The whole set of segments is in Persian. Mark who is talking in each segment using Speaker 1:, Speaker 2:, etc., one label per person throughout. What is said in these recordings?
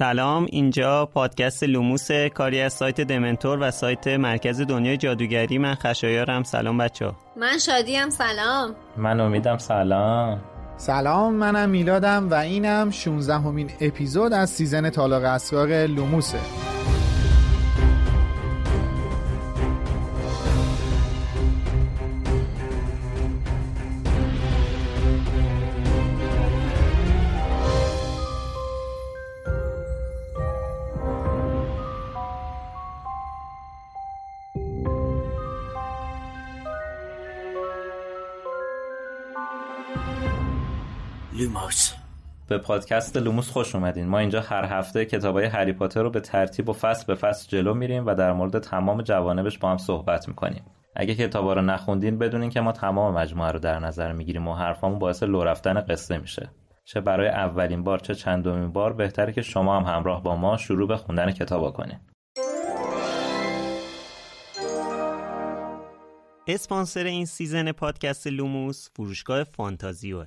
Speaker 1: سلام اینجا پادکست لوموس کاری از سایت دمنتور و سایت مرکز دنیای جادوگری. من خشایارم. سلام بچه
Speaker 2: من شادیم. سلام.
Speaker 3: من امیدم سلام.
Speaker 4: سلام منم میلادم و اینم 16 مین اپیزود از season تالار اسرار لوموسه.
Speaker 3: به پادکست لوموس خوش اومدین. ما اینجا هر هفته کتابای هری پاتر رو به ترتیب و فصل به فصل جلو میریم و در مورد تمام جوانبش با هم صحبت می‌کنیم. اگه کتابا رو نخوندین بدونین که ما تمام مجموعه رو در نظر می‌گیریم و حرفامون باعث لو رفتن قصه میشه. چه برای اولین بار چه چندمین بار بهتره که شما هم همراه با ما شروع به خوندن کتابا کنین.
Speaker 1: اسپانسر این season پادکست لوموس فروشگاه فانتازیوه.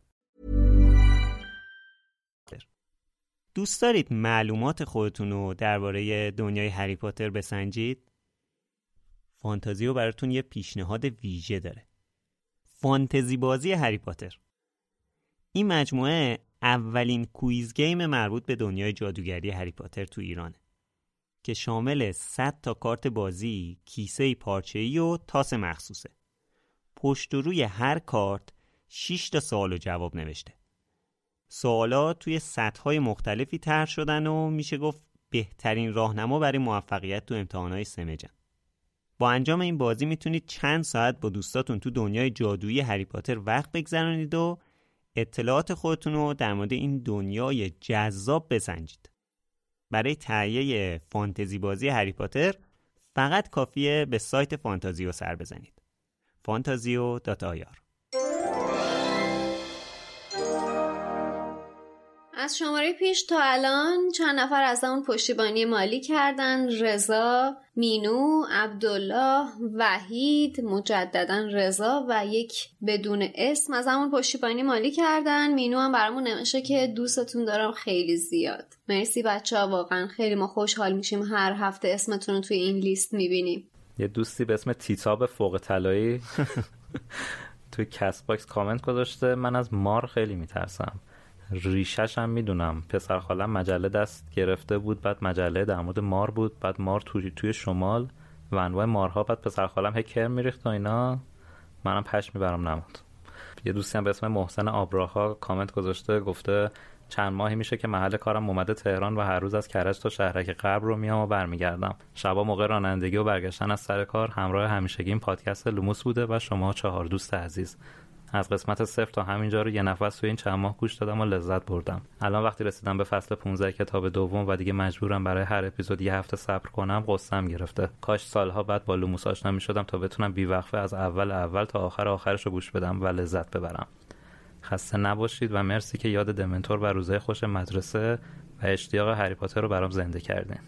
Speaker 1: دوست دارید معلومات خودتون رو درباره دنیای هری پاتر بسنجید؟ فانتازیو براتون یه پیشنهاد ویژه داره. فانتزی بازی هری پاتر. این مجموعه اولین کویز گیم مربوط به دنیای جادوگری هری پاتر تو ایرانه که شامل 100 تا کارت بازی، کیسه پارچه‌ای و تاس مخصوصه. پشت و روی هر کارت 6 تا سوال و جواب نوشته. سوالات توی سطح‌های مختلفی طرح شدن و میشه گفت بهترین راهنما برای موفقیت تو امتحانات سمجن. با انجام این بازی می‌تونید چند ساعت با دوستاتون تو دنیای جادویی هری پاتر وقت بگذرانید و اطلاعات خودتون رو در مورد این دنیای جذاب بسنجید. برای تهیه فانتزی بازی هری پاتر فقط کافیه به سایت فانتازیو سر بزنید. فانتازیو
Speaker 2: از شماره پیش تا الان چند نفر از اون پشتیبانی مالی کردن. رضا مینو عبدالله وحید مجددا رضا و یک بدون اسم از همون پشتیبانی مالی کردن. مینو هم برامون نمیشه که دوستتون دارم خیلی زیاد. مرسی بچه ها واقعا خیلی ما خوشحال میشیم هر هفته اسمتون رو توی این لیست می‌بینیم.
Speaker 3: یه دوستی به اسم تیتاب فوق طلایی. توی کست باکس کامنت گذاشته. من از مار خیلی میترسم. ریشش هم می‌دونم. پسر خالم مجله دست گرفته بود بعد مجله در مورد مار بود بعد مار توی, توی شمال و انواع مارها بعد پسر خالم هی کرم میریخت و اینا. منم پش می‌برم نمود یه دوستی هم به اسم محسن آبراها کامنت گذاشته گفته چند ماهی میشه که محل کارم اومده تهران و هر روز از کرج تا شهرک غرب رو میام و برمیگردم. شبا موقع رانندگی و برگشتن از سر کار همراه همیشگی این پادکست لوموس بوده و شما چهار دوست عزیز. از قسمت صفر تا همینجا رو یه نفس توی این چند ماه گوش دادم و لذت بردم. الان وقتی رسیدم به فصل 15 کتاب دوم و دیگه مجبورم برای هر اپیزود یه هفته صبر کنم غصم گرفته. کاش سالها بعد با لوموس آشنا می‌شدم تا بتونم بیوقفه از اول اول تا آخر آخرش رو گوش بدم و لذت ببرم. خسته نباشید و مرسی که یاد دمنتور و روزهای خوش مدرسه و اشتیاق هری پاتر رو برام زنده کردین.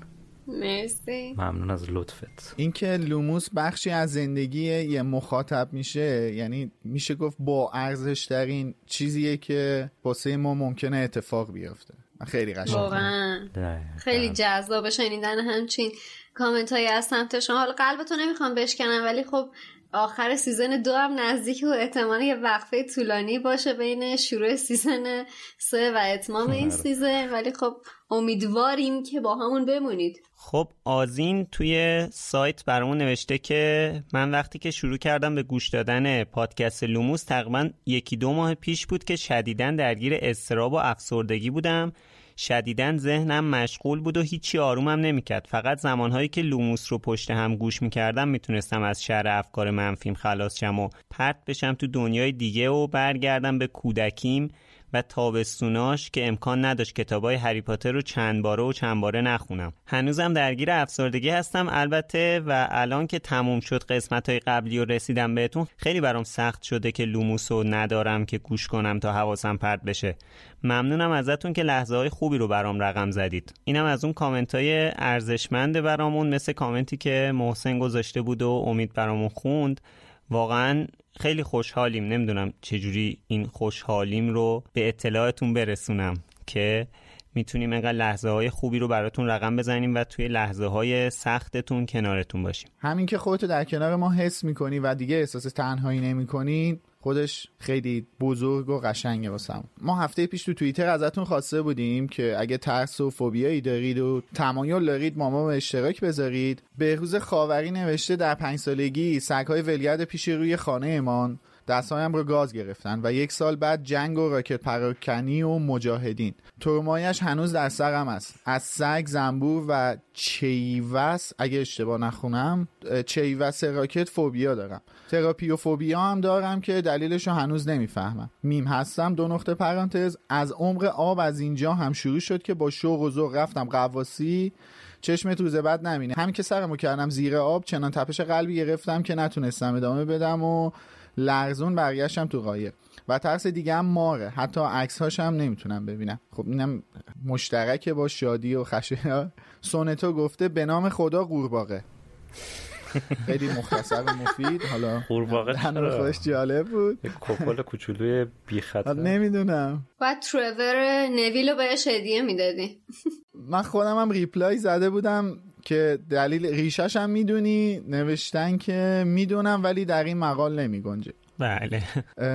Speaker 2: مرسی.
Speaker 3: ممنون از لطفت.
Speaker 4: اینکه لوموس بخشی از زندگی یه مخاطب میشه یعنی میشه گفت با ارزش ترین چیزیه که واسه ما ممکنه اتفاق بیفته. خیلی قشنگه.
Speaker 2: خیلی جذاب شنیدن همچین کامنت هایی از سمت شما. حالا قلبتو نمی‌خوام بشکنم ولی خب آخر season دو هم نزدیک و احتمال یه وقفه طولانی باشه بین شروع season سه و اتمام این. season. ولی خب امیدواریم که باهامون بمونید.
Speaker 1: خب آزین توی سایت برامون نوشته که من وقتی که شروع کردم به گوش دادن پادکست لوموس تقریبا یکی دو ماه پیش بود که شدیداً درگیر اضطراب و افسردگی بودم. شدیداً ذهنم مشغول بود و هیچی آرومم نمی‌کرد. فقط زمانهایی که لوموس رو پشت هم گوش می‌کردم می‌تونستم از شر افکار منفیم خلاص شم و پرت بشم تو دنیای دیگه و برگردم به کودکیم. و تابستوناش که امکان نداشت کتابای هری پاتر رو چند باره و چند باره نخونم. هنوزم درگیر افسردگی هستم البته و الان که تموم شد قسمت های قبلی و رسیدم بهتون خیلی برام سخت شده که لوموس رو ندارم که گوش کنم تا حواسم پرت بشه. ممنونم ازتون که لحظه های خوبی رو برام رقم زدید. اینم از اون کامنت های ارزشمند برامون مثل کامنتی که محسن گذاشته بود و امید برامون خوند. واقعا خیلی خوشحالیم. نمی‌دونم چجوری این خوشحالیم رو به اطلاعتون برسونم که می‌تونیم اینقدر لحظه های خوبی رو براتون رقم بزنیم و توی لحظه های سختتون کنارتون باشیم.
Speaker 4: همین که خودتو در کنار ما حس می‌کنی و دیگه احساس تنهایی نمی‌کنی خودش خیلی بزرگ و قشنگه واسم ما هفته پیش تو توییتر ازتون خواسته بودیم که اگه ترس و فوبیایی دارید و تمایل دارید ما ما به اشتراک بذارید. بهروز خاوری نوشته در پنج سالگی سگهای ولگرد پیش روی خانه امان دستهایم رو گاز گرفتن و یک سال بعد جنگ و راکت پراکنی و مجاهدین. ترمایش هنوز در سرم است. از سگ زنبور و چیوس اگه اشتباه نخونم چیوس راکت فوبیا دارم. تراپی و فوبیا هم دارم که دلیلش رو هنوز نمی‌فهمم. میم هستم دو نقطه پرانتز. از عمق آب از اینجا هم شروع شد که با شوق و ذوق رفتم قواسی. چشمت روز بعد نمینه. همین که سرمو کردم زیر آب چنان تپش قلبی گرفتم که نتونستم ادامه بدم و لرزون برگشتم تو قایق. و ترس دیگه هم ماره. حتی عکس هاش هم نمی‌تونم ببینم. خب اینم مشترکه با شادی و خشه سونتو گفته به نام خدا قورباغه. خیلی مختصر و مفید. حالا
Speaker 3: قورباغه؟
Speaker 4: خودش جالب بود.
Speaker 3: یک کپل کوچولوی بی خطر.
Speaker 4: نمی‌دونم.
Speaker 2: باید ترور نویل رو بهش هدیه می‌دادی.
Speaker 4: من خودم هم ریپلای زده بودم. که دلیل ریشش هم می‌دونی نوشتن که می‌دونم ولی در این مقال نمی گنجه
Speaker 1: بله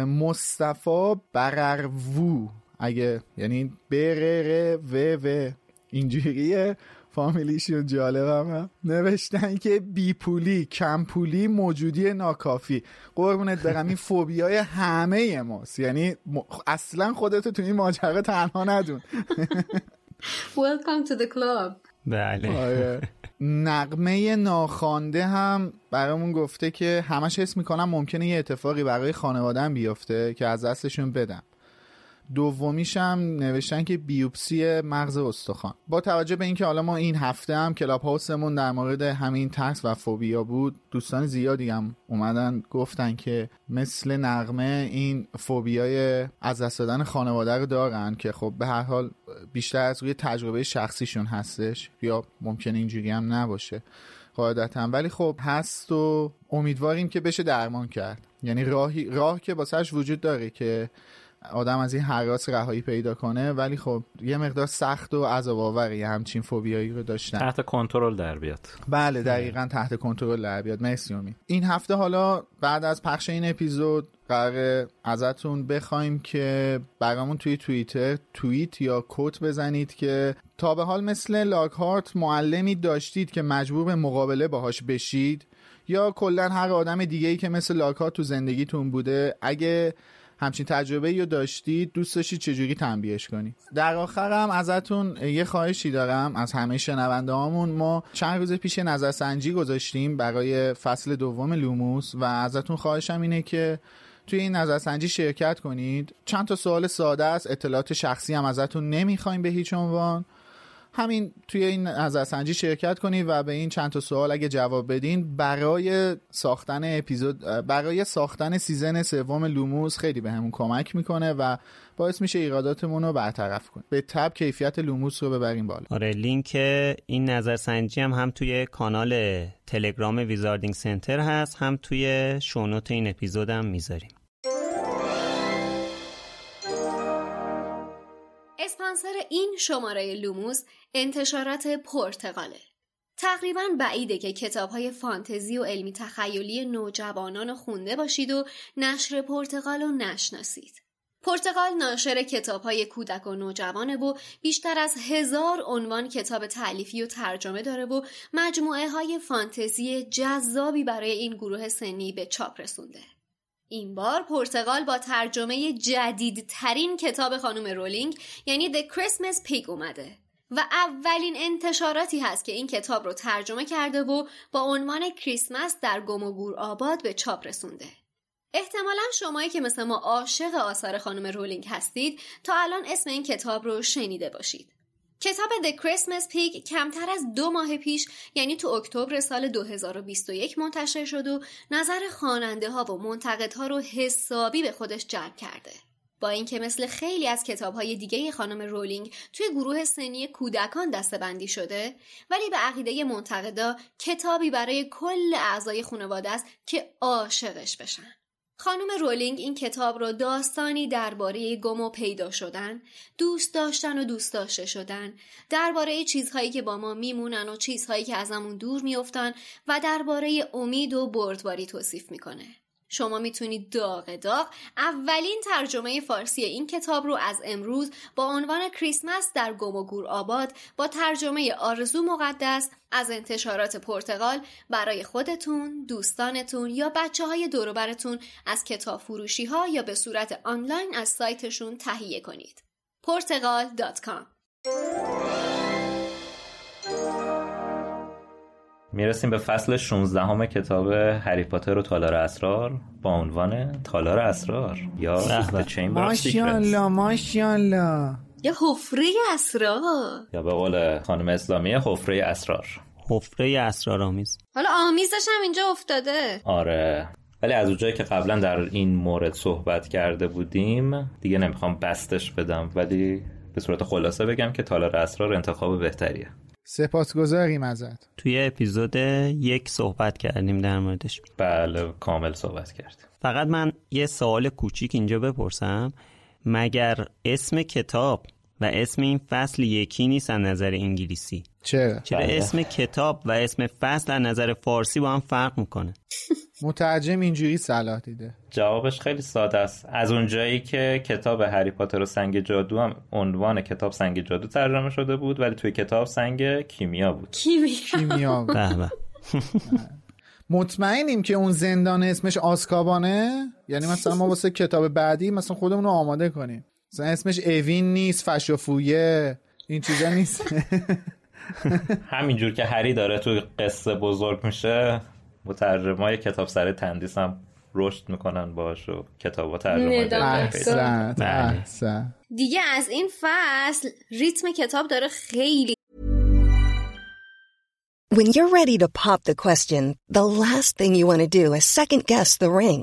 Speaker 4: مصطفی برروو اگه یعنی برر و و. اینجوریه. فامیلیشون جالبم هم نوشتن که بی پولی کم پولی موجودی ناکافی. قربونت برم این فوبیای همه ماست. یعنی م- اصلا خودتو تو این ماجرا تنها ندون.
Speaker 2: Welcome to the club.
Speaker 1: بله.
Speaker 4: آره. نقمه ناخوانده هم برامون گفته که همش حس می‌کنم ممکنه یه اتفاقی برای خانوادم بیفته که از دستشون بدم. دومیش هم نوشتن که بیوپسی مغز استخوان. با توجه به اینکه حالا ما این هفته هم کلاب هاوسمون در مورد همین ترس و فوبیا بود دوستان زیادی هم اومدن گفتن که مثل نقمه این فوبیای از دست دادن خانواده رو دارن که خب به هر حال بیشتر از روی تجربه شخصیشون هستش یا ممکنه اینجوری هم نباشه قاعدتا. ولی خب هست و امیدواریم که بشه درمان کرد. یعنی راهی راه که واسهش وجود داره که آدم از این حراس رهایی پیدا کنه ولی خب یه مقدار سخت و عذاب آوری همچین فوبیایی رو داشتن.
Speaker 3: تحت کنترل در بیاد.
Speaker 4: بله دقیقا تحت کنترل در بیاد. مرسی امید این هفته حالا بعد از پخش این اپیزود قرار ازتون بخوایم که برامون توی توییتر توییت یا کوت بزنید که تا به حال مثل لاکهارت معلمی داشتید که مجبور به مقابله باهاش بشید یا کلا هر آدم دیگه ای که مثل لاکهارت تو زندگیتون بوده اگه همچین تجربه رو داشتید دوست داشتید چجوری تنبیهش کنید در آخرم ازتون یه خواهشی دارم. از همه شنونده هامون ما چند روز پیش نظرسنجی گذاشتیم برای فصل دوم لوموس و ازتون خواهشم اینه که توی این نظرسنجی شرکت کنید. چند تا سوال ساده است. اطلاعات شخصی هم ازتون نمی‌خوایم به هیچ عنوان. همین توی این نظرسنجی شرکت کنید و به این چند تا سوال اگه جواب بدین برای ساختن اپیزود برای ساختن season سوم لوموس خیلی بهمون کمک می‌کنه و باعث میشه ایراداتمون رو برطرف کنیم. به طبع کیفیت لوموس رو ببریم بالا.
Speaker 1: آره لینک این نظرسنجی هم هم توی کانال تلگرام Wizarding Center هست هم توی show note این اپیزودم می‌ذاریم.
Speaker 5: اسپانسر این شماره لوموس انتشارات پرتغاله تقریبا بعیده که کتاب های فانتزی و علمی تخیلی نوجوانان خونده باشید و نشر پرتغال رو نشناسید. پرتغال ناشر کتاب های کودک و نوجوانه و بیشتر از هزار عنوان کتاب تعلیفی و ترجمه داره و مجموعه های فانتزی جذابی برای این گروه سنی به چاپ رسونده. این بار پرتغال با ترجمه جدیدترین کتاب خانم رولینگ یعنی The Christmas Pig اومده و اولین انتشاراتی هست که این کتاب رو ترجمه کرده و با عنوان کریسمس در گم آباد به چاپ رسونده. احتمالا شمایی که مثل ما عاشق آثار خانم رولینگ هستید تا الان اسم این کتاب رو شنیده باشید. کتاب The Christmas Pig کمتر از دو ماه پیش یعنی تو اکتبر سال 2021 منتشر شد و نظر خواننده ها و منتقدها رو حسابی به خودش جلب کرده. با اینکه مثل خیلی از کتابهای دیگه خانم رولینگ توی گروه سنی کودکان دستبندی شده ولی به عقیده منتقدا کتابی برای کل اعضای خانواده است که عاشقش بشن. خانم رولینگ این کتاب را داستانی درباره گم و پیدا شدن، دوست داشتن و دوست داشته شدن، درباره چیزهایی که با ما میمونن و چیزهایی که ازمون دور میافتن و درباره امید و بردباری توصیف می‌کنه. شما می‌تونید داغ داغ اولین ترجمه فارسی این کتاب رو از امروز با عنوان کریسمس در گم و گور آباد با ترجمه آرزو مقدس از انتشارات پرتغال برای خودتون، دوستانتون یا بچه های دوروبرتون از کتاب فروشی ها یا به صورت آنلاین از سایتشون تهیه کنید. پرتغال.com
Speaker 3: می‌رسیم به فصل 16 همه کتاب هری پاتر و تالار اسرار با عنوان تالار اسرار یا
Speaker 4: ماشاءالله ماشاءالله.
Speaker 5: یا حفره اسرار.
Speaker 3: یا به قول خانم اسلامی حفره اسرار.
Speaker 1: حفره اسرار آمیز.
Speaker 5: حالا آمیزش هم اینجا افتاده.
Speaker 3: آره. ولی از اونجایی که قبلا در این مورد صحبت کرده بودیم دیگه نمی‌خوام بستش بدم ولی به صورت خلاصه بگم که تالار اسرار انتخاب بهتریه.
Speaker 4: سپاسگزاریم ازت.
Speaker 1: توی اپیزود یک صحبت کردیم در موردش.
Speaker 3: بله کامل صحبت کردیم.
Speaker 1: فقط من یه سوال کوچیک اینجا بپرسم. مگر اسم کتاب و اسم این فصل یکی نیست از نظر انگلیسی
Speaker 4: چرا؟
Speaker 1: چرا
Speaker 3: بله.
Speaker 1: اسم کتاب و اسم فصل از نظر فارسی با هم فرق می‌کنه
Speaker 4: مترجم اینجوری صلاح دیده
Speaker 3: جوابش خیلی ساده است از اونجایی که کتاب هری پاتر و سنگ جادو هم عنوان کتاب سنگ جادو ترجمه شده بود ولی توی کتاب سنگ کیمیا بود
Speaker 5: کیمیا
Speaker 4: کیمیا بود.
Speaker 1: به به.
Speaker 4: مطمئنیم که اون زندان اسمش آسکابانه یعنی مثلا ما واسه کتاب بعدی مثلا خودمون رو آماده کنیم مثلا اسمش اوین نیست فشافویه این چیزا نیست.
Speaker 3: همینجور که هری داره توی قصه بزرگ میشه مترجمای کتاب سر تندیس هم رشد می‌کنن باش و کتاب و ترجمه
Speaker 5: دیگه از این فصل ریتم کتاب داره خیلی
Speaker 6: When you're ready to pop the question, the last thing you want to do is second guess the ring.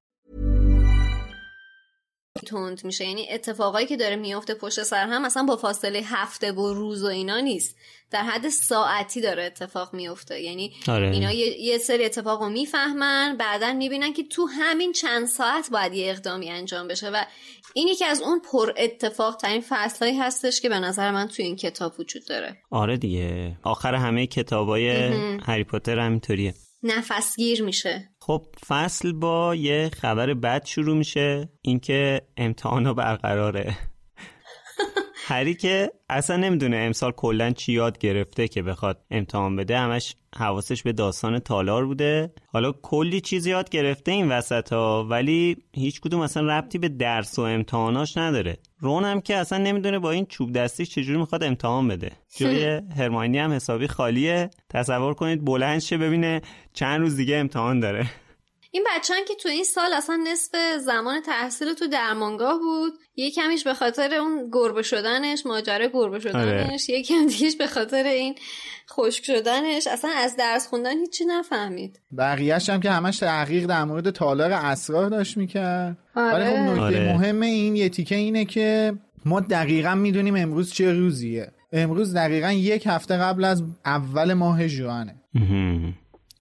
Speaker 2: تند میشه. یعنی اتفاقایی که داره میفته پشت سر هم اصلا با فاصله هفته و روز و اینا نیست. در حد ساعتی داره اتفاق میفته یعنی
Speaker 1: آره.
Speaker 2: اینا یه, یه سری اتفاق رو می‌فهمن بعدا می‌بینن که تو همین چند ساعت باید یه اقدامی انجام بشه. و این یکی از اون پر اتفاق ترین فصلهایی هستش که به نظر من تو این کتاب وجود داره.
Speaker 1: آره دیگه. آخر همه کتابای هری پاتر همینطوریه.
Speaker 2: نفسگیر میشه.
Speaker 1: خب فصل با یه خبر بد شروع میشه. اینکه امتحانا برقراره. هری که اصلا نمی‌دونه امسال کلا چی یاد گرفته که بخواد امتحان بده همش حواسش به داستان تالار بوده. حالا کلی چیز یاد گرفته این وسط ها ولی هیچ کدوم اصلا ربطی به درس و امتحاناش نداره. رون هم که اصلا نمی‌دونه با این چوب دستیش چجوری می‌خواد امتحان بده. جای هرماینی هم حسابی خالیه. تصور کنید بلند شه ببینه چند روز دیگه امتحان داره.
Speaker 2: این بچه که تو این سال اصلا نصف زمان تحصیل تو درمانگاه بود یه کمیش به خاطر اون گربه شدنش ماجرا گربه شدنش یه کم دیگهش به خاطر این خشک شدنش. اصلا از درس خوندن هیچی نفهمید.
Speaker 4: بقیهش هم که همش تحقیق در مورد تالار اسرار داشت می‌کرد.
Speaker 2: آره.
Speaker 4: ولی خب نکته
Speaker 1: آره.
Speaker 4: مهم این یه تیکه اینه که ما دقیقا می‌دونیم امروز چه روزیه. امروز دقیقا یک هفته قبل از اول ماه جوانه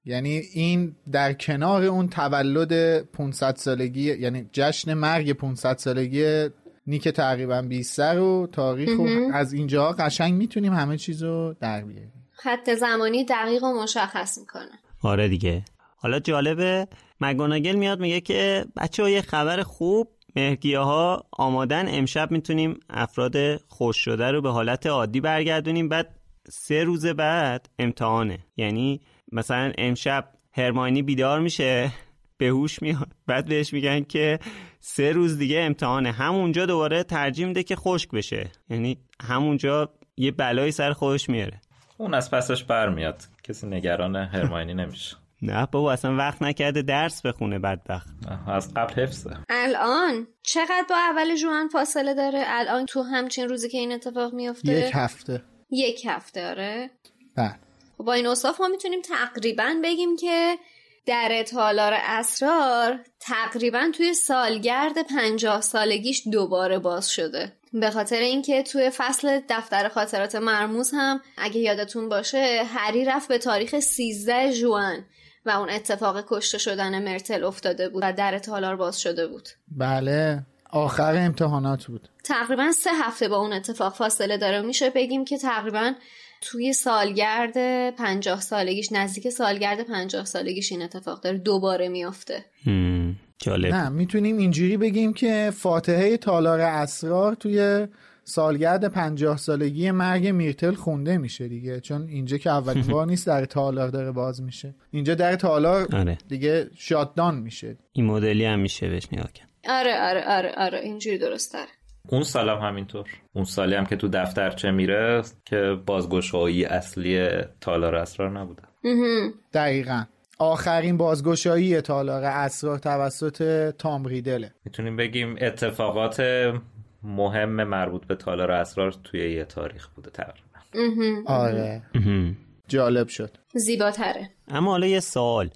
Speaker 4: یعنی این در کنار اون تولد 500 سالگی یعنی جشن مرگ 500 سالگی نیک تقریبا 20 و تاریخ و از اینجا قشنگ می‌تونیم همه چیز رو در بیاریم.
Speaker 2: خط زمانی دقیق و مشخص می‌کنه.
Speaker 1: آره دیگه. حالا جالبه مگوناگل میاد میگه که بچه ها یه خبر خوب مهرگیه ها آمادن امشب می‌تونیم افراد خوش شده رو به حالت عادی برگردونیم بعد سه روز بعد امتحانه. یعنی مثلا امشب هرماینی بیدار میشه به هوش میاد. بعد بهش میگن که سه روز دیگه امتحانه. همونجا دوباره ترجیح میده که خشک بشه. یعنی همونجا یه بلایی سر خودش میاره.
Speaker 3: اون از پسش برمیاد کسی نگران هرماینی نمیشه.
Speaker 1: نه بابا اصلا وقت نکرده درس بخونه بدبخت.
Speaker 3: از قبل حفظه.
Speaker 2: الان؟ چقدر با اول جوان فاصله داره؟ الان تو همچین روزی که این اتفاق میفته؟
Speaker 4: یک هفته.
Speaker 2: یک هفته آره.
Speaker 4: بله.
Speaker 2: خب با این اوصاف ما می‌تونیم تقریبا بگیم که در تالار اسرار تقریبا توی سالگرد پنجاه سالگیش دوباره باز شده. به خاطر اینکه توی فصل دفتر خاطرات مرموز هم اگه یادتون باشه هری رفت به تاریخ 13 جوان و اون اتفاق کشته شدن مرتل افتاده بود و در تالار باز شده بود.
Speaker 4: بله آخر امتحانات بود.
Speaker 2: تقریبا سه هفته با اون اتفاق فاصله داره. میشه بگیم که تقریبا توی سالگرد پنجاه سالگیش نزدیک سالگرد پنجاه سالگیش این اتفاق داره دوباره میافته.
Speaker 1: جالب.
Speaker 4: نه می‌تونیم اینجوری بگیم که فاتحه تالار اسرار توی سالگرد پنجاه سالگی مرگ میرتل خونده میشه دیگه چون اینجا که اولین بار نیست در تالار داره باز میشه. اینجا در تالار
Speaker 1: آره.
Speaker 4: دیگه شاتدان میشه.
Speaker 1: این مدلی هم میشه بهش نگاه کرد.
Speaker 2: آره آره آره آره اینجوری درست داره
Speaker 3: اون سالم همینطور. اون سالی هم که تو دفترچه میره که بازگشایی اصلی تالار اسرار نبوده.
Speaker 4: دقیقا. آخرین بازگشایی تالار اسرار توسط تام ریدله.
Speaker 3: می‌تونیم بگیم اتفاقات مهم مربوط به تالار اسرار توی یه تاریخ بوده تقریبا.
Speaker 4: آره.
Speaker 1: هم.
Speaker 4: جالب شد.
Speaker 2: زیباتره.
Speaker 1: اما حالا یه سوال.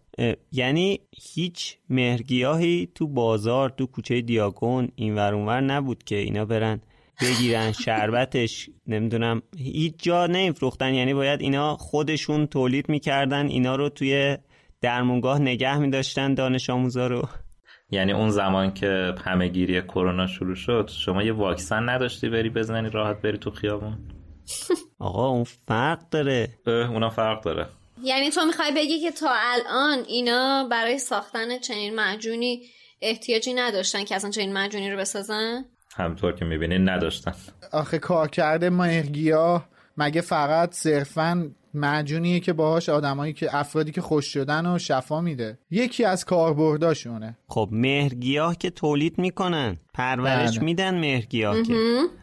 Speaker 1: یعنی هیچ مهرگیاهی تو بازار تو کوچه دیاگون این ور اونور نبود که اینا برن بگیرن شربتش نمی‌دونم هیچ جا نمیفروختن. یعنی باید اینا خودشون تولید می‌کردن اینا رو توی درمونگاه نگه میداشتن دانش آموزا رو.
Speaker 3: یعنی اون زمان که همه گیری کرونا شروع شد شما یه واکسن نداشتی بری بزنی راحت بری تو خیابون؟
Speaker 1: آقا اون فرق داره.
Speaker 3: اونا فرق داره.
Speaker 2: یعنی تو می‌خوای بگی که تا الان اینا برای ساختن چنین معجونی احتیاجی نداشتن که اصلا چنین معجونی رو بسازن؟
Speaker 3: همطور که می‌بینین نداشتن.
Speaker 4: آخه کار کرده مهرگیاه مگه فقط صرفا معجونیه که باهاش آدمایی که افرادی که خوش شدن و شفا میده؟ یکی از کاربرداشونه.
Speaker 1: خب مهرگیاه که تولید می‌کنن پرورش
Speaker 4: بله.
Speaker 1: میدن مهرگیاه که.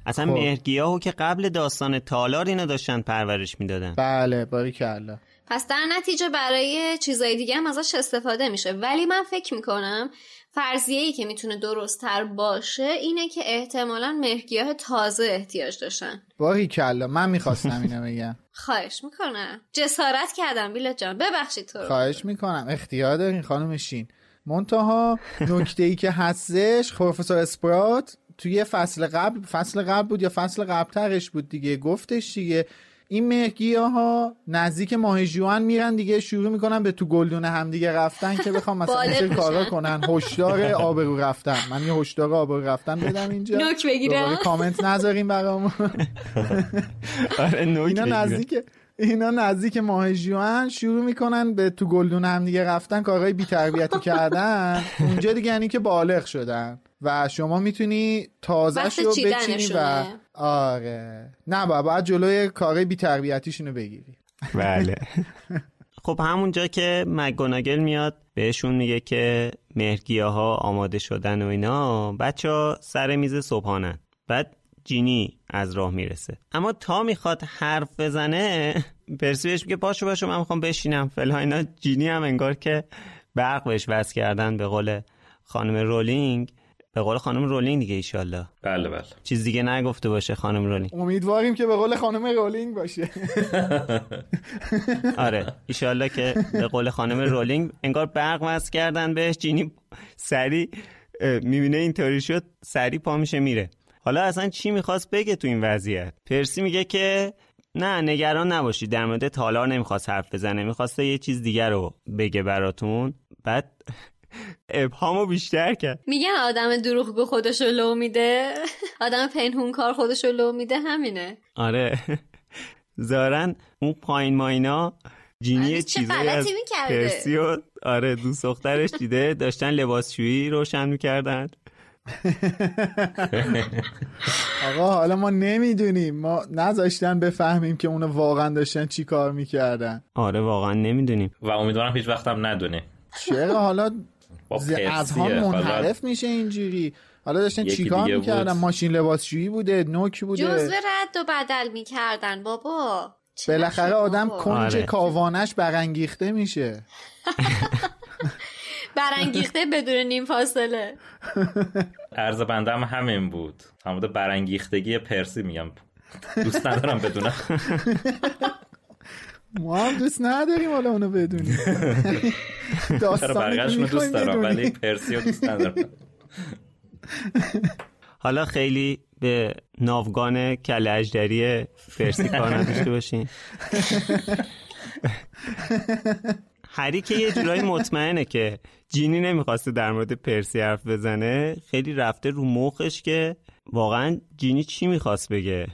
Speaker 1: اصلا
Speaker 4: خب.
Speaker 1: مهرگیاهو که قبل داستان تالار اینو داشتن پرورش می‌دادن.
Speaker 4: بله باریکلا.
Speaker 2: پس در نتیجه برای چیزای دیگه هم ازش استفاده میشه. ولی من فکر می‌کنم فرضیه ای که می‌تونه درستتر باشه اینه که احتمالا مهرگیاه تازه احتیاج داشتن.
Speaker 4: باریکلا من می‌خواستم اینو بگم.
Speaker 2: خواهش می‌کنم. جسارت کردم بیلا جان. ببخشید تو رو.
Speaker 4: خواهش می‌کنم. اختیار دارین خانم شین. منتها نکته ای که هستش پروفسور اسپرات توی فصل قبل فصل قبل بود یا فصل قبل ترش بود دیگه؟ گفتش دیگه. این مهگیه ها نزدیک ماه جوان میرن دیگه شروع می‌کنن به تو گلدون هم دیگه رفتن که بخوام مثلا
Speaker 2: بالغ
Speaker 4: این
Speaker 2: میشن.
Speaker 4: کارا کنن هشدار آبرو رفتن من یه هشدار آبرو رفتن بدم اینجا
Speaker 2: نوک.
Speaker 4: دوباره کامنت نذاریم برامون
Speaker 1: آره
Speaker 4: اینا. نزدیک اینا نزدیک ماه جوان شروع می‌کنن به تو گلدون هم دیگه رفتن کارهای بی‌تربیتی کردن اونجا دیگه یعنی که بالغ شدن و شما می‌تونی تازه رو بچینی و. آره. نه با باید جلوی کارهای بی‌تربیتیشون رو بگیری.
Speaker 1: بله. خب همونجا که مگوناگل میاد بهشون میگه که مهرگیاه ها آماده شدن و اینا بچه ها سر میز صبحانن. بعد جینی از راه می‌رسه. اما تا می‌خواد حرف بزنه پرسی بهش میگه باشو باشو من می‌خوام بشینم. فلان اینا جینی هم انگار که برق بهش وصل کردن به قول خانم رولینگ. به قول خانم رولینگ دیگه ایشالله.
Speaker 3: بله بله.
Speaker 1: چیز دیگه نگفته باشه خانم رولینگ.
Speaker 4: امیدواریم که به قول خانم رولینگ باشه.
Speaker 1: آره ایشالله که به قول خانم رولینگ انگار برق وصل کردن بهش جینی سری می‌بینه اینطوری شد سری پا میشه میره. حالا اصلا چی می‌خواست بگه تو این وضعیت؟ پرسی میگه که نه نگران نباشید در مورد تالار نمی‌خواست حرف بزنه می‌خواسته یه چیز دیگر رو بگه براتون. بعد ابهامو بیشتر کرد.
Speaker 2: میگن آدم دروغگو خودشو لو میده. آدم پنهونکار خودشو لو میده همینه.
Speaker 1: آره. زارن اون پایین ماینا جینی
Speaker 2: آره،
Speaker 1: چیزایی از؟ پرسی و آره دوست دخترش دیده. داشتن لباسشویی روشن می‌کردن.
Speaker 4: آقا حالا ما نمی‌دونیم. ما نذاشتن بفهمیم که اونو واقعا داشتن چی کار می‌کردن.
Speaker 1: آره واقعا نمی‌دونیم.
Speaker 3: و امیدوارم هیچ وقتم ندونی
Speaker 4: چرا؟ حالا. از هم منحرف میشه اینجوری. حالا داشتن چیکار می‌کردن؟
Speaker 3: بود.
Speaker 4: ماشین لباسشویی بوده نوک بوده.
Speaker 2: جزوه رد و بدل می‌کردن بابا.
Speaker 4: بالاخره آدم
Speaker 2: بابا؟
Speaker 4: کنج
Speaker 1: آره.
Speaker 4: کاوانش برانگیخته میشه.
Speaker 2: برانگیخته بدون نیم فاصله.
Speaker 3: عرض بنده هم همین بود. همون برانگیختگی پرسی میگم. دوست ندارم بدونم.
Speaker 4: ما هم دوست نداریم حالا اونو بدونیم. که
Speaker 3: رو دوست دارم ولی
Speaker 4: بدونیم.
Speaker 3: پرسی رو دوست ندارم.
Speaker 1: حالا خیلی به ناوگان کل اجدری پرسی کار نداشته باشین. هری که یه جورایی مطمئنه که جینی نمی‌خواسته در مورد پرسی حرف بزنه خیلی رفته رو مخش که واقعا جینی چی می‌خواست بگه؟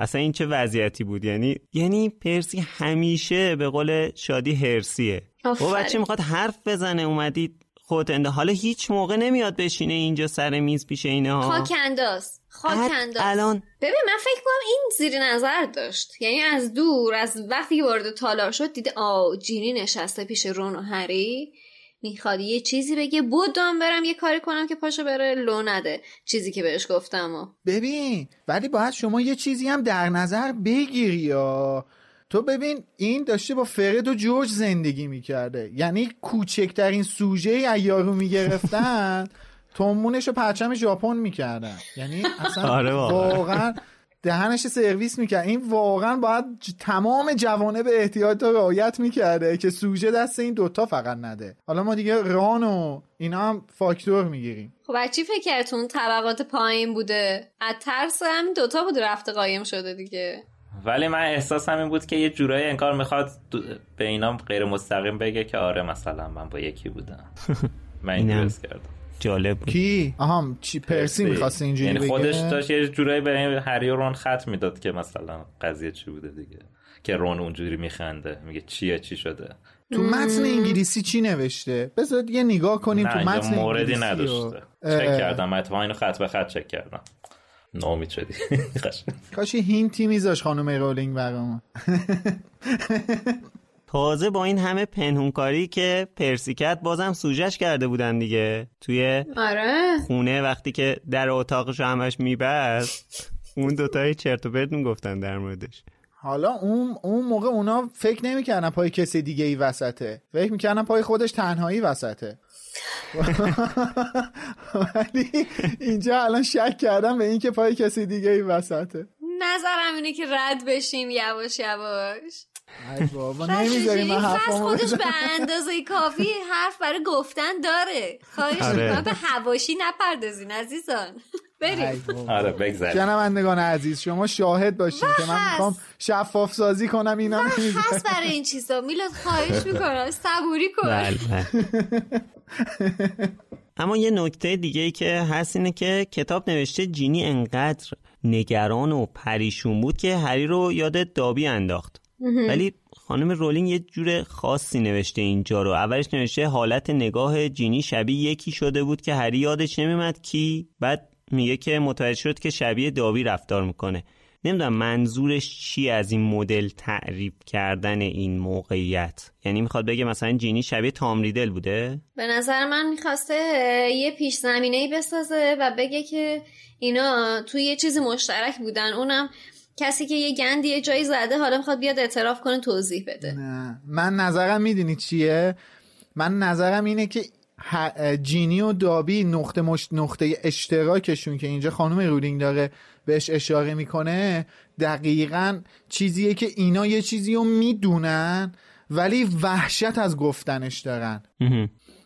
Speaker 1: اصلا این چه وضعیتی بود؟ یعنی یعنی پرسی همیشه به قول شادی هرسیه و. بچه می‌خواد حرف بزنه اومدید خودت انده حالا هیچ موقع نمیاد بشینه اینجا سر میز پیش اینها
Speaker 2: خاک انداز خاک انداز
Speaker 1: الان
Speaker 2: ببین من فکر کنم این زیر نظر داشت. یعنی از دور از وقتی که وارد تالار شد دیده آ جینی نشسته پیش رون و هری. می‌خواد یه چیزی بگه بودم برم یه کاری کنم که پاشو بره لو نده. چیزی که بهش گفتم و.
Speaker 4: ببین ولی باید شما یه چیزی هم در نظر بگیری یا. تو ببین این داشته با فرد و جورج زندگی می‌کرده. یعنی کوچکترین سوژه ایارو می‌گرفتن تومونش و پرچم ژاپن می‌کردن. یعنی اصلا
Speaker 1: آره واقعا.
Speaker 4: دهنش سرویس می‌کرد. این واقعا باید تمام جوانه به احتیاط رو رعایت می‌کرده که سوژه دست این دوتا فقط نده. حالا ما دیگه ران و اینا هم فاکتور می‌گیریم.
Speaker 2: خب از چی فکرتون طبقات پایین بوده؟ از ترس همین دوتا بود رفته قایم شده دیگه.
Speaker 3: ولی من احساسم این بود که یه جورایی انگار می‌خواد دو- به اینا غیر مستقیم بگه که آره مثلا من با یکی بودم. من. حس کردم.
Speaker 1: جالب بود.
Speaker 4: کی؟ آها چی پرسی می‌خواسته اینجوری
Speaker 3: یعنی خودش داشت یه جورایی به این هری و رون خط می‌داد که مثلا قضیه چی بوده دیگه. که رون اونجوری میخنده. میگه چیه چی شده؟
Speaker 4: تو متن انگلیسی چی نوشته؟ بذار یه نگاه کنیم
Speaker 3: نه
Speaker 4: تو متن
Speaker 3: موردی نداشته.
Speaker 4: و-
Speaker 3: چک کردم. اتفاقا اینو خط به خط چک کردم. نامید شدی.
Speaker 4: کاش هینتی میذاش خانم رولینگ برامون.
Speaker 1: تازه با این همه پنهونکاری که پرسیکت بازم سوجش کرده بودن دیگه. توی
Speaker 2: آره.
Speaker 1: خونه وقتی که در اتاقش همش میبست اون دوتای چرت و پرت می‌گفتن در موردش.
Speaker 4: حالا اون اون موقع اونا فکر نمی‌کردن پای کسی دیگه ای وسطه. فکر می‌کردن پای خودش تنهایی وسطه. ولی اینجا الان شک کردم به اینکه پای کسی دیگه ای وسطه.
Speaker 2: نظرم اینه که رد بشیم یواش یواش.
Speaker 4: بابا نمی‌ذاری من
Speaker 2: خودش. به اندازه کافی حرف برای گفتن داره خواهش
Speaker 1: آره.
Speaker 2: می‌کنم به هواشی نپردازین عزیزان بریم.
Speaker 3: آره بگذار
Speaker 4: شنوندگان عزیز شما شاهد باشین که من. می‌خوام شفاف سازی کنم اینا
Speaker 2: هست برای این چیزا میلاد خواهش می‌کنم صبوری کن
Speaker 1: بله بله. اما یه نکته دیگه ای که هست اینه که کتاب نوشته جینی انقدر نگران و پریشون بود که هری رو یاد دابی انداخت ولی خانم رولینگ یه جور خاصی نوشته اینجا رو. اولش نوشته حالت نگاه جینی شبیه یکی شده بود که هری یادش نمیمد کی. بعد میگه که متوجه شد که شبیه دابی رفتار می‌کنه. نمی‌دونم منظورش چی از این مدل تعریف کردن این موقعیت. یعنی می‌خواد بگه مثلا جینی شبیه تام ریدل بوده؟
Speaker 2: به نظر من می‌خواسته یه پیش زمینه ای بسازه و بگه که اینا توی یه چیزی مشترک بودن. اونم کسی که یه گندی یه جایی زده حالا می‌خواد بیاد اعتراف کنه توضیح بده.
Speaker 4: نه. من نظرم می‌دونی چیه؟ من نظرم اینه که جینی و دابی نقطه مش... نقطه اشتراکشون که اینجا خانم رولینگ داره بهش اشاره می‌کنه دقیقا چیزیه که اینا یه چیزی رو می‌دونن ولی وحشت از گفتنش دارن.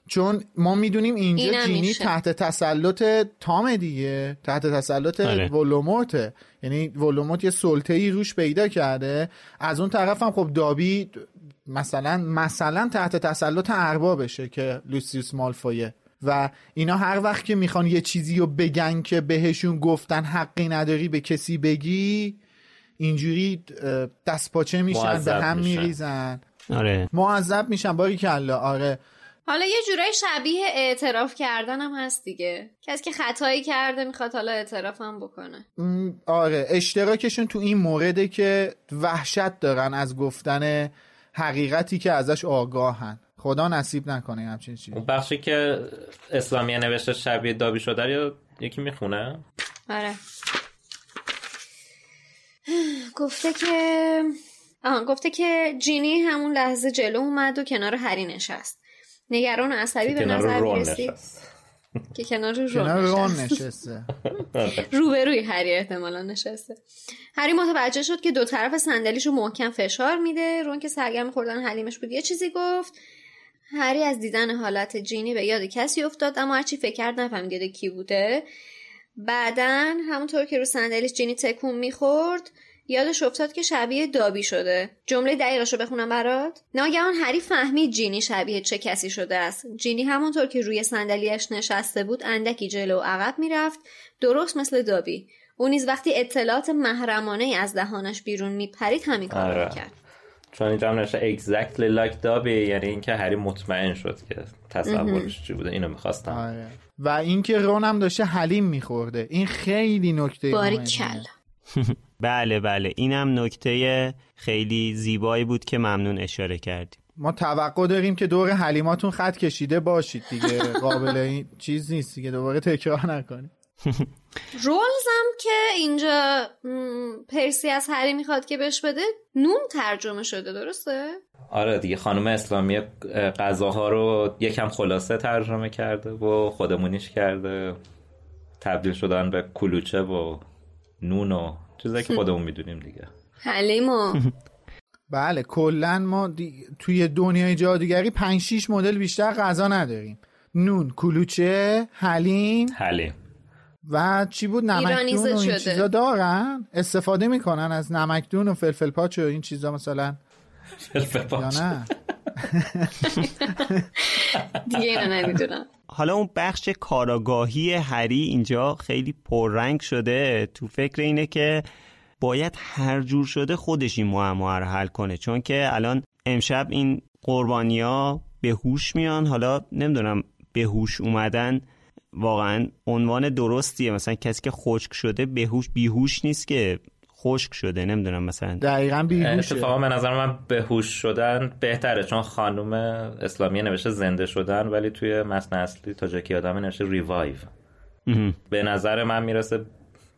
Speaker 4: چون ما می‌دونیم اینجا جینی
Speaker 2: میشه.
Speaker 4: تحت تسلط تام دیگه. تحت تسلط
Speaker 1: آره.
Speaker 4: ولوموته یعنی ولوموت یه سلطه ای روش پیدا کرده. از اون طرف هم خب دابی مثلا مثلا تحت تسلط اربابشه که لوسیوس مالفویه. و اینا هر وقت که می‌خوان یه چیزی رو بگن که بهشون گفتن حقی نداری به کسی بگی اینجوری دست پاچه میشن به هم. میریزن.
Speaker 1: آره.
Speaker 4: معذب میشن. باری کلا آره.
Speaker 2: حالا یه جورای شبیه اعتراف کردن هم هست دیگه. کسی که خطایی کرده می‌خواد حالا اعتراف هم بکنه
Speaker 4: آره اشتراکشون تو این مورده که وحشت دارن از گفتن حقیقتی که ازش آگاهن. خدا نصیب نکنه همچین چیزی.
Speaker 3: بخشی که اسلامیه نوشته شبیه دابی شده یا یکی می‌خونه؟
Speaker 2: آره. گفته که آها گفته که جینی همون لحظه جلو اومد و کنار هری نشست. نگران و عصبی به نظر
Speaker 3: نشست
Speaker 2: که کنار رون.
Speaker 4: نشسته.
Speaker 2: روبروی هری احتمالا نشسته. هری متوجه شد که دو طرف صندلیشو محکم فشار میده. رون که سرگرم خوردن حلیمش بود یه چیزی گفت. هری از دیدن حالت جینی به یاد کسی افتاد اما هرچی فکر کرد نفهمید یاد کی بوده. بعدا همونطور که رو صندلیش جینی تکون می‌خورد یادش افتاد که شبیه دابی شده. جمله دقیقش رو بخونم برات. ناگهان هری فهمید جینی شبیه چه کسی شده است. جینی همونطور که روی صندلیاش نشسته بود اندکی جلو و عقب می‌رفت. درست مثل دابی. او نیز وقتی اطلاعات محرمانه از دهانش بیرون میپرید همین کار
Speaker 3: آره.
Speaker 2: کرد
Speaker 3: چون اینجا هم نوشته exactly like دابی یعنی اینکه هری مطمئن شد که تصورش چی بوده. اینو می‌خواستم.
Speaker 4: آره. و اینکه رون هم داشته حلیم میخورده. این خیلی نکته
Speaker 2: باری. کل
Speaker 1: بله بله. اینم نکته خیلی زیبایی بود که ممنون اشاره کردیم
Speaker 4: ما توقع داریم که دور حلیماتون خط کشیده باشید دیگه. قابل این چیز نیست دیگه. دوباره تکرار نکنید
Speaker 2: رولزم که اینجا پرسی از هری می‌خواد که بهش بده نون ترجمه شده درسته؟
Speaker 3: آره دیگه خانم اسلامی اه، غذاها رو یکم خلاصه ترجمه کرده و خودمونیش کرده. تبدیل شدن به کلوچه و نون و چیزایی که خودمون می‌دونیم دیگه.
Speaker 2: حلیمو
Speaker 4: بله کلا ما دی- توی دنیای جادوگری 5 6 مدل بیشتر غذا نداریم. نون کلوچه حلیم
Speaker 3: حلیم.
Speaker 4: و چی بود؟ نمکدون و این
Speaker 2: شده.
Speaker 4: چیزا دارن؟ استفاده می‌کنن از نمکدون و فلفل پاچ و این چیزا مثلا.
Speaker 3: فلفل
Speaker 4: یا
Speaker 3: پاچ.
Speaker 4: نه؟
Speaker 2: دیگه اینو نمی‌دونم.
Speaker 1: حالا اون بخش کاراگاهی هری اینجا خیلی پررنگ شده. تو فکر اینه که باید هر جور شده خودش این معما رو حل کنه. چون که الان امشب این قربانیا به هوش میان. حالا نمی‌دونم به هوش اومدن واقعا عنوان درستیه. مثلا کسی که خشک شده بهوش بیهوش نیست که خشک شده نمی‌دونم مثلا
Speaker 4: دقیقا بیهوشه.
Speaker 3: اتفاقا به نظر من بهوش شدن بهتره چون خانم اسلامی نوشته زنده شدن ولی توی متن اصلی تاجکی آدم نوشته ریوایو. به نظر من می‌رسه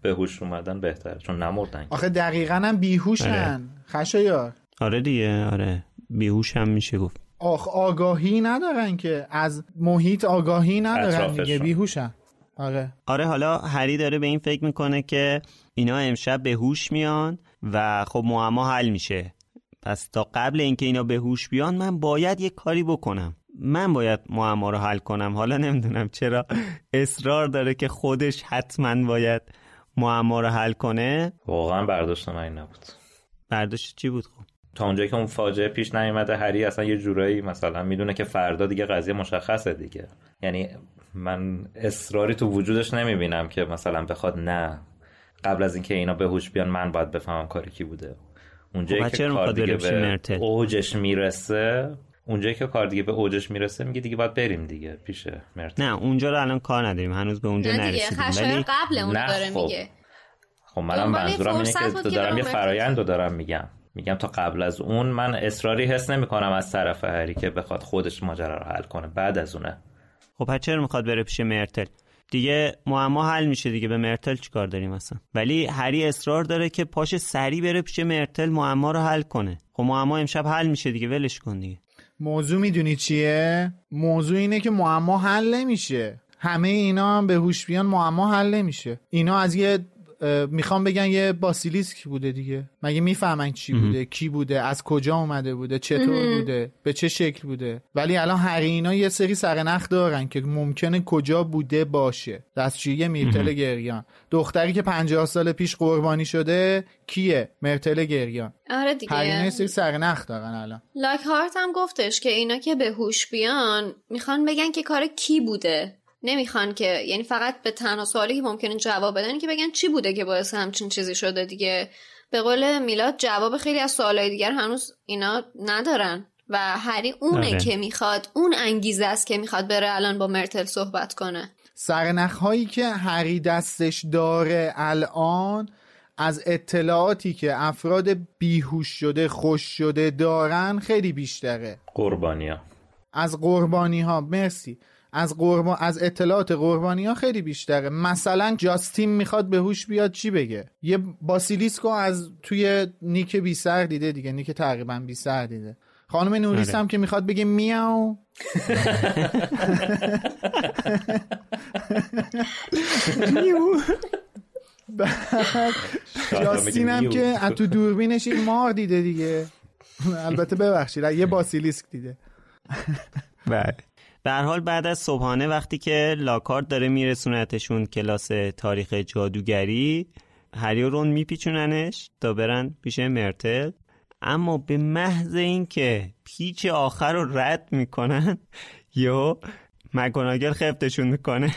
Speaker 3: بهوش اومدن بهتره چون نمردن.
Speaker 4: آخه دقیقا هم بیهوشن. خشایار.
Speaker 1: آره دیگه آره. بیهوش هم میشه گفت.
Speaker 4: آخ آگاهی ندارن که. از محیط آگاهی ندارن. دیگه. بیهوشن. آره.
Speaker 1: آره حالا هری داره به این فکر می‌کنه که اینا امشب به هوش میان و خب معما حل میشه. پس تا قبل اینکه اینا به هوش بیان من باید یه کاری بکنم. من باید معما رو حل کنم. حالا نمی‌دونم چرا اصرار داره که خودش حتما باید معما رو حل کنه.
Speaker 3: واقعا برداشت من این نبود.
Speaker 1: برداشت چی بود خب؟
Speaker 3: تا اونجایی که اون فاجعه پیش نیومده هری اصلا یه جورایی مثلا می‌دونه که فردا دیگه قضیه مشخصه دیگه. یعنی من اصراری تو وجودش نمی‌بینم که مثلا بخواد نه. قبل از اینکه اینا به هوش بیان من باید بفهمم کاری کی بوده. اونجایی
Speaker 1: خب،
Speaker 3: که کار
Speaker 1: می‌خواد
Speaker 3: دیگه به
Speaker 1: مرتل؟
Speaker 3: اوجش می‌رسه اونجایی که کار دیگه به اوجش می‌رسه میگه دیگه باید بریم دیگه. پیش مرتل
Speaker 1: نه اونجا رو الان کار نداریم. هنوز به اونجا
Speaker 2: نه دیگه
Speaker 1: نرسیدیم. ولی
Speaker 2: قبل اون داره
Speaker 3: خب.
Speaker 2: میگه.
Speaker 3: خب منم منظورم اینه که
Speaker 2: که
Speaker 3: دارم یه فرایند رو دارم میگم. میگم تا قبل از اون من اصراری حس نمی‌کنم از طرف هری که بخواد خودش ماجرا رو حل کنه. بعد از اونه.
Speaker 1: خب پس چرا می‌خواد بره پیش مرتل؟ دیگه معما حل میشه دیگه. به مرتل چیکار داریم اصلا؟ ولی هری اصرار داره که پاش سری بره پیش مرتل معما رو حل کنه. خب معما امشب حل میشه دیگه. ولش کن دیگه.
Speaker 4: موضوع می‌دونی چیه؟ موضوع اینه که معما حل نمیشه. همه اینا هم به هوش بیان معما حل نمیشه. اینا از یه می‌خوام بگن یه باسیلیسک بوده دیگه. مگه می‌فهمن چی بوده کی بوده از کجا اومده بوده چطور بوده به چه شکل بوده؟ ولی الان هر اینا یه سری سرنخ دارن که ممکنه کجا بوده باشه. دستشویی میرتل گریان. دختری که پنجاه سال پیش قربانی شده کیه؟ مرتل گریان.
Speaker 2: آره
Speaker 4: هر اینا یه
Speaker 2: دیگه
Speaker 4: سری سرنخ دارن الان.
Speaker 2: لاک هارت هم گفتش که اینا که به هوش بیان می‌خوان بگن که کار کی بوده. نمی‌خوان که یعنی فقط به تنها سوالی که ممکنه جواب بدن که بگن چی بوده که باعث همچین چیزی شده دیگه. به قول میلاد جواب خیلی از سوالای دیگر هنوز اینا ندارن. و هری اونه
Speaker 1: آره.
Speaker 2: که می‌خواد اون انگیزه است که می‌خواد بره الان با مرتل صحبت کنه.
Speaker 4: سرنخ هایی که هری دستش داره الان از اطلاعاتی که افراد بیهوش شده خوش شده دارن خیلی بیشتره.
Speaker 3: قربانیا.
Speaker 4: از قربانی ها مرسی. از قربان از اطلاعات قربانی ها خیلی بیشتره. مثلا جاستین می‌خواد به هوش بیاد چی بگه؟ یه باسیلیسکو از توی نیک بی سر دیده دیگه نیک تقریبا بی سر دیده. خانم نوریس
Speaker 1: آره.
Speaker 4: هم که می‌خواد بگه میاو. جاستین هم که از تو دوربینش این مار دیده دیگه. البته ببخشید یه باسیلیسک دیده.
Speaker 1: بله. به حال بعد از صبحانه وقتی که لاکارت داره میرسونتشون کلاس تاریخ جادوگری هری و رون میپیچوننش تا برن پیش مرتل. اما به محض اینکه پیچ آخر رو رد می‌کنن یا مگوناگل خفتشون می‌کنه.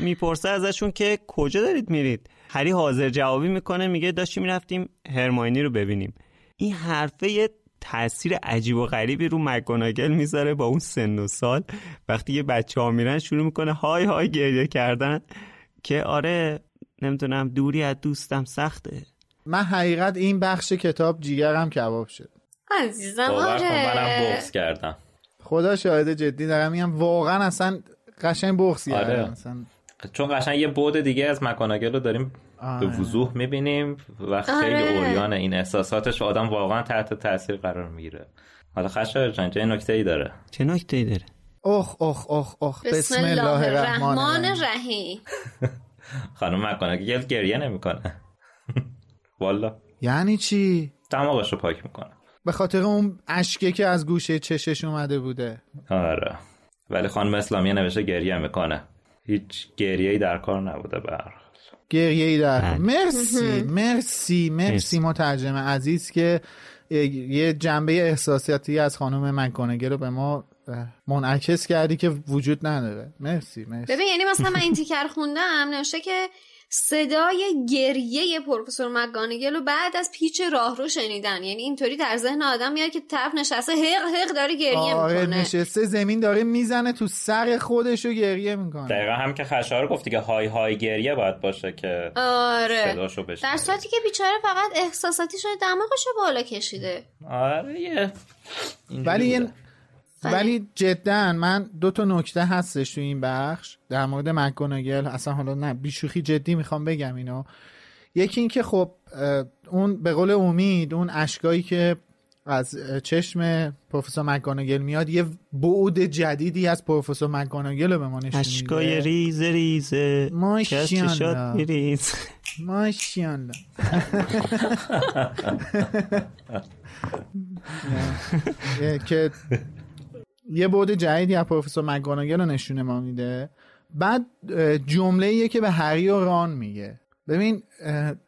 Speaker 1: می‌پرسه ازشون که کجا دارید میرید؟ هری حاضر جوابی می‌کنه میگه داشتیم می‌رفتیم هرماینی رو ببینیم. این حرفه یه تاثیر عجیب و غریبی رو مگوناگل می‌ذاره با اون سن و سال. وقتی یه بچه ها میرن شروع می‌کنه های های گریه کردن که آره نمی‌دونم دوری از دوستم سخته.
Speaker 4: من حقیقت این بخش کتاب جیگرم کباب شد.
Speaker 2: عزیزم
Speaker 3: کن منم
Speaker 2: آره
Speaker 3: بغض کردم.
Speaker 4: خدا شاهد جدی دارم میگم واقعا اصلا قشنگ بغض
Speaker 3: آره.
Speaker 4: کردم. اصلا
Speaker 3: چون قشنگ یه بود دیگه از مکاناگل رو داریم به. وضوح می‌بینیم و خیلی
Speaker 2: آره.
Speaker 3: اوریان این احساساتش آدم واقعا تحت تاثیر قرار می‌گیره. حالا خشایار جان چه نکته ای داره؟
Speaker 1: چه نکته ای داره؟
Speaker 4: اخ اخ اخ اخ
Speaker 2: بسم الله الرحمن الرحیم.
Speaker 3: خانم مکاناگل گریه نمی‌کنه. والا.
Speaker 4: یعنی چی؟
Speaker 3: دماغش رو پاک می‌کنه.
Speaker 4: به خاطر اون اشکه که از گوشه چشش اومده بوده.
Speaker 3: آره. ولی خانم اسلامی نوشته گریه می‌کنه. هیچ گریه ای در کار نبوده بر
Speaker 4: گریه ای در
Speaker 1: بله.
Speaker 4: مرسی مرسی مرسی
Speaker 1: مرسی.
Speaker 4: مترجم عزیز که یه جنبه احساسیاتی از خانم مکانگه رو به ما منعکس کردی که وجود نداره مرسی مرسی
Speaker 2: ببین یعنی مثلا من این تیکر خوندم نوشته که صدای گریه پروفسور مگانگل رو بعد از پیچ راهرو شنیدن. یعنی اینطوری در ذهن آدم میاد که طرف نشسته حق حق داره گریه
Speaker 4: آره
Speaker 2: می‌کنه.
Speaker 4: نشسته زمین داره می‌زنه تو سر خودش رو گریه می‌کنه.
Speaker 3: دقیقا هم که خشایار گفتی که های های گریه باید باشه که
Speaker 2: آره.
Speaker 3: صداشو بشنوی.
Speaker 2: در صورتی که بیچاره فقط احساساتی شده دماغش رو بالا کشیده.
Speaker 3: آره
Speaker 4: ولی یه-. ولی جدا من دو تا نکته هستش تو این بخش. در مورد مکگوناگل اصلا حالا نه بیشوخی جدی می‌خوام بگم اینو. یکی این که خب اون به قول امید اون اشکایی که از چشم پروفسور مکگاناگل میاد یه بعد جدیدی از پروفسور مکگاناگل رو به ما نشون
Speaker 1: اشکای ریز ریز
Speaker 4: ماشیانلا
Speaker 1: ریز
Speaker 4: ماشیانلا که یه بعد جدیدی از پروفسور مکگاناگل رو نشونه ما میده. بعد جمله که به هری و ران میگه. ببین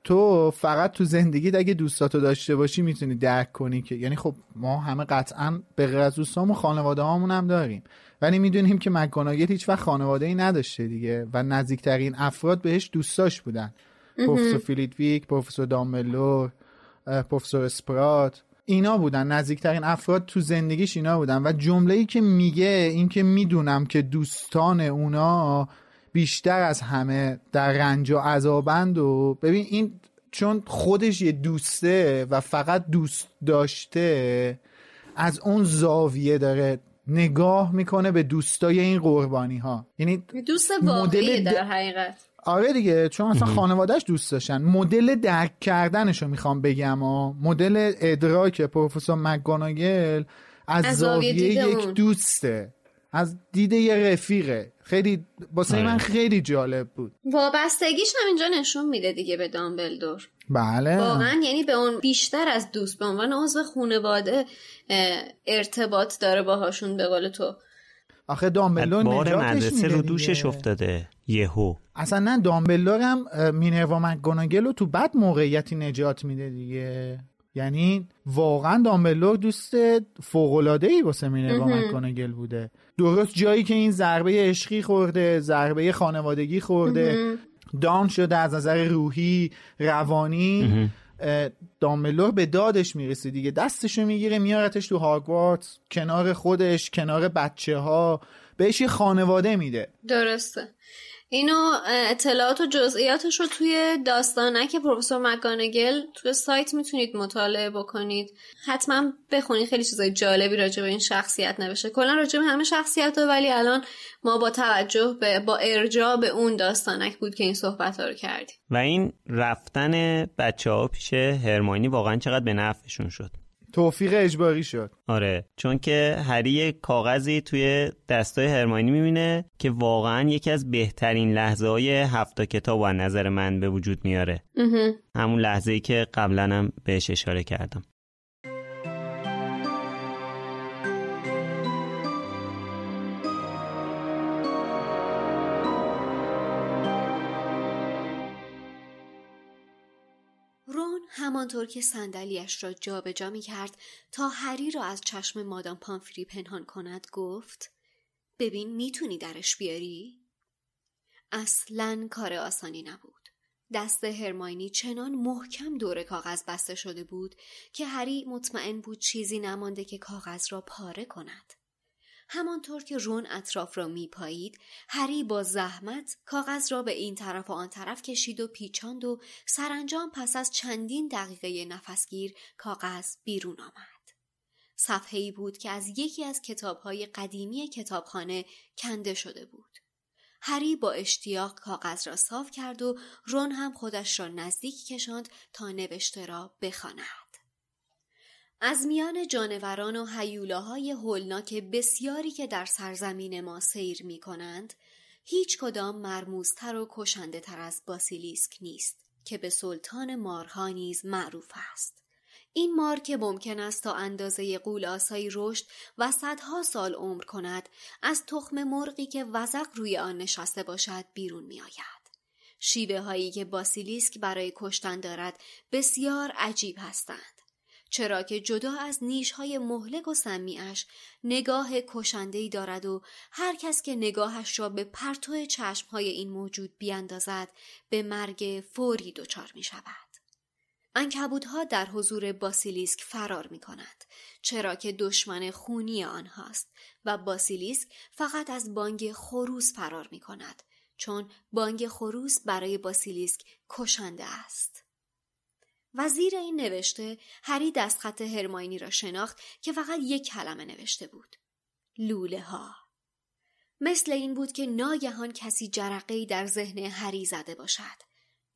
Speaker 4: تو فقط تو زندگیت اگه دوستاتو داشته باشی می‌تونی درک کنی که یعنی خب ما همه قطعا به غیر از دوستامون خانواده هامون هم داریم. ولی می‌دونیم که مکگاناگل هیچ وقت خانواده ای نداشته دیگه و نزدیکترین افراد بهش دوستاش بودن. پروفسور فیلیدویک پروفسور دامبلور پروفسور اسپرات. اینا بودن نزدیکترین افراد تو زندگیش اینا بودن. و جمله ای که میگه این که می‌دونم که دوستان اونا بیشتر از همه در رنج و عذابند و ببین این چون خودش یه دوسته و فقط دوست داشته از اون زاویه داره نگاه می‌کنه به دوستای این قربانی ها یعنی
Speaker 5: دوست واقعی در حقیقت.
Speaker 4: آره دیگه چون اصلا خانوادهش دوست داشتن. مدل درک کردنشو می‌خوام بگم ها مدل ادراک پروفسور مکگاناگل از, از زاویه یک دوسته. از دید یه رفیقه. خیلی واسه من خیلی جالب بود.
Speaker 5: وابستگیش هم اینجا نشون میده دیگه به دامبلدور.
Speaker 4: بله.
Speaker 5: واقعا یعنی به اون بیشتر از دوست به عنوان عضو خانواده ارتباط داره باهاشون به قول تو.
Speaker 4: آخه دامبلور
Speaker 1: بار مدرسه رو دوشش افتاده. یهو.
Speaker 4: اصلا نه دامبلور هم مینروا مکگوناگل رو تو بد موقعیتی نجات میده دیگه. یعنی واقعا دامبلور دوست فوقلاده ای واسه مینروا مکگوناگل بوده. درست جایی که این ضربه عشقی خورده ضربه خانوادگی خورده دان شده از نظر روحی روانی دامبلور به دادش می‌رسه دیگه. دستشو می‌گیره میارتش تو هاگوارتس کنار خودش کنار بچه ها بهش یه خانواده میده.
Speaker 5: درسته. اینو اطلاعات و جزئیاتش رو توی داستانک پروفسور مکانگل توی سایت می‌تونید مطالعه بکنید. حتما بخونید خیلی چیزای جالبی راجع به این شخصیت نوشته. کلا راجع به همه شخصیت ها ولی الان ما با توجه به با ارجاع به اون داستانک بود که این صحبت ها رو کردیم.
Speaker 1: و این رفتن بچه ها پیش هرمانی واقعا چقدر به نفعشون شد.
Speaker 4: توفیق اجباری شد.
Speaker 1: آره چون که هری کاغذی توی دستای هرمانی می‌بینه که واقعا یکی از بهترین لحظه های هفتا کتاب و نظر من به وجود میاره. همون لحظه ای که قبلا هم بهش اشاره کردم.
Speaker 5: همانطور که صندلیاش را جابجا می کرد تا هری را از چشم مادام پامفری پنهان کند گفت ببین می‌تونی درش بیاری؟ اصلا کار آسانی نبود. دست هرماینی چنان محکم دور کاغذ بسته شده بود که هری مطمئن بود چیزی نمانده که کاغذ را پاره کند. همانطور که رون اطراف را میپایید هری با زحمت کاغذ را به این طرف و آن طرف کشید و پیچاند و سرانجام پس از چندین دقیقه نفسگیر کاغذ بیرون آمد. صفحه ای بود که از یکی از کتابهای قدیمی کتابخانه کنده شده بود. هری با اشتیاق کاغذ را صاف کرد و رون هم خودش را نزدیک کشاند تا نوشته را بخواند. از میان جانوران و حیولاهای هولناک بسیاری که در سرزمین ما سیر می کنند، هیچ کدام مرموزتر و کشنده تر از باسیلیسک نیست که به سلطان مارها نیز معروف است. این مار که ممکن است تا اندازه قولاسایی رشد و صدها سال عمر کند از تخم مرغی که وزق روی آن نشسته باشد بیرون می آید. شیوه هایی که باسیلیسک برای کشتن دارد بسیار عجیب هستند. چرا که جدا از نیشهای مهلک و سمیعش نگاه کشندهی دارد و هر کس که نگاهش را به پرتو چشمهای این موجود بیاندازد به مرگ فوری دچار می شود. انکبودها در حضور باسیلیسک فرار می کند چرا که دشمن خونی آنهاست و باسیلیسک فقط از بانگ خروس فرار می کند چون بانگ خروس برای باسیلیسک کشنده است. و زیر این نوشته هری دستخط هرماینی را شناخت که فقط یک کلمه نوشته بود. لوله ها. مثل این بود که ناگهان کسی جرقه در ذهن هری زده باشد.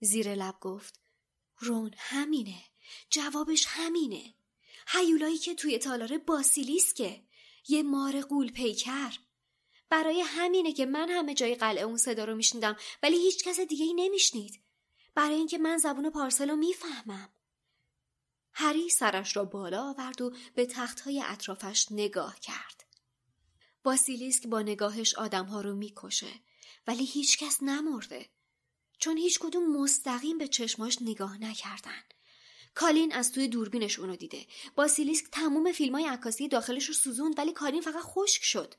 Speaker 5: زیر لب گفت رون همینه. جوابش همینه. هیولایی که توی تالار باسیلیسکه یه مار قول پیکر برای همینه که من همه جای قلعه اون صدا رو میشنیدم ولی هیچ کس دیگه ای نمیشنید برای اینکه من زبون پارسل رو می‌فهمم. هری سرش را بالا آورد و به تختهای اطرافش نگاه کرد. باسیلیسک با نگاهش آدمها رو می‌کشه ولی هیچ کس نمرده. چون هیچ کدوم مستقیم به چشماش نگاه نکردن. کالین از توی دوربینش اونو دیده. باسیلیسک تموم فیلم های عکاسی داخلش رو سوزوند ولی کالین فقط خشک شد.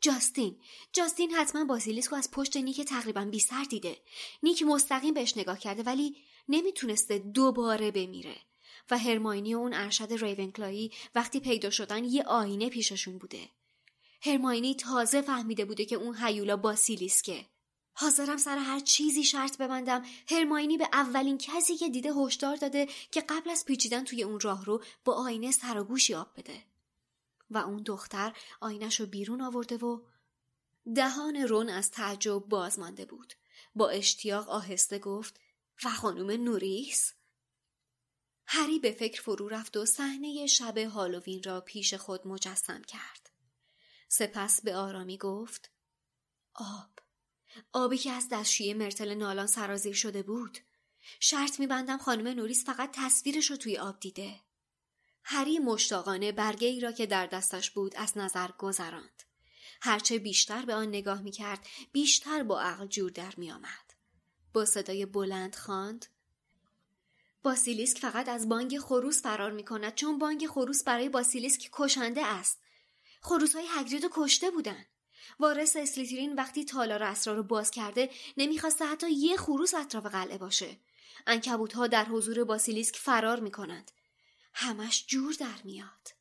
Speaker 5: جاستین. جاستین حتما باسیلیسکو از پشت نیک تقریبا بی سر دیده. نیک مستقیم بهش نگاه کرده ولی نمی‌تونسته دوباره بمیره. و هرماینی و اون ارشد ریونکلایی وقتی پیدا شدن یه آینه پیششون بوده. هرماینی تازه فهمیده بوده که اون هیولا باسیلیسکه. حاضرم سر هر چیزی شرط ببندم. هرماینی به اولین کسی که دیده هشدار داده که قبل از پیچیدن توی اون راه رو با آینه سر و گوشی آب بده. و اون دختر آینش رو بیرون آورده و دهان رون از تعجب باز مانده بود. با اشتیاق آهسته گفت و خانم نوریس؟ هری به فکر فرو رفت و صحنه شب هالووین را پیش خود مجسم کرد. سپس به آرامی گفت آب آبی که از دستشوی مرتل نالان سرازیر شده بود. شرط میبندم خانم نوریس فقط تصویرش رو توی آب دیده. هری مشتاقانه برگه ای را که در دستش بود از نظر گذراند هرچه بیشتر به آن نگاه می‌کرد بیشتر با عقل جور در میآمد با صدای بلند خواند باسیلیسک فقط از بانگ خروس فرار می کند چون بانگ خروس برای باسیلیسک کشنده است. خروس های هگرید کشته بودن. وارث اسلیترین وقتی تالار اسرار رو باز کرده نمی‌خواسته حتی یه خروس اطراف قلعه باشه. انکبوت ها در حضور باسیلیسک فرار می کنند. همش جور در میاد.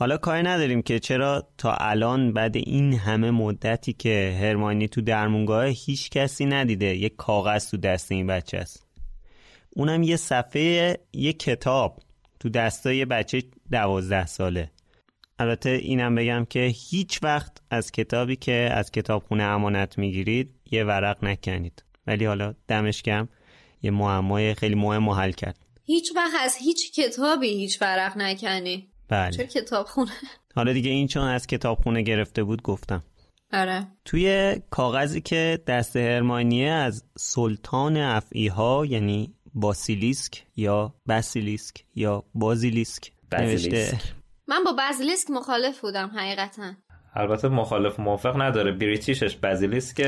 Speaker 1: حالا کاری نداریم که چرا تا الان بعد این همه مدتی که هرمانی تو درمونگاه هیچ کسی ندیده یه کاغذ تو دست این بچه است اونم یه صفحه یه کتاب تو دستای بچه دوازده ساله البته اینم بگم که هیچ وقت از کتابی که از کتابخونه امانت می‌گیرید یه ورق نکنید. ولی حالا دمش گرم یه معمای خیلی مهم حل کرد.
Speaker 5: هیچ وقت از هیچ کتابی هیچ ورق نکنی.
Speaker 1: بله.
Speaker 5: چرا کتابخونه؟
Speaker 1: حالا دیگه این چون از کتابخونه گرفته بود گفتم.
Speaker 5: آره.
Speaker 1: توی کاغذی که دست هرمانیه از سلطان افعی ها یعنی باسیلیسک یا باسیلیسک یا بازیلیسک نوشته.
Speaker 5: من با بازیلیسک مخالف بودم حقیقتا.
Speaker 3: البته مخالف موافق نداره. بریتیشش بازیلیسک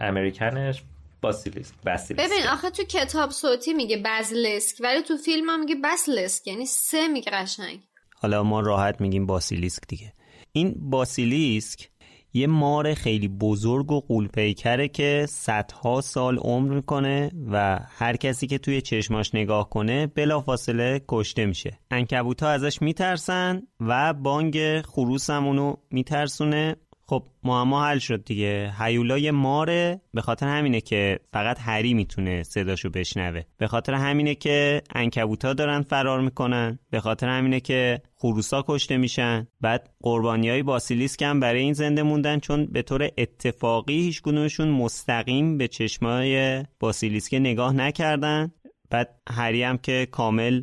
Speaker 3: امریکنش باسیلیسک باسیلیسک.
Speaker 5: ببین آخه تو کتاب صوتی میگه بازیلیسک ولی تو فیلم هم میگه باسیلیسک یعنی سه میگه قشنگ.
Speaker 1: حالا ما راحت میگیم باسیلیسک دیگه. این باسیلیسک یه مار خیلی بزرگ و قولپیکره که صدها سال عمر می‌کنه و هر کسی که توی چشماش نگاه کنه بلافاصله کشته میشه. انکبوت ازش میترسن و بانگ خروس هم اونو میترسونه. خب معما حل شد دیگه. هیولای ماره به خاطر همینه که فقط هری می‌تونه صداشو بشنوه. به خاطر همینه که انکبوتا دارن فرار می‌کنن. به خاطر همینه که خروسا کشته میشن. بعد قربانی های باسیلیسک هم برای این زنده موندن چون به طور اتفاقی هیچ مستقیم به چشمای باسیلیسک نگاه نکردن. بعد هری هم که کامل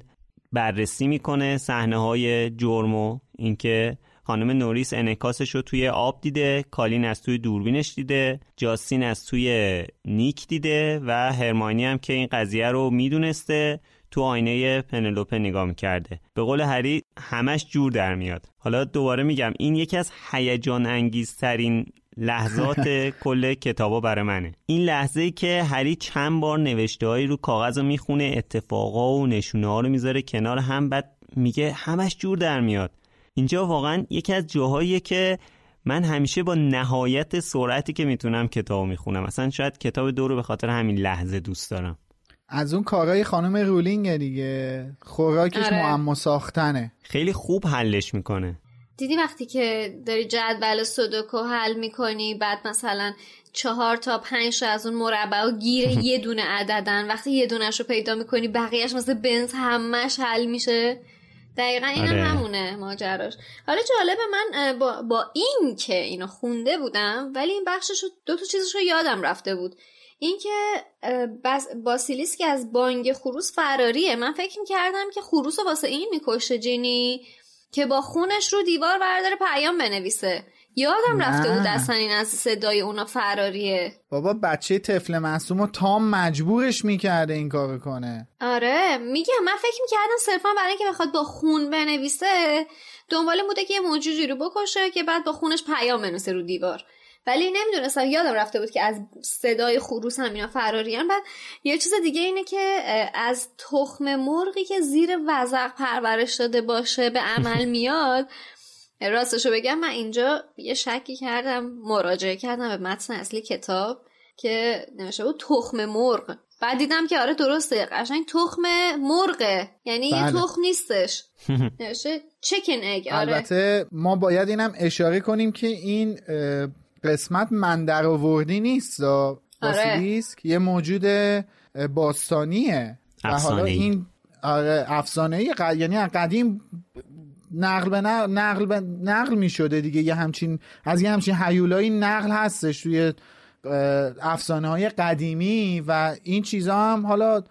Speaker 1: بررسی می‌کنه صحنه های جرم و اینکه خانم نوریس انکاسش رو توی آب دیده کالین از توی دوربینش دیده جاستین از توی نیک دیده و هرمانی هم که این قضیه رو می‌دونسته تو آینه پنلوپه نگاه می‌کرده. به قول هری همش جور در میاد. حالا دوباره میگم این یکی از هیجان انگیزترین لحظات کل کتابا برای منه. این لحظه ای که هری چند بار نوشته هایی رو کاغذ رو می‌خونه اتفاقا و نشونه ها رو می‌ذاره کنار هم بعد میگه همش جور در میاد. اینجا واقعا یکی از جاهاییه که من همیشه با نهایت سرعتی که می‌تونم کتاب می‌خونم. مثلا شاید کتاب دو رو به خاطر همین لحظه دوست دارم.
Speaker 4: از اون کارهای خانم رولینگ دیگه. خوراکش
Speaker 5: آره.
Speaker 4: معما ساختنه.
Speaker 1: خیلی خوب حلش می‌کنه.
Speaker 5: دیدی وقتی که داری جدول سودوکو حل می‌کنی بعد مثلا چهار تا پنج تا از اون مربع و گیر یه دونه عددن. وقتی یه دونش رو پیدا می‌کنی بقیهش مثل بنز همش حل میشه.
Speaker 2: دقیقا این
Speaker 1: آره.
Speaker 2: همونه ماجراش. حالا جالبه من با, با این که اینو خونده بودم ولی این بخشش رو دو تا چیزش رو یادم رفته بود. اینکه بس باسیلیسک از بانگ خروس فراریه. من فکر کردم که خروس واسه این می‌کشه جینی که با خونش رو دیوار برداره پیام بنویسه. یادم رفته بود اصلا این از صدای اونا فراریه
Speaker 4: بابا بچه طفل معصوم و تام مجبورش می‌کرده این کار کنه.
Speaker 2: آره میگم من فکر می‌کردم صرفا برای اینکه بخواد با خون بنویسه دنبال بوده که یه موجودی رو بکشه که بعد با خونش پیام بنویسه رو دیوار. ولی نمی‌دونستم یادم رفته بود که از صدای خروس هم اینا فراریان بعد یه چیز دیگه اینه که از تخم مرغی که زیر وزق پرورش داده باشه به عمل میاد راستشو بگم من اینجا یه شکی کردم مراجعه کردم به متن اصلی کتاب که نوشته بود تخم مرغ بعد دیدم که آره درسته قشنگ تخم مرغه یعنی بله. یه تخم نیستش نوشته چکن اگ آره.
Speaker 4: البته ما باید اینم اشاره کنیم که این قسمت من در آوردی نیست باسیلیسک آره. یه موجود باستانیه و حالا این آره افسانه ای ق... یعنی قدیم نقل به نقل نقل, به نقل می شده دیگه. یه همچین از یه همچین حیولایی نقل هستش توی افسانه های قدیمی و این چیزا هم حالا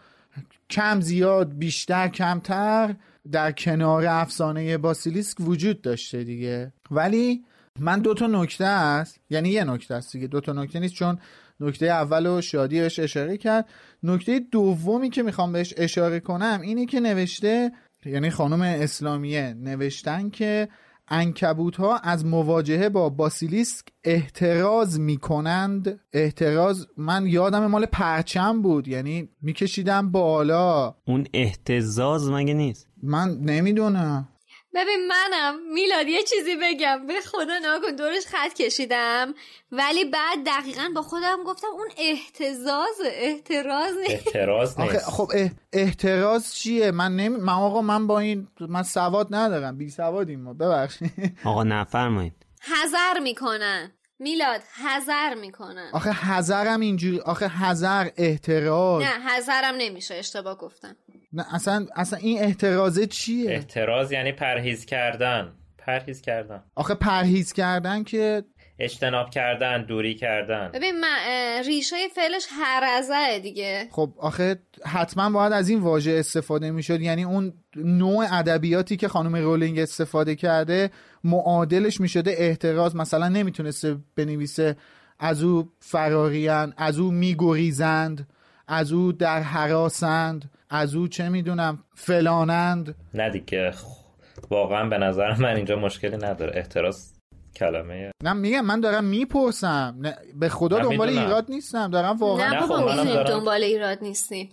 Speaker 4: کم زیاد بیشتر کمتر در کنار افسانه باسیلیسک وجود داشته دیگه. ولی من دو تا نکته است. یعنی یه نکته است دیگه. دو تا نکته نیست چون نکته اول و شادی بهش اشاره کرد. نکته دومی که می‌خوام بهش اشاره کنم اینه که نوشته یعنی خانم اسلامیه نوشتن که انکبوت ها از مواجهه با باسیلیسک احتراز می‌کنند. احتراز من یادم مال پرچم بود یعنی میکشیدم بالا.
Speaker 1: اون احتزاز مگه نیست؟
Speaker 4: من نمی‌دونم.
Speaker 2: ببین منم میلاد یه چیزی بگم. به خدا ناکن دورش خط کشیدم. ولی بعد دقیقا با خودم گفتم اون احتزاز احتراز نیست.
Speaker 3: احتراز نیست.
Speaker 4: خب احتراز چیه؟ من نمی... من آقا من با این من سواد ندارم. بی سوادیم ما. ببخشید.
Speaker 1: آقا نفرمایید.
Speaker 2: حذر می‌کنن. میلاد حذر می‌کنن.
Speaker 4: آخه حذرم اینجوری آخه حذر احتراز.
Speaker 2: نه حذرم نمیشه. اشتباه گفتم.
Speaker 4: نه اصلا اصلا این احترازه چیه؟
Speaker 3: احتراز یعنی پرهیز کردن. پرهیز کردن.
Speaker 4: آخه پرهیز کردن که
Speaker 3: اجتناب کردن دوری کردن.
Speaker 2: ببین من ریشه فعلش هرزه دیگه.
Speaker 4: خب آخه حتما باید از این واژه استفاده می‌شد. یعنی اون نوع ادبیاتی که خانم رولینگ استفاده کرده معادلش می‌شده احتراز. مثلا نمی‌تونسته بنویسه از او فراریان از او میگریزند از او در حراسند. از او چه می‌دونم فلانند.
Speaker 3: نه دیگه واقعا به نظر من اینجا مشکلی نداره. احتراز کلمه.
Speaker 4: نه میگم من دارم می‌پرسم. به خدا دنبال ایراد نیستم. دارم واقعا
Speaker 2: نه بابا خب دنبال ایراد نیستیم.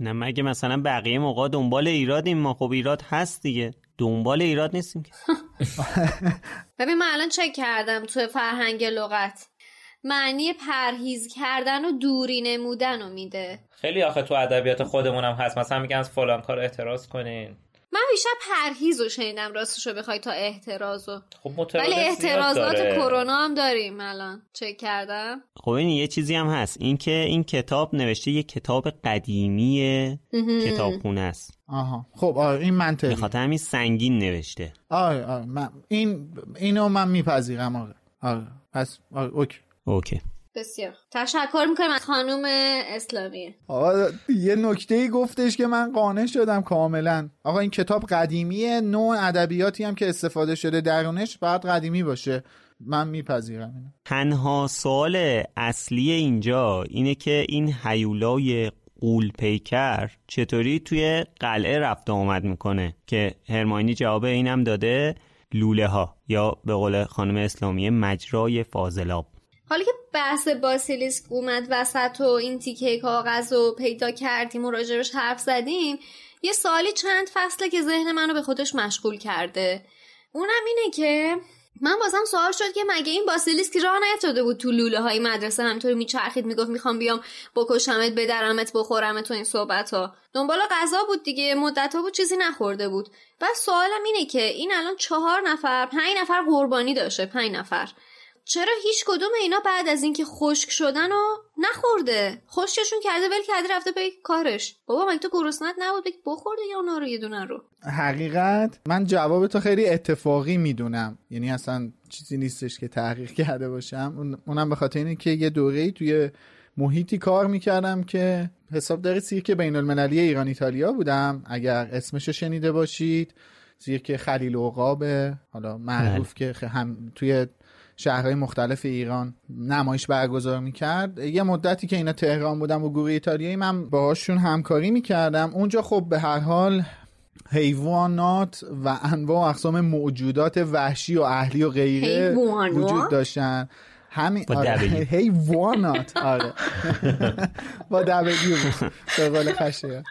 Speaker 1: نه مگه مثلا بقیه موقع دنبال ایرادیم ما خب ایراد هست دیگه. دنبال ایراد نیستیم
Speaker 2: ببین من الان چک کردم تو فرهنگ لغت. معنی پرهیز کردن و دوری نمودن رو میده.
Speaker 3: خیلی آخه تو ادبیات خودمونم هست. مثلا میگن از فلان کار احتراز کنین.
Speaker 2: من بیشتر پرهیز رو شنیدم راستشو بخوای تا احتراز رو.
Speaker 3: خب
Speaker 2: ولی احترازات کرونا هم داریم الان. چک کردم.
Speaker 1: خب این یه چیزی هم هست. این که این کتاب نوشته یه کتاب قدیمی کتابخونه است.
Speaker 4: آها. خب آره این منطقی
Speaker 1: به خاطر همین سنگین نوشته.
Speaker 4: آره آره. من این اینو من میپذیرم آره آره. پس آره okay.
Speaker 1: okay.
Speaker 2: بسیار. تشکر می‌کنم از خانوم اسلامی.
Speaker 4: آقا یه نکته ای گفتش که من قانع شدم کاملا. آقا این کتاب قدیمیه نوع ادبیاتی هم که استفاده شده درونش باید قدیمی باشه. من میپذیرم اینو.
Speaker 1: تنها سوال اصلی اینجا اینه که این هیولای غول پیکر چطوری توی قلعه رفت آمد می‌کنه که هرماینی جواب اینم داده لوله ها یا به قول خانم اسلامی مجرای فاضلاب.
Speaker 2: حالا که بحث باسیلیسک اومد وسط و این تیکه کاغذ رو پیدا کردیم و راجبش حرف زدیم یه سالی چند فصله که ذهن منو به خودش مشغول کرده. اونم اینه که من بازم سوال شد که مگه این باسیلیسک راه نیفتاده بود تو لوله های مدرسه همینطوری میچرخید می‌گفت می‌خوام بیام بکشمت بدرمت بخورمت تو این صحبت ها دنبال غذا بود دیگه مدت ها بود چیزی نخورده بود. و سوالم اینه که این الان چهار نفر پنج نفر قربانی داشته پنج نفر. چرا هیچ کدوم اینا بعد از اینکه خشک شدن و نخورده؟ خشکشون کرده ول کرده رفته به کارش. بابا مگه تو گرسنت نبود؟ بگی بخورده یا اونا رو یه دونه رو؟
Speaker 4: حقیقت من جواب تو خیلی اتفاقی می‌دونم. یعنی اصلا چیزی نیستش که تحقیق کرده باشم. اونم به خاطر اینه که یه دوره توی محیطی کار می‌کردم که حسابدار سیرک بین المللی ایران ایتالیا بودم. اگر اسمشو شنیده باشید سیرک خلیل اوقابه حالا معروف که هم توی شهرهای مختلف ایران نمایش برگزار می‌کرد. یه مدتی که اینا تهران بودم و گروه ایتالیایی من باهاشون همکاری می‌کردم. اونجا خب به هر حال حیوانات و انواع و اقسام موجودات وحشی و اهلی و غیره وجود داشتن. همین
Speaker 1: با
Speaker 4: آره. حیوانات آره. با دبلیو به قول خشه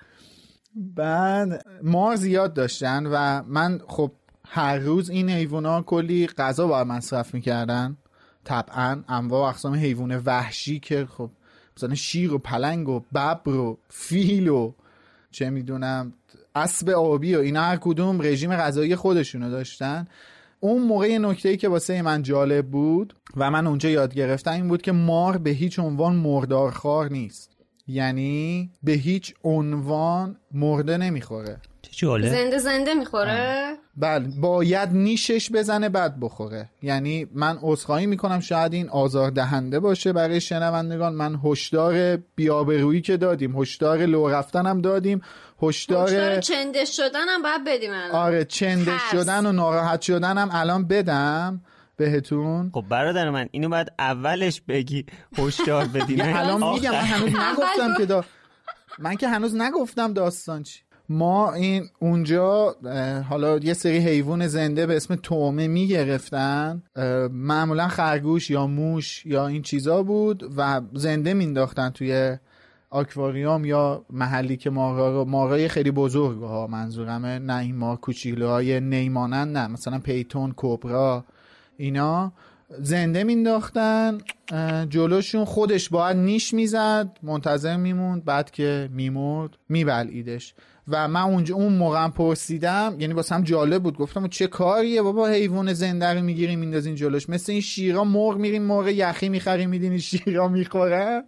Speaker 4: بعد ما زیاد داشتن و من خب هر روز این حیوونا کلی غذا باید مصرف می‌کردن. طبعا انواع و اقسام حیوان وحشی که خب مثلا شیر و پلنگ و ببر و فیل و چه می‌دونم اسب آبی و اینا هر کدوم رژیم غذایی خودشونو داشتن. اون موقع نکته ای که واسه من جالب بود و من اونجا یاد گرفتم این بود که مار به هیچ عنوان مردارخوار نیست. یعنی به هیچ عنوان مرده نمی‌خوره.
Speaker 1: چه جالب.
Speaker 2: زنده زنده می‌خوره؟
Speaker 4: بله باید نیشش بزنه بعد بخوره. یعنی من عذرخواهی می‌کنم شاید این آزار دهنده باشه برای شنوندگان. من هشدار بیابرویی که دادیم هشدار لو رفتن هم دادیم هشدار
Speaker 2: چندش شدن هم باید بدیم الان.
Speaker 4: آره چندش. شدن و ناراحت شدن هم الان بدم. بهتون.
Speaker 1: خب برادر من اینو باید اولش بگی هشدار بدی
Speaker 4: الان میگم من. هنوز نگفتم که دا... من که هنوز نگفتم داستان چی. ما این اونجا حالا یه سری حیوان زنده به اسم تومه می‌گرفتن. معمولا خرگوش یا موش یا این چیزا بود و زنده مینداختن توی آکواریوم یا محلی که مارا رو مارای خیلی بزرگ ها منظورمه نه این مار کوچیلوهای نیمانند نه مثلا پیتون کوبرا اینا زنده مینداختن جلوشون خودش باید نیش می‌زد منتظر میموند بعد که میمرد میبلعیدش و من اونجا اون موقع پرسیدم یعنی واسه هم جالب بود گفتم چه کاریه بابا حیوان زنده رو می‌گیری میندازین جلوش. مثل این شیرا مرغ میریم مرغ یخی می‌خریم میدین شیرا می‌خورن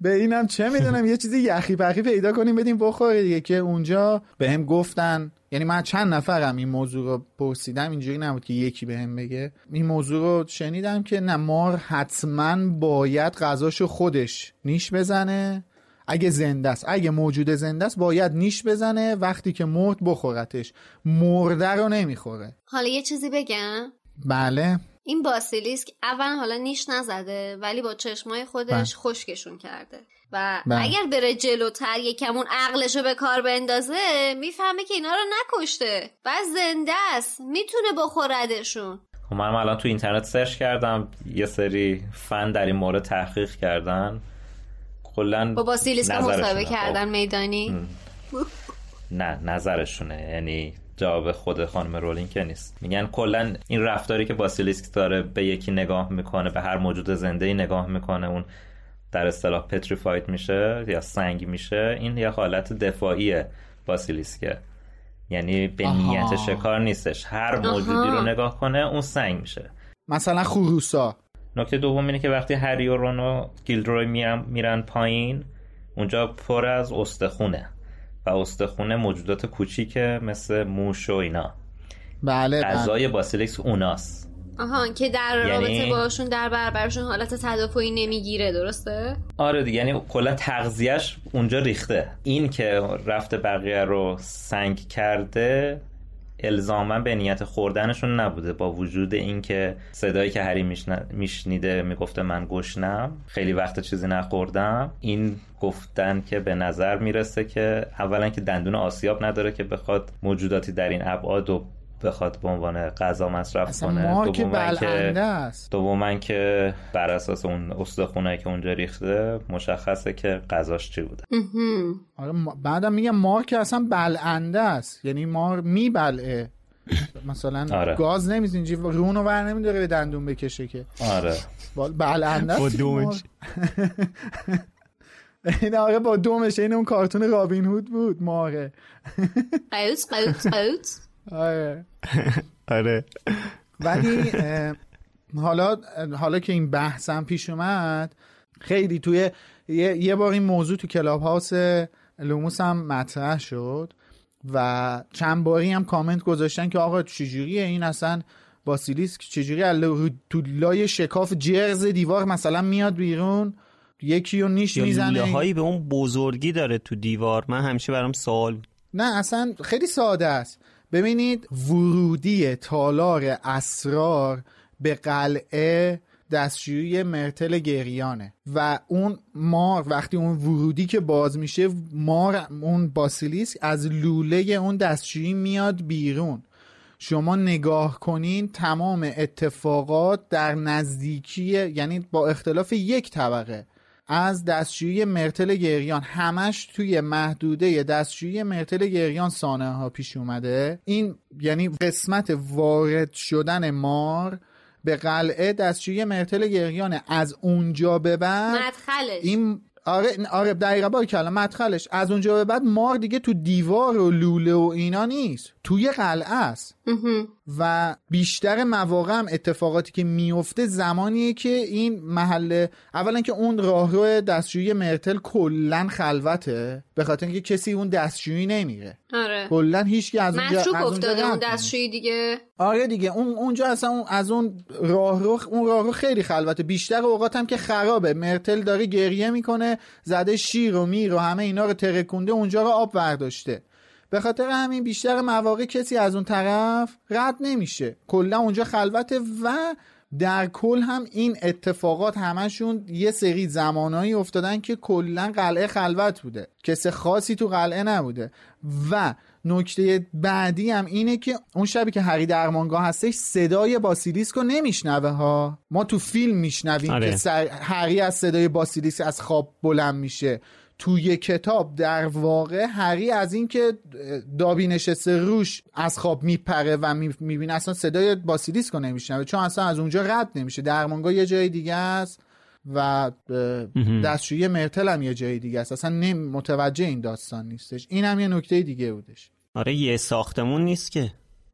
Speaker 4: به اینم چه می‌دونم یه چیزی یخی پخی پیدا کنیم بدیم بخوره دیگه. که اونجا به هم گفتن یعنی من چند نفرم این موضوع رو پرسیدم اینجوری نبود که یکی به هم بگه. این موضوع رو شنیدم که نه مار حتما باید غذاشو خودش نیش بزنه. اگه زنده است اگه موجود زنده است باید نیش بزنه وقتی که مرد بخورتش. مرده رو نمی‌خوره.
Speaker 2: حالا یه چیزی بگم.
Speaker 4: بله.
Speaker 2: این باسیلیسک اول حالا نیش نزده ولی با چشمای خودش خشکشون کرده. و
Speaker 4: بله.
Speaker 2: اگر بره جلوتر یکمون عقلشو به کار بندازه می‌فهمه که اینا رو نکشته. و زنده است. می‌تونه بخوردشون.
Speaker 3: خب منم الان تو اینترنت سرچ کردم. یه سری فن در این مورد تحقیق کردن. کلا
Speaker 2: با باسیلیسک
Speaker 3: نظرشونه.
Speaker 2: مصاحبه
Speaker 3: خب.
Speaker 2: کردن میدانی؟
Speaker 3: نه نظرشونه. یعنی جواب خود خانم رولینگ که نیست. میگن کلا این رفتاری که باسیلیسک داره به یکی نگاه می‌کنه به هر موجود زنده ای نگاه می‌کنه اون در اصطلاح پتریفاید میشه یا سنگ میشه این یه حالت دفاعی باسیلیسکه. یعنی به
Speaker 4: آها.
Speaker 3: نیت شکار نیستش. هر موجودی رو نگاه کنه اون سنگ میشه.
Speaker 4: مثلا خروسا.
Speaker 3: نکته دوم اینه که وقتی هری و رون و گیلدروی میرن, پایین اونجا پر از استخونه. و استخونه موجودات کوچیکه مثل موش و اینا.
Speaker 4: بله بله.
Speaker 3: غذای باسیلیکس اوناست.
Speaker 2: آها که در
Speaker 3: یعنی-
Speaker 2: رابطه باشون در برابرشون حالت تدافعی نمی‌گیره درسته؟
Speaker 3: آره دیگه یعنی کلا تغذیهش اونجا ریخته. این که رفته بقیه رو سنگ کرده الزاما به نیت خوردنشون نبوده. با وجود اینکه صدایی که هری میشن- میشنیده می‌گفته من گشنم خیلی وقت چیزی نخوردم این گفتن که به نظر می‌رسه که اولا که دندون آسیاب نداره که بخواد موجوداتی در این ابعاد و بخواد به عنوان غذا مصرف کنه.
Speaker 4: مار که است.
Speaker 3: دوما که بر اساس اون استخونایی که اونجا ریخته مشخصه که غذاش چی بوده.
Speaker 4: آره ما- بعدم میگم مار که اصلا بلعنده است. یعنی مار میبلعه. مثلا
Speaker 3: آره.
Speaker 4: گاز نمیز اینجی رونو ور نمیداره به دندون بکشه که.
Speaker 3: آره.
Speaker 4: بلعنده است. این آره با دومش این اون کارتون رابین هود بود ماره
Speaker 2: قیوت قیوت قیوت
Speaker 4: آره.
Speaker 1: آره.
Speaker 4: ولی حالا حالا که این بحثم پیش اومد خیلی توی یه, یه بار این موضوع تو Clubhouse لوموس هم مطرح شد و چند باری هم کامنت گذاشتن که آقا چجوریه این اصلا باسیلیسک چجوری تو لای شکاف جرز دیوار مثلا میاد بیرون یکی رو نیش می‌زنه.
Speaker 1: هایی به اون بزرگی داره تو دیوار. من همیشه برام سوال
Speaker 4: نه اصلا خیلی ساده است. ببینید ورودی تالار اسرار به قلعه دستشویی مرتل گریانه و اون مار وقتی اون ورودی که باز میشه مار اون باسیلیسک از لوله اون دستشویی میاد بیرون. شما نگاه کنین تمام اتفاقات در نزدیکی یعنی با اختلاف یک طبقه از دستشویی مرتل گریان. همش توی محدوده دستشویی مرتل گریان سانه ها پیش اومده. این یعنی قسمت وارد شدن مار به قلعه دستشویی مرتل گریانه از اونجا به بعد
Speaker 2: مدخلش.
Speaker 4: این آره آره دقیقا با کلا مدخلش. از اونجا به بعد مار دیگه تو دیوار و لوله و اینا نیست. توی قلعه است. و بیشتر مواقع هم اتفاقاتی که میفته زمانیه که این محله اولا که اون راهرو دستشویی مرتل کلا خلوته به خاطر اینکه کسی اون دستشویی نمیره
Speaker 2: آره.
Speaker 4: کلا هیچ از اونجا از
Speaker 2: افتاده اون دستشویی دیگه.
Speaker 4: آره دیگه اون اونجا اصلا اون از اون راهرو اون راهرو خیلی خلوته. بیشتر اوقات هم که خرابه. مرتل داره گریه می‌کنه زده شیر و میر و همه اینا رو ترکونده اونجا رو آب برداشته. به خاطر همین بیشتر مواقع کسی از اون طرف رد نمیشه کلا اونجا خلوته و در کل هم این اتفاقات همشون یه سری زمانایی افتادن که کلا قلعه خلوت بوده کسی خاصی تو قلعه نبوده و نکته بعدی هم اینه که اون شبی که هری درمانگاه هستش صدای باسیلیسک رو نمیشنوه ها ما تو فیلم میشنویم آره. که. هری از صدای باسیلیسک از خواب بلند میشه توی کتاب در واقع هری از اینکه دابی نشسته روش از خواب میپره و می‌بینه اصلا صدای باسیلیسکو نمیشنوه چون اصلا از اونجا رد نمیشه. درمانگاه یه جای دیگه است و دستشویی مرتل هم یه جای دیگه است. اصلا نمی متوجه این داستان نیستش. این هم یه نکته دیگه بودش.
Speaker 1: آره یه ساختمون نیست که.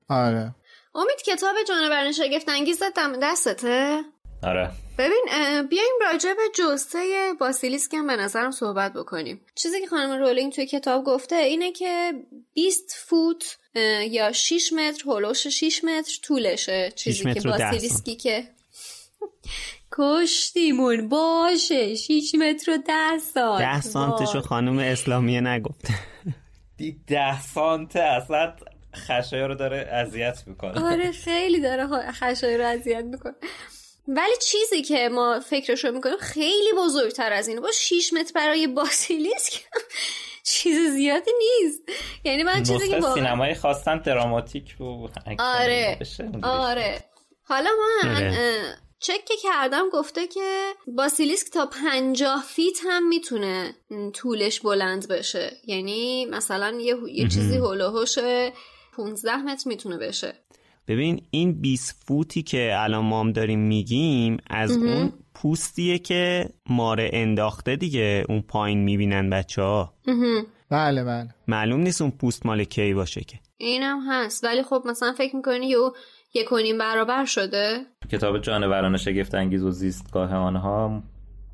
Speaker 4: آره.
Speaker 2: امید کتاب جانوران شگفت انگیز دستته؟
Speaker 3: آره.
Speaker 2: ببین بیایم راجع به جسته باسیلیسک هم به نظرم صحبت بکنیم. چیزی که خانم رولینگ توی کتاب گفته اینه که 20 فوت یا 6 متر هلوش 6 متر طولشه. چیزی که باسیلیسکی که کشتیمون باشه. 6 متر و 10 سانت.
Speaker 1: 10 سانتشو خانم اسلامیه نگفته.
Speaker 3: ده سانت اصلا خشایا رو داره اذیت می‌کنه.
Speaker 2: آره خیلی داره خشایا رو اذیت می‌کنه. ولی چیزی که ما فکرش رو می‌کنیم خیلی بزرگتر از اینه با 6 متر برای باسیلیسک چیز زیادی نیست. یعنی من چیزی که
Speaker 3: واقعا سینمایی خواستن دراماتیک و
Speaker 2: آره. آره. حالا من آره. چک که کردم گفته که باسیلیسک تا پنجاه فیت هم می‌تونه طولش بلند بشه. یعنی مثلا یه, یه چیزی هلوهوش 15 متر می‌تونه بشه.
Speaker 1: ببین این 20 فوتی که الان مام داریم میگیم از اون پوستیه که ماره انداخته دیگه اون پایین می‌بینن بچه ها
Speaker 4: بله بله.
Speaker 1: معلوم نیست اون پوست مال کی باشه که.
Speaker 2: اینم هست. ولی خب مثلا فکر می‌کنی یه یک برابر شده؟
Speaker 3: کتاب جانوران شگفت انگیز و زیستگاه آنها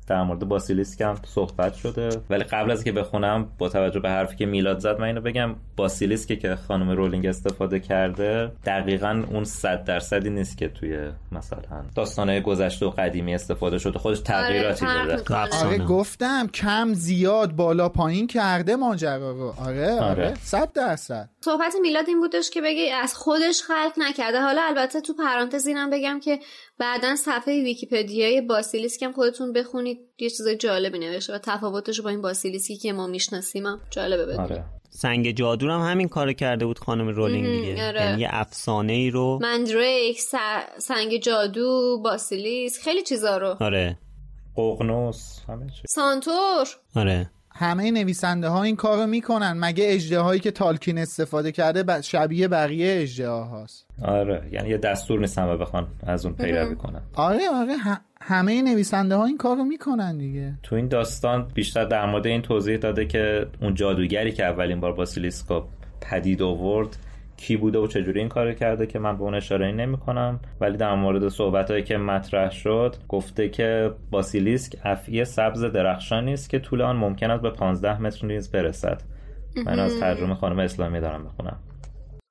Speaker 3: در مورد باسیلیسک هم صحبت شده. ولی قبل از که بخونم با توجه به حرفی که میلاد زد من اینو بگم. باسیلیسک که خانم رولینگ استفاده کرده دقیقا اون صد درصدی نیست که توی مثلا داستانه گذشته و قدیمی استفاده شده. خودش تغییراتی
Speaker 2: آره
Speaker 3: داده.
Speaker 4: آره گفتم کم زیاد بالا پایین کرده ماجرا رو. آره آره, آره. صد درصد.
Speaker 2: صحبت میلاد این بودش که بگی از خودش خلق نکرده. حالا البته تو پرانتز اینم بگم که بعدا صفحه ویکیپدیای باسیلیسک هم خودتون بخونید. یه چیز جالبی نوشته و تفاوتش با این باسیلیسکی که ما می‌شناسیم هم جالبه بدونید آره.
Speaker 1: سنگ جادو هم همین کار کرده بود خانم رولینگ دیگه.
Speaker 2: آره.
Speaker 1: یعنی یه افسانه ای رو
Speaker 2: مندریک سنگ جادو باسیلیس خیلی چیزا رو.
Speaker 1: آره.
Speaker 3: ققنوس همه چی.
Speaker 2: سانتور.
Speaker 1: آره.
Speaker 4: همه نویسنده ها این کارو می‌کنن. مگه اجده هایی که تالکین استفاده کرده شبیه بقیه اجده هاست
Speaker 3: آره یعنی یه دستور نیست همه بخوان از اون پیروی کنن.
Speaker 4: آره آره همه نویسنده ها این کارو می‌کنن دیگه.
Speaker 3: تو این داستان بیشتر در مورد این توضیح داده که اون جادوگری که اولین بار باسیلیسکوپ پدید آورد کی بوده و چجوری این کار کرده که من به اون اشاره نمی کنم ولی در مورد صحبت که مطرح شد گفته که باسیلیسک افعی سبز درخشانی است که طول آن ممکن است به 15 متر نیز برسد. من از ترجمه خانم اسلامی دارم می‌خونم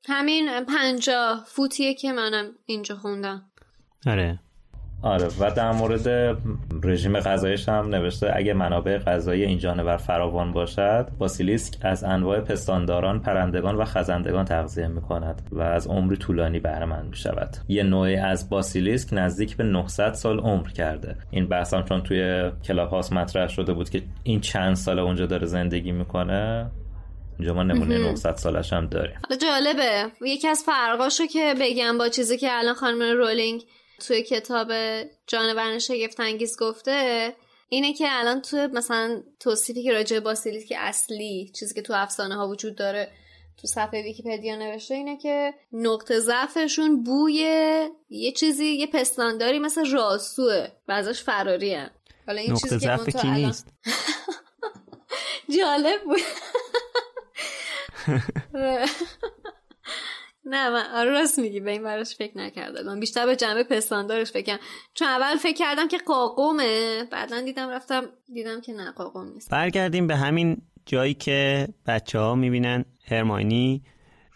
Speaker 2: همین پنجاه فوتیه که منم اینجا خوندم.
Speaker 1: آره.
Speaker 3: آره و در مورد رژیم غذایش هم نوشته اگه منابع غذایی این جانور فراوان باشد باسیلیسک از انواع پستانداران پرندگان و خزندگان تغذیه می کند و از عمری طولانی بهره می شود یه نوعی از باسیلیسک نزدیک به 900 سال عمر کرده. این بحث هم چون توی کلاب هاست مطرح شده بود که این چند سال اونجا داره زندگی می‌کنه اینجا ما نمونه 900 سالش هم داریم.
Speaker 2: جالبه. یکی از فرقاشو که بگم با چیزی که الان خانم رولینگ توی کتاب جانوران شگفت انگیز گفته اینه که الان توی مثلا توصیفی که راجع باسیلیسک که اصلی چیزی که تو افسانه ها وجود داره تو صفحه ویکیپدیا نوشته اینه که نقطه ضعفشون بوی یه چیزی یه پستانداری مثل راسوه و ازش فراری هم.
Speaker 1: حالا این نقطه ضعف کی نیست
Speaker 2: جالب بود نه من آره راست میگی به این براش فکر نکرده من بیشتر به جنبه پستاندارش فکرم چون اول فکر کردم که قاقومه بعدا دیدم رفتم دیدم که نه قاقوم نیست.
Speaker 1: برگردیم به همین جایی که بچه ها می‌بینن هرماینی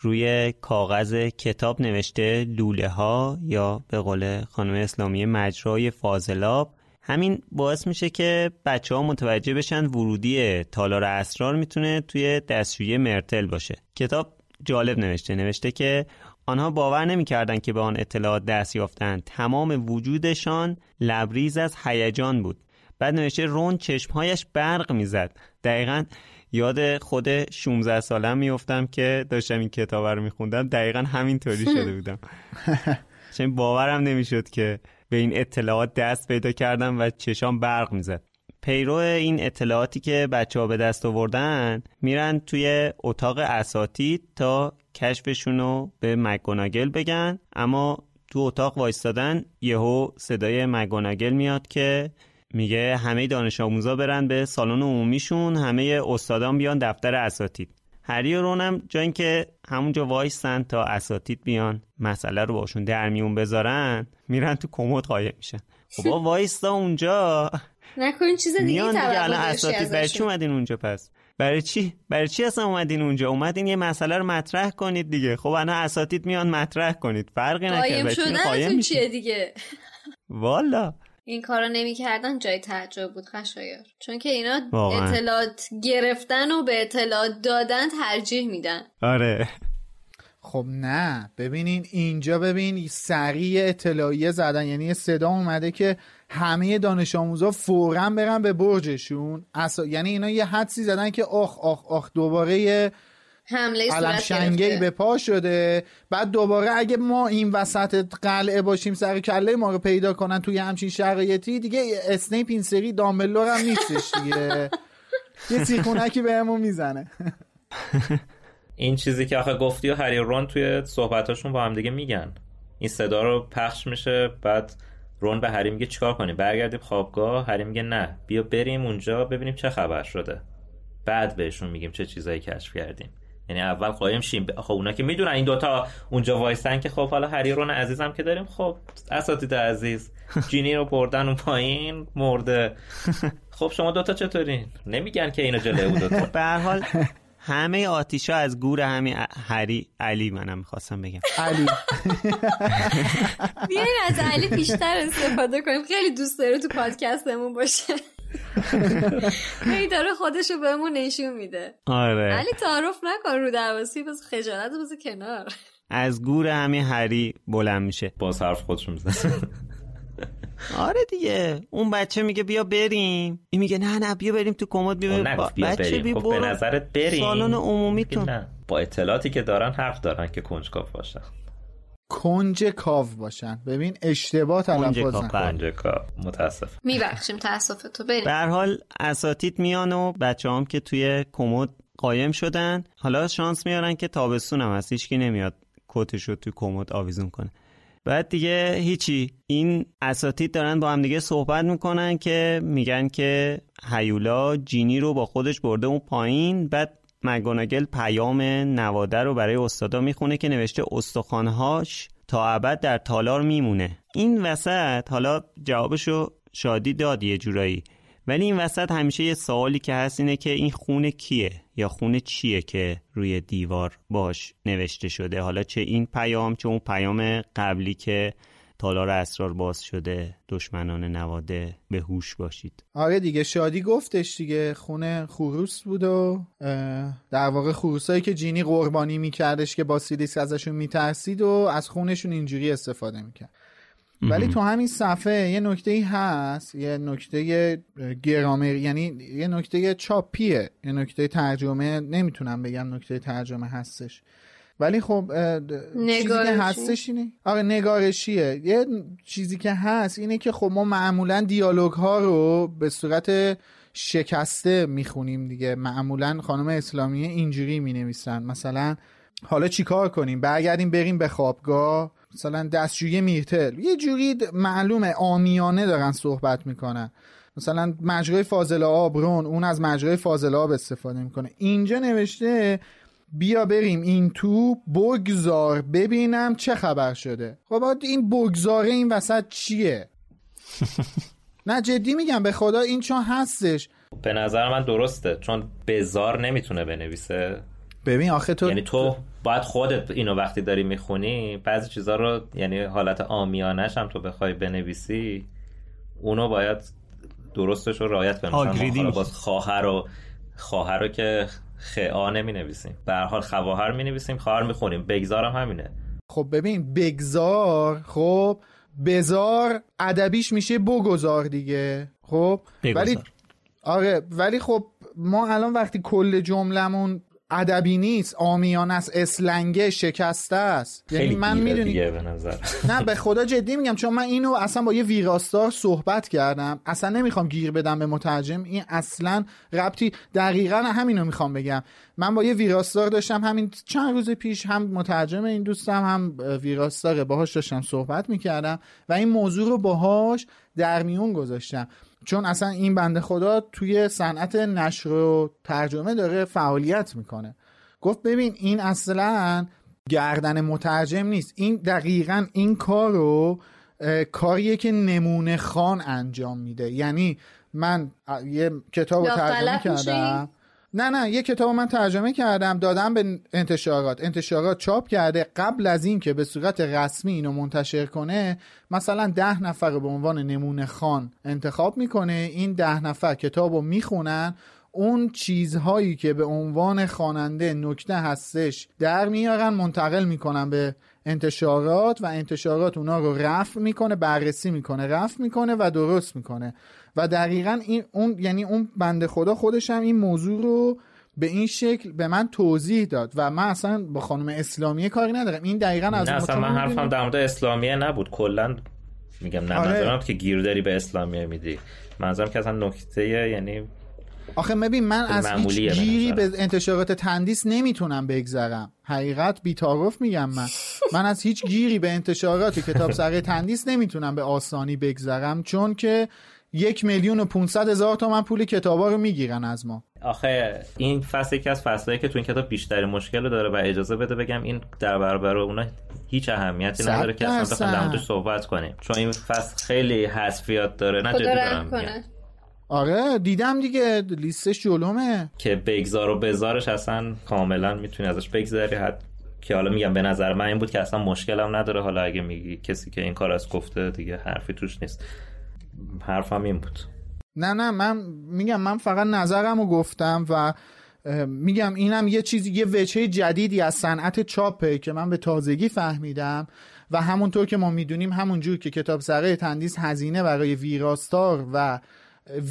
Speaker 1: روی کاغذ کتاب نوشته لوله ها یا به قول خانم اسلامی مجرای فاضلاب. همین باعث میشه که بچه ها متوجه بشن ورودی تالار اسرار می‌تونه توی دستشویی مرتل باشه. کتاب جالب نوشته. نوشته که آنها باور نمی‌کردند که به آن اطلاعات دست یافتند. تمام وجودشان لبریز از هیجان بود. بعد نوشته رون چشمهایش برق می‌زد. دقیقا یاد خود 16 سالم میفتم که داشتم این کتاب رو میخوندم. دقیقا همینطوری شده بودم. چون باورم نمی‌شد که به این اطلاعات دست پیدا کردم و چشام برق می‌زد. پیرو این اطلاعاتی که بچه ها به دست آوردن میرن توی اتاق اساتید تا کشفشون رو به مگوناگل بگن. اما تو اتاق وایستادن یهو صدای مگوناگل میاد که میگه همه دانش آموزا برن به سالن عمومیشون همه استادان بیان دفتر اساتید. هری و رونم جا اینکه همونجا وایستن تا اساتید بیان مسئله رو باشون در میون بذارن میرن تو کمد قایم میشن. خب وایستا اونجا.
Speaker 2: نکنین چیز دیگه
Speaker 1: میان دیگه الان اساتید برای چی اومدین اونجا پس؟ برای چی؟ برای چی اصلا اومدین اونجا؟ اومدین یه مسئله رو مطرح کنید دیگه. خب الان اساتید میان مطرح کنید. فرقی نکنه
Speaker 2: قایم چیه دیگه؟
Speaker 1: والا.
Speaker 2: این کارو نمی‌کردن. جای تعجب بود خشایار چون که اینا واقعا. اطلاعات گرفتن و به اطلاعات دادن ترجیح میدن.
Speaker 1: آره.
Speaker 4: خب نه. ببینین اینجا ببین سریع اطلاعیه زدن. یعنی صدا اومده که همه دانش آموزا فورا برن به برجشون. اصلا یعنی اینا یه حدسی زدن که آخ آخ آخ دوباره یه
Speaker 2: حمله
Speaker 4: علم شنگی به پا شده. بعد دوباره اگه ما این وسط قلعه باشیم سر کله ما رو پیدا کنن توی همچین شرایطی دیگه اسنیپ این سری دامبلور هم نیستش دیگه. یه سیخونکی بهمون می‌زنه.
Speaker 3: این چیزی که آخه گفتی و هری رون توی صحبتاشون با هم دیگه میگن. این صدا رو پخش میشه بعد رون به هری میگه چیکار کنیم؟ برگردیم خوابگاه؟ هری میگه نه. بیا بریم اونجا ببینیم چه خبر شده. بعد بهشون میگیم چه چیزایی کشف کردیم. یعنی اول قایم شیم. خب اونا که می‌دونن این دوتا اونجا وایستن که خب حالا هری رون عزیزم که داریم خب اساتید عزیز جینی رو بردن اون پایین مرده. خب شما دوتا چطورین؟ نمیگن که اینو جلوی او دوتا.
Speaker 1: به هر حال همه آتیشا از گور همین هری علی منم می‌خواستم بگم.
Speaker 4: علی.
Speaker 2: بیاین از علی بیشتر استفاده کنیم. خیلی دوست داره تو پادکستمون باشه. هی داره خودشو بهمون نشون میده.
Speaker 1: آره.
Speaker 2: علی تعارف نکن رو درواسی بس خجالت بس کنار.
Speaker 1: از گور همین هری بلند میشه.
Speaker 3: باز حرف خودشون می‌زنه.
Speaker 1: آره دیگه. اون بچه میگه بیا بریم. این میگه نه نه بیا بریم تو کمد بیا,
Speaker 3: با... بیا بچه بریم. خب به نظرت بریم.
Speaker 1: سالن عمومیتون
Speaker 3: با اطلاعاتی که دارن حق دارن که کنجکاو باشن.
Speaker 4: کنج کاو باشن. ببین اشتباه تلفظ
Speaker 3: کنج کاو متاسف
Speaker 2: میبخشیم تاسف تو. بریم.
Speaker 1: به حال اساتید میان و بچه هم که توی کمد قایم شدن. حالا شانس میارن که تابستون هم هست. هیچکی نمیاد کتش رو توی کمد آویزون کنه. بعد دیگه هیچی. این اساتید دارن با هم دیگه صحبت می‌کنن که میگن که هیولا جینی رو با خودش برده اون پایین. بعد مگوناگل پیام نواده رو برای استادا می‌خونه که نوشته استخوانهاش تا ابد در تالار میمونه. این وسط حالا جوابشو شادی داد یه جورایی. ولی این وسط همیشه یه سوالی که هست اینه که این خونه کیه یا خونه چیه که روی دیوار باش نوشته شده؟ حالا چه این پیام چه اون پیام قبلی که تالار اسرار باز شده دشمنان نواده به هوش باشید.
Speaker 4: آره دیگه شادی گفتش دیگه خونه خروس بود و در واقع خروسایی که جینی قربانی میکردش که باسیلیس ازشون میترسید و از خونشون اینجوری استفاده می‌کرد. ولی تو همین صفحه یه نکته ای هست یه نکته گرامر یعنی یه نکته چاپیه یه نکته ترجمه نمی‌تونم بگم نکته ترجمه هستش. ولی خب چیزی که هستش اینه آره نگارشیه. یه چیزی که هست اینه که خب ما معمولا دیالوگ ها رو به صورت شکسته می‌خونیم دیگه. معمولا خانم اسلامی اینجوری می‌نویسن. مثلا حالا چیکار کنیم؟ برگردیم بریم به خوابگاه. مثلا دستشویی میرتل. یه جوری معلومه آمیانه دارن صحبت می‌کنن. مثلا مجرای فاضل آب رون اون از مجرای فاضل آب استفاده می‌کنه. اینجا نوشته بیا بریم این تو بگذار ببینم چه خبر شده. خب این بگذاره این وسط چیه؟ نه جدی میگم به خدا این چون هستش.
Speaker 3: به نظر من درسته چون بزار نمی‌تونه بنویسه.
Speaker 4: ببین آخه تو
Speaker 3: یعنی تو باید خودت اینو وقتی داری می‌خونی بعضی چیزا رو یعنی حالت آمیانش هم تو بخوای بنویسی اونو باید درستش رو رعایت کنی. مثلا باز خواهر رو خواهر رو که خعا نمی نویسیم به حال خواهر می نویسیم خواهر می خونیم بگذارم همینه.
Speaker 4: خب ببین بگذار خب بزار ادبیش میشه بگذار دیگه. خب؟ ولی آره ولی خب ما الان وقتی کل جملمون ادبی نیست آمیان است اسلنگه شکسته است.
Speaker 3: یعنی من می‌دونی به نظر.
Speaker 4: نه به خدا جدی میگم چون من اینو اصلا با یه ویراستار صحبت کردم. اصلا نمی‌خوام گیر بدم به مترجم. این اصلا ربطی دقیقا همینو می‌خوام بگم. من با یه ویراستار داشتم همین چند روز پیش هم مترجم این دوستم هم ویراستار باهاش داشتم صحبت می‌کردم و این موضوع رو باهاش در میون گذاشتم. چون اصلا این بنده خدا توی صنعت نشر و ترجمه داره فعالیت می‌کنه. گفت ببین این اصلا گردن مترجم نیست. این دقیقا این کار رو کاریه که نمونه خان انجام میده. یعنی من یه کتاب رو ترجمه کردم. نه نه یه کتاب من ترجمه کردم دادم به انتشارات. انتشارات چاپ کرده قبل از اینکه به صورت رسمی اینو منتشر کنه مثلا ده نفر به عنوان نمونه خان انتخاب می‌کنه. این ده نفر کتاب رو می‌خونن. اون چیزهایی که به عنوان خواننده نکته هستش در میارن منتقل می‌کنن به انتشارات و انتشارات اونا رو رفع می‌کنه بررسی می‌کنه رفع می‌کنه و درست می‌کنه. و دقیقا این اون یعنی اون بنده خدا خودش هم این موضوع رو به این شکل به من توضیح داد و من اصلا با خانم اسلامیه کاری ندارم. این دقیقا از
Speaker 3: نه اصلا من حرفم در مورد اسلامیه نبود. کلا میگم نه آره. که گیر داری به اسلامیه میدی. منظورم که اصلا نکته یعنی
Speaker 4: آخه ببین من از هیچ گیری به انتشارات تندیس نمی‌تونم بگذرم. حقیقت بیتاروف میگم من. من از هیچ گیری به انتشارات کتاب سره تندیس نمی‌تونم به آسانی بگذرم. چون که یک میلیون و 500 هزار تومن پول کتابا رو می‌گیرن از ما.
Speaker 3: آخه این فصل یکی از فصلایی که تو این کتاب بیشتری مشکل داره و اجازه بده بگم این در برابر اونا هیچ اهمیتی نداره که اصلا بخوام در صحبت کنیم. چون این فصل خیلی حذفیات داره نه جدی دارم
Speaker 4: آره دیدم دیگه لیستش جلومه.
Speaker 3: که بگذار و بزارش اصلا کاملا می‌تونی ازش بگذاری حد که حالا میگم به نظر من این بود که اصلا مشکلم نداره. حالا اگه میگی کسی که این کار از گفته دیگه حرفی توش نیست. حرفم این بود.
Speaker 4: نه نه من میگم من فقط نظرم رو گفتم و میگم اینم یه چیزی یه وجهه جدیدی از صنعت چاپه که من به تازگی فهمیدم و همونطور که ما می‌دونیم همونجور که کتاب سره تندیس هزینه برای ویراستار و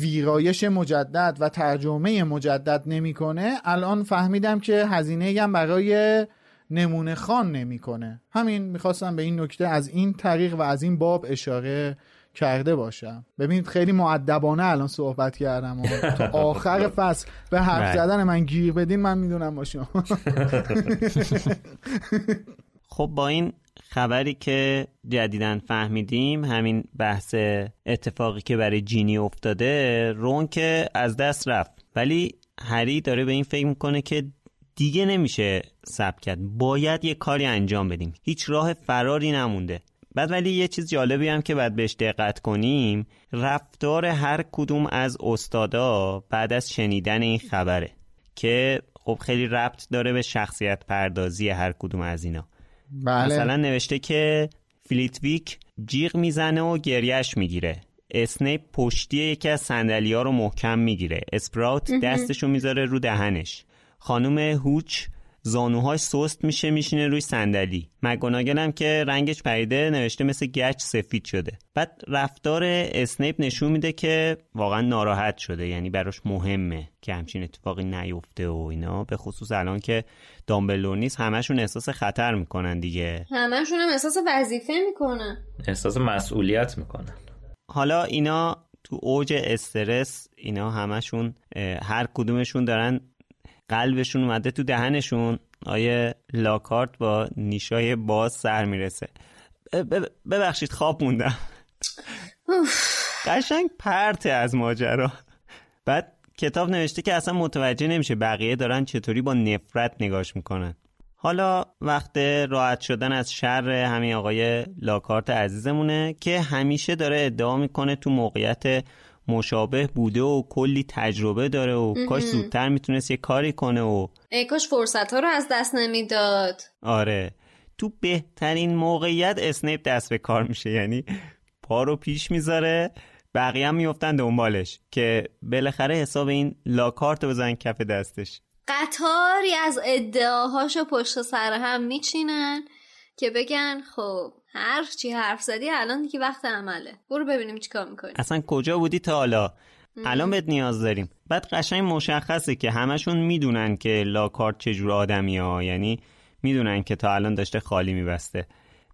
Speaker 4: ویرایش مجدد و ترجمه مجدد نمی‌کنه الان فهمیدم که هزینه هم برای نمونه خان نمی‌کنه. همین می‌خواستم به این نکته از این طریق و از این باب اشاره کرده باشم. ببینید خیلی معدبانه الان صحبت کردم و تا آخر فصل به حرف زدن من گیر بدین من می‌دونم با شما.
Speaker 1: خب با این خبری که جدیدن فهمیدیم همین بحث اتفاقی که برای جینی افتاده رون که از دست رفت. ولی هری داره به این فکر می‌کنه که دیگه نمیشه سب کرد. باید یه کاری انجام بدیم. هیچ راه فراری نمونده. بعد ولی یه چیز جالبی هم که باید بهش دقت کنیم رفتار هر کدوم از استادا بعد از شنیدن این خبره که خب خیلی ربط داره به شخصیت پردازی هر کدوم از اینا.
Speaker 4: بله.
Speaker 1: مثلا نوشته که فلیتویک جیغ می‌زنه و گریش می‌گیره. اسنیپ پشتی یکی از صندلی ها رو محکم می‌گیره. اسپراوت دستشو می‌ذاره رو دهنش. خانم هوچ زانوهاش سست میشه میشینه روی صندلی. مگوناگل هم که رنگش پریده نوشته مثل گچ سفید شده. بعد رفتار اسنیپ نشون میده که واقعا ناراحت شده. یعنی براش مهمه که همچین اتفاقی نیفته و اینا. به خصوص الان که دامبلور نیست همشون احساس خطر می‌کنن دیگه.
Speaker 2: همشون هم احساس وظیفه می‌کنن.
Speaker 3: احساس مسئولیت می‌کنن.
Speaker 1: حالا اینا تو اوج استرس اینا همشون هر کدومشون دارن قلبشون اومده تو دهنشون آیه لاکارت با نیشای باز سر می‌رسه. ببخشید خواب موندم. قشنگ پرته از ماجرا. بعد کتاب نوشته که اصلا متوجه نمیشه بقیه دارن چطوری با نفرت نگاش می‌کنن. حالا وقت راحت شدن از شر همین آقای لاکارت عزیزمونه که همیشه داره ادعا می‌کنه تو موقعیت مشابه بوده و کلی تجربه داره و کاش زودتر می‌تونست یه کاری کنه و
Speaker 2: ای کاش فرصت ها رو از دست نمی‌داد.
Speaker 1: آره. تو بهترین موقعیت اسنیپ دست به کار میشه یعنی پا رو پیش می‌ذاره بقیه هم میفتن دنبالش که بالاخره حساب این لاکارت بزن کف دستش.
Speaker 2: قطاری از ادعاهاشو پشت سر هم میچینن که بگن خب هر چی حرف زدی الان دیگه وقت عمله. برو ببینیم چیکار می‌کنی.
Speaker 1: اصلا کجا بودی تا حالا؟ الان بهت نیاز داریم. بعد قشنگ مشخصه که همشون می‌دونن که لاکارت چجور آدمی ها. یعنی می‌دونن که تا الان داشته خالی میبسته.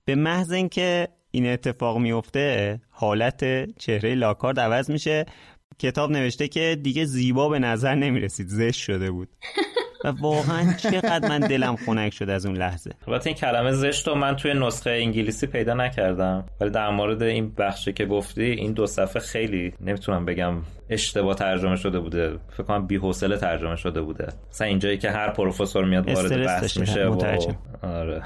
Speaker 1: به محض اینکه این اتفاق میفته حالت چهره لاکارت عوض میشه. کتاب نوشته که دیگه زیبا به نظر نمی‌رسید. زشت شده بود. و واقعا چقدر من دلم خنک شد از اون لحظه.
Speaker 3: البته این کلمه زشت رو من توی نسخه انگلیسی پیدا نکردم. ولی در مورد این بخشی که گفتی این دو صفحه خیلی نمی‌تونم بگم اشتباه ترجمه شده بوده. فکر کنم بی‌حوصله ترجمه شده بوده. مثلا اینجایی که هر پروفسور میاد وارد بحث میشه و آره.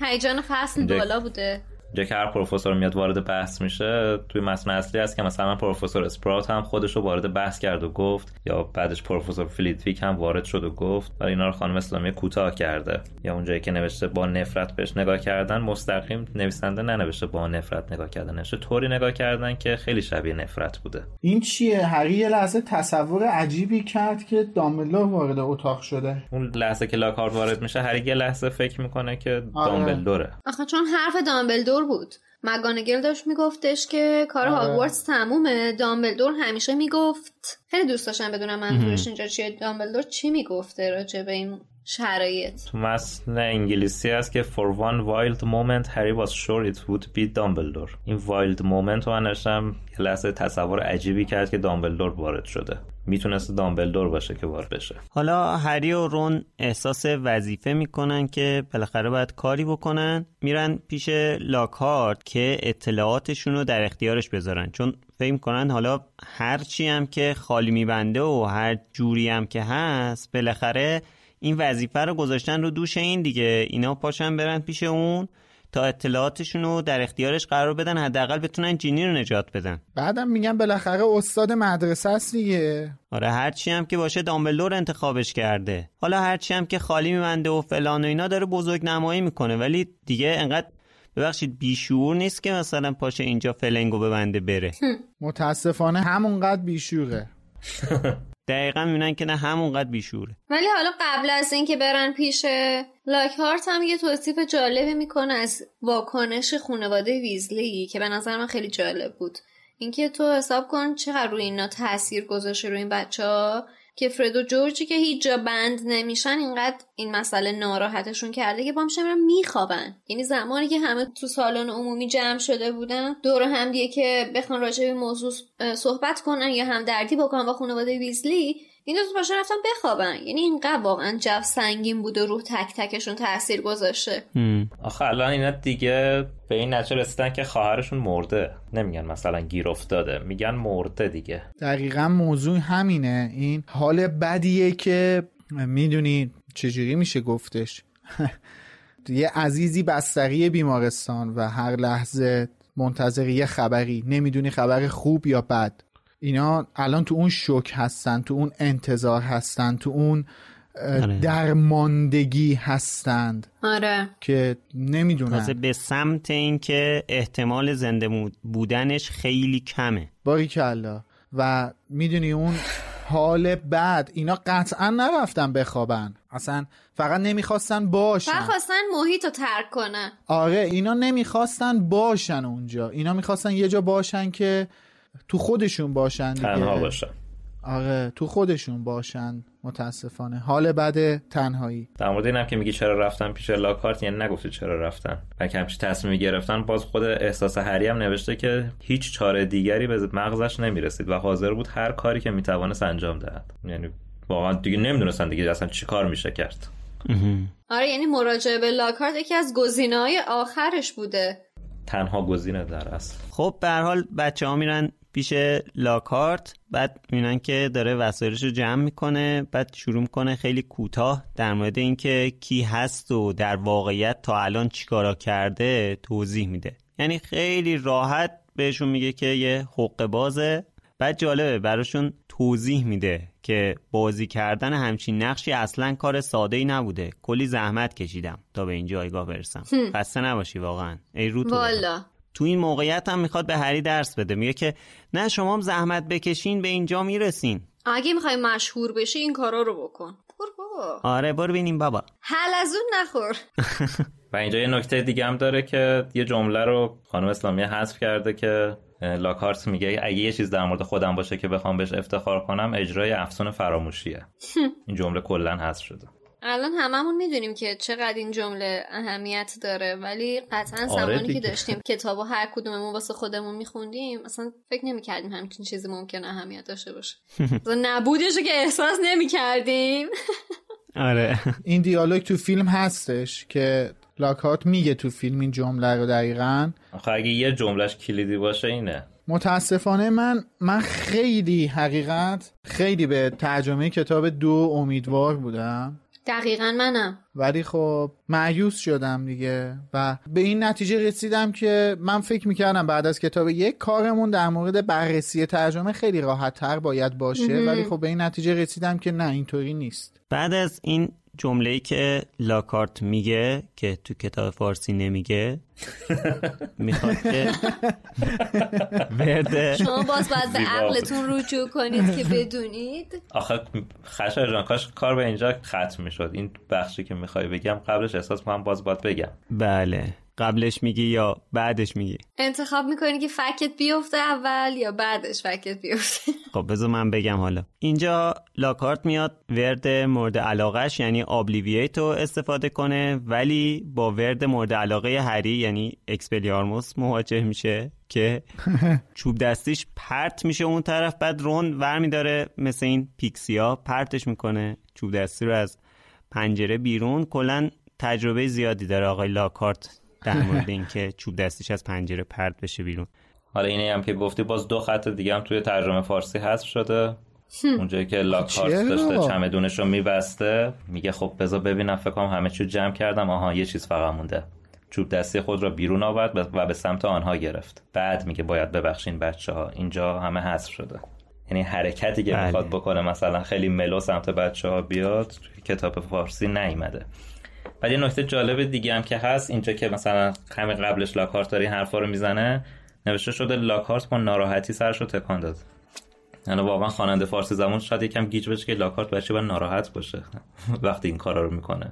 Speaker 2: هیجان فصل بالا بوده.
Speaker 3: جا که هر پروفسور میاد وارد بحث میشه توی متن اصلی هست که مثلا پروفسور اسپرات هم خودش رو وارد بحث کرد و گفت یا بعدش پروفسور فلیدویک هم وارد شد و گفت ولی اینا رو خانم اسلامی کوتاه کرده. یا اونجایی که نوشته با نفرت بهش نگاه کردن مستقیم نویسنده ننوشته با نفرت نگاه کردن. نوشته طوری نگاه کردن که خیلی شبیه نفرت بوده.
Speaker 4: این چیه؟ هری یه لحظه تصور عجیبی کرد که دامبلدور وارد اتاق شده.
Speaker 3: اون لحظه که لاکارت وارد میشه هری یه لحظه فکر می‌کنه که
Speaker 4: آره.
Speaker 3: دامبلدوره.
Speaker 2: آخه چون حرف دامبلدور بود. مگانگل داشت میگفتش که کار
Speaker 4: آره.
Speaker 2: هاگوارتس تمومه. دامبلدور همیشه می‌گفت. خیلی دوست داشتم بدونم منظورش اینجا چیه. دامبلدور چی می‌گفته راجع به این شرایط.
Speaker 3: تو متن انگلیسی هست که for one wild moment Harry was sure it would be Dumbledore. این wild moment رو من نوشتم یه لحظه تصور عجیبی کرد که دامبلدور وارد شده. می‌تونست دامبلدور باشه که وارد بشه.
Speaker 1: حالا هری و رون احساس وظیفه می‌کنن که بالاخره باید کاری بکنن. میرن پیش لاکارت که اطلاعاتشون رو در اختیارش بذارن. چون فکر کنن حالا هر چی هم که خالی میبنده و هر جوری هم که هست بالاخره این وظیفه رو گذاشتن رو دوش این دیگه. اینا پاشن برن پیش اون تا اطلاعاتشون رو در اختیارش قرار بدن حداقل بتونن جینی رو نجات بدن.
Speaker 4: بعدم میگم بالاخره استاد مدرسه است دیگه.
Speaker 1: آره هرچی هم که باشه دامبلدور انتخابش کرده. حالا هرچی هم که خالی میبنده و فلان و اینا داره بزرگ نمایی می‌کنه ولی دیگه انقدر ببخشید بیشعور نیست که مثلا پاشه اینجا فلنگو ببنده بره.
Speaker 4: متاسفانه همونقدر بیشوره
Speaker 1: دقیقا می‌بینن که نه همونقدر بیشوره.
Speaker 2: ولی حالا قبل از اینکه برن پیش لاکهارت هم یه توصیف جالبی می‌کنه از واکنش خانواده ویزلی که به نظر من خیلی جالب بود. اینکه تو حساب کن چقدر روی اینا تاثیر گذاشته روی این بچه ها که فرد و جورجی که هیچ جا بند نمیشن اینقدر این مسئله ناراحتشون کرده که با میشن میخوابن. یعنی زمانی که همه تو سالن عمومی جمع شده بودن دور هم دیگه که بخوان راجع به موضوع صحبت کنن یا هم دردی بکنن با خانواده ویزلی این دو پاشا رفتن بخوابن. یعنی اینقدر واقعا جو سنگین بود و روح تک تکشون تاثیر گذاشته.
Speaker 3: آخه الان اینا دیگه به این نتیجه رسیدن که خواهرشون مرده. نمیگن مثلا گیر افتاده. میگن مرده دیگه.
Speaker 4: دقیقا موضوع همینه. این حال بدیه که می‌دونی چجوری میشه گفتش. یه عزیزی بستری بیمارستان و هر لحظه منتظر یه خبری نمی‌دونی خبر خوب یا بد. اینا الان تو اون شوک هستن تو اون انتظار هستن تو اون
Speaker 1: آره.
Speaker 4: درماندگی هستند
Speaker 2: آره.
Speaker 4: که نمی‌دونن.
Speaker 1: تازه به سمت اینکه احتمال زنده بودنش خیلی کمه.
Speaker 4: باریکلا. و می‌دونی اون حال بعد اینا قطعا نرفتن بخوابن. اصلا فقط نمی‌خواستن باشن.
Speaker 2: فقط خواستن محیط رو ترک کنن.
Speaker 4: آره اینا نمی‌خواستن باشن اونجا. اینا می‌خواستن یه جا باشن که تو خودشون باشن دیگه.
Speaker 3: تنها باشن.
Speaker 4: آره تو خودشون باشن متاسفانه. حال بد تنهایی.
Speaker 3: در مورد اینم که میگی چرا رفتن پیش لاکارت یعنی نگفتی چرا رفتن. و همچین تصمیمی گرفتن باز خود احساس هری هم نوشته که هیچ چاره دیگری به مغزش نمی‌رسید و حاضر بود هر کاری که می‌توانست انجام دهد. یعنی واقعا دیگه نمی‌دونستن دیگه اصلا چی کار میشه کرد.
Speaker 2: آره یعنی مراجعه به لاکارت یکی از گزینه‌های آخرش بوده.
Speaker 3: تنها گزینه در اصل.
Speaker 1: خب به هر حال بچه ها میرن پیش لاکارت بعد می‌بینن که داره وسایلش رو جمع می‌کنه بعد شروع می‌کنه خیلی کوتاه در مورد اینکه کی هست و در واقعیت تا الان چیکارا کرده توضیح میده. یعنی خیلی راحت بهشون میگه که یه حق بازه. بعد جالبه براشون توضیح میده که بازی کردن همچین نقشی اصلا کار ساده ای نبوده. کلی زحمت کشیدم تا به این جایگاه برسم. خسته نباشی واقعا. ای رو.
Speaker 2: والا.
Speaker 1: تو این موقعیت هم می‌خواد به هری درس بده. میگه که نه شما هم زحمت بکشین به اینجا می‌رسین.
Speaker 2: اگه می‌خوای مشهور بشی این کارا رو بکن. برو بابا.
Speaker 1: آره برو ببینیم بابا.
Speaker 2: حل از اون نخور.
Speaker 3: و اینجا یه نکته دیگه هم داره که یه جمله رو خانم اسلامی حذف کرده که لاکارت میگه اگه یه چیز در مورد خودم باشه که بخوام بهش افتخار کنم اجرای افسون فراموشیه. این جمله کلا حذف شده.
Speaker 2: الان هممون می‌دونیم که چقدر این جمله اهمیت داره ولی قطعا
Speaker 3: آره
Speaker 2: زمانی که
Speaker 3: دیگه.
Speaker 2: داشتیم کتاب و هر کدوممون واسه خودمون میخوندیم اصلا فکر نمی‌کردیم همچین چیزی ممکن اهمیت داشته باشه. اصلا نبودش رو که احساس نمی‌کردیم.
Speaker 1: آره.
Speaker 4: این دیالوگ تو فیلم هستش که لاکارت میگه تو فیلم این جمله رو دقیقا.
Speaker 3: آخه اگه یه جملهش کلیدی باشه اینه.
Speaker 4: متاسفانه من من خیلی حقیقت خیلی به ترجمه کتاب دو امیدوار بودم.
Speaker 2: دقیقا منم.
Speaker 4: ولی خب معیوس شدم دیگه و به این نتیجه رسیدم که من فکر می‌کردم بعد از کتاب یک کارمون در مورد بررسی ترجمه خیلی راحت تر باید باشه ولی خب به این نتیجه رسیدم که نه اینطوری نیست.
Speaker 1: بعد از این جمله ای که لاکارت میگه که تو کتاب فارسی نمیگه. می‌خواد که ورد
Speaker 2: شما باز باید به. عقلتون رجوع کنید که بدونید.
Speaker 3: آخه خشای جان کاش کار به اینجا ختم می‌شد. این بخشی که می‌خوای بگم قبلش احساس می‌کنم باز باید بگم.
Speaker 1: بله. قبلش میگی یا بعدش میگی؟
Speaker 2: انتخاب می‌کنی که فکت بیفته اول یا بعدش فکت بیفته؟
Speaker 1: خب بذار من بگم حالا. اینجا لاکارت میاد ورد مورد علاقهش یعنی آبلیویت رو استفاده کنه ولی با ورد مورد علاقه هری یعنی اکسپلیارموس مواجه میشه که چوب دستیش پرت میشه اون طرف بعد رون ور میداره مثل این پیکسیا پرتش می‌کنه چوب دستی رو از پنجره بیرون. کلا تجربه زیادی داره آقای لاکارت. در مورد اینکه چوب دستیش از پنجره پرت بشه بیرون.
Speaker 3: حالا اینه هم که گفتی باز دو خط دیگه هم توی ترجمه فارسی حذف شده. اونجایی که لاکارت
Speaker 4: چرا؟
Speaker 3: داشته چمدونش رو میبسته میگه خب بذار ببینم فکر کنم همه چیو جمع کردم. آها یه چیز فقط مونده. چوب دستی خود را بیرون آورد و به سمت آنها گرفت. بعد میگه باید ببخشین بچه ها اینجا همه حذف شده. یعنی حرکتی که
Speaker 1: بله.
Speaker 3: می‌خواد بکنه مثلا خیلی ملو سمت بچه ها بیاد توی کتاب فارسی نیومده. بعد یه نکته جالب دیگه هم که هست اینجا که مثلا همین قبلش لاکارت داره این حرفا رو می‌زنه نوشته شده لاکارت با ناراحتی سرش رو تکان داد. یعنی واقعا خواننده فارسی زمان شاید یکم گیج بشه که لاکارت بچه باید ناراحت باشه وقتی این کارا رو می‌کنه.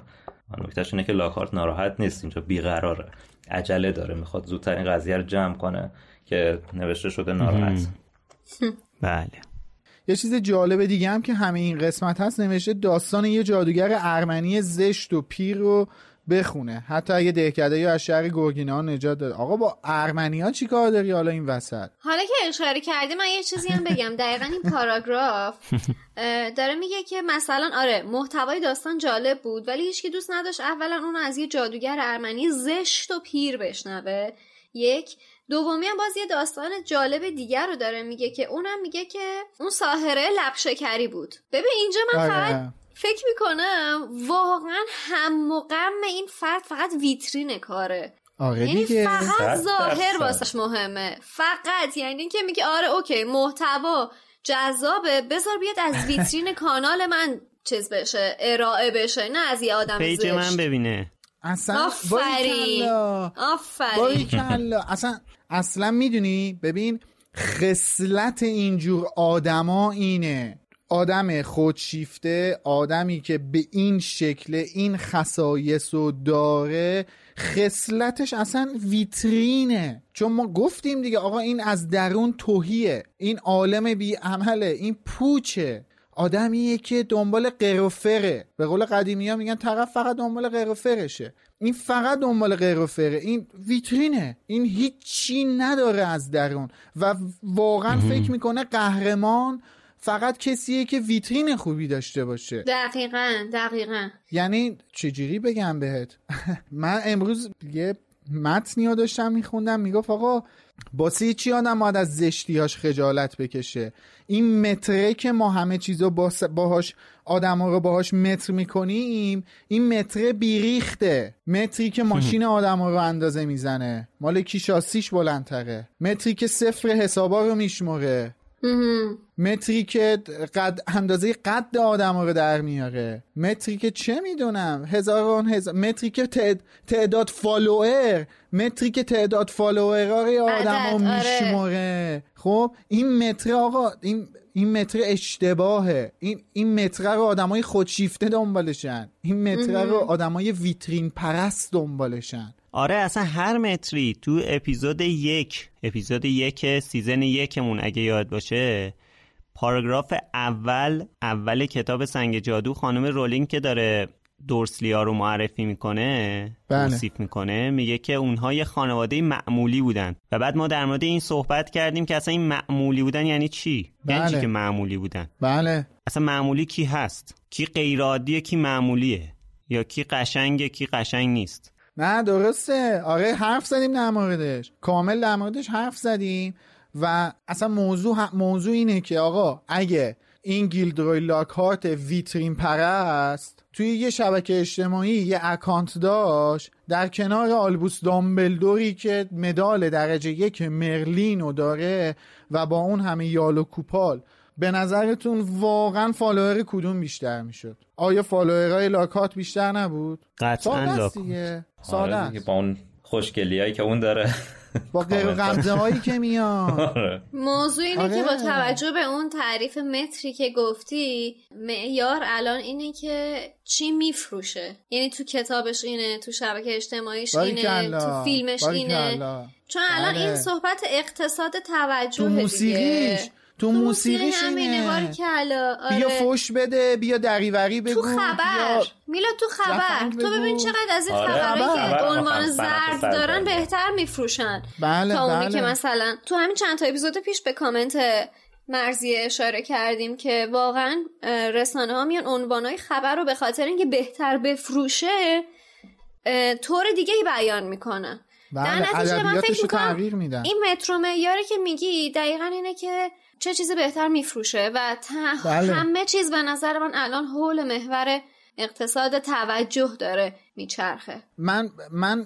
Speaker 3: و نکتهش اینه که لاکارت ناراحت نیست اینجا بیقراره. عجله داره می‌خواد زودتر این قضیه رو جمع کنه که نوشته شده ناراحت.
Speaker 1: بله.
Speaker 4: یه چیز جالب دیگه هم که همه این قسمت هست نوشته داستان یه جادوگر ارمنی زشت و پیر رو بخونه. حتی اگه دهکده یا از شهر گرگینا نجات داد آقا با ارمنی ها چی کار داری حالا این وسط؟
Speaker 2: حالا که اشاره کردی من یه چیزی هم بگم. دقیقا این پاراگراف داره میگه که مثلا آره محتوای داستان جالب بود ولی هیچکی دوست نداشت اولا اونو از یه جادوگر ارمنی زشت و پیر بشنوه. یک دومی هم باز یه داستان جالب دیگر رو داره میگه که اونم میگه که اون ساهره لب شکری بود. ببین اینجا من فقط
Speaker 4: آره
Speaker 2: فکر می‌کنم واقعا هم و غم این فرد فقط ویترین کاره.
Speaker 4: آره
Speaker 2: یعنی
Speaker 4: دیگه.
Speaker 2: فقط ظاهر. واسش مهمه. فقط یعنی اینکه میگه آره اوکی محتوا جذابه بذار بیاد از ویترین کانال من چیز بشه ارائه بشه نه از یه آدم
Speaker 1: پیج من ببینه.
Speaker 4: اصلا
Speaker 2: آفرین. آفرین.
Speaker 4: اصلا اصلا می‌دونی؟ ببین خصلت اینجور آدما اینه. آدم خودشیفته آدمی که به این شکل این خصایص رو داره خصلتش اصلا ویترینه. چون ما گفتیم دیگه آقا این از درون توهیه. این عالم بی عمله این پوچه. آدمیه که دنبال قروفره به قول قدیمی ها میگن طرف فقط دنبال قروفرشه این فقط دنبال قروفره این ویترینه. این هیچی نداره از درون. و واقعا فکر می‌کنه قهرمان فقط کسیه که ویترین خوبی داشته باشه.
Speaker 2: دقیقا دقیقا.
Speaker 4: یعنی چجوری بگم بهت؟ من امروز یه متنی رو داشتم میخوندم. می‌گفت آقا باسه چی آدم باید از زشتیاش خجالت بکشه. این متره که ما همه چیزو باهاش آدم رو باهاش متر می‌کنیم این متره بیریخته. متری که ماشین آدم رو اندازه می‌زنه. مال کی شاسیش بلندتره. متری که صفر حسابا رو میشمره. متری که قد اندازه قد آدم رو در میاره. متری که چه می‌دونم؟ هزاران هزار متری که تعد- تعداد follower. متری که تعداد follower رو آدم رو
Speaker 2: آره.
Speaker 4: میشماره. خب؟ این متر آقا این این متر اشتباهه. این این متر رو آدمای خودشیفته دنبالشن. این متر رو آدمای ویترین پرست دنبالشن.
Speaker 1: آره اصلا هر متری تو اپیزود یک اپیزود یک season یکمون اگه یاد باشه پاراگراف اول اول کتاب سنگ جادو خانم رولینگ که داره دورسلیا رو معرفی می‌کنه
Speaker 4: بله.
Speaker 1: توصیف می‌کنه میگه که اونها یه خانواده معمولی بودن. و بعد ما در مورد این صحبت کردیم که اصلا این معمولی بودن یعنی چی؟ یعنی چی
Speaker 4: بله.
Speaker 1: که معمولی بودن؟
Speaker 4: بله.
Speaker 1: اصلا معمولی کی هست؟ کی غیرعادیه کی معمولیه؟ یا کی قشنگه کی قشنگ نیست؟
Speaker 4: نه درسته. آره حرف زدیم در موردش. کامل در موردش حرف زدیم و اصلا موضوع موضوع اینه که آقا اگه این گیلدروی لاکارت ویترین پرست توی یه شبکه اجتماعی یه account داشت در کنار آلبوس دامبلدوری که مدال درجه یک مرلینو داره و با اون همه یال و کوپال به نظرتون واقعا follower کدوم بیشتر می‌شد؟ آیا follower های لاکارت بیشتر نبود؟
Speaker 1: قطعا لاکارت.
Speaker 4: دیگه ساده
Speaker 3: آره دیگه
Speaker 4: است.
Speaker 3: با اون خوشگلیایی که اون داره
Speaker 4: با غمزه هایی که میان
Speaker 3: آره.
Speaker 2: موضوع اینه
Speaker 4: آره.
Speaker 2: که با توجه به اون تعریف متری که گفتی معیار الان اینه که چی میفروشه یعنی تو کتابش اینه تو شبکه اجتماعیش اینه. تو فیلمش اینه. چون الان
Speaker 4: بله.
Speaker 2: این صحبت اقتصاد توجه
Speaker 4: تو موسیقیش تو موسیقیش
Speaker 2: همینه
Speaker 4: اینه
Speaker 2: باریکلا آره.
Speaker 4: بیا فوش بده بیا دریوری بگو
Speaker 2: تو خبر
Speaker 4: بیا
Speaker 2: میلا تو خبر تو ببین. چقدر از این
Speaker 3: آره.
Speaker 2: خبرهایی
Speaker 4: خبر.
Speaker 2: که عنوان زرد. دارن بهتر میفروشن
Speaker 4: بله
Speaker 2: تا اونی
Speaker 4: بله.
Speaker 2: که مثلا تو همین چند تا اپیزود پیش به کامنت مرزیه اشاره کردیم که واقعا رسانه ها میان عنوانهای خبر رو به خاطر اینکه بهتر بفروشه طور دیگه ای بیان می‌کنن در
Speaker 4: بله
Speaker 2: نتیجه من فکر می‌کنم این مترو معیاری که میگی دقیقا اینه که چه چیز بهتر میفروشه و ت-
Speaker 4: بله.
Speaker 2: همه چیز به نظر من الان حول محور اقتصاد توجه داره میچرخه.
Speaker 4: من من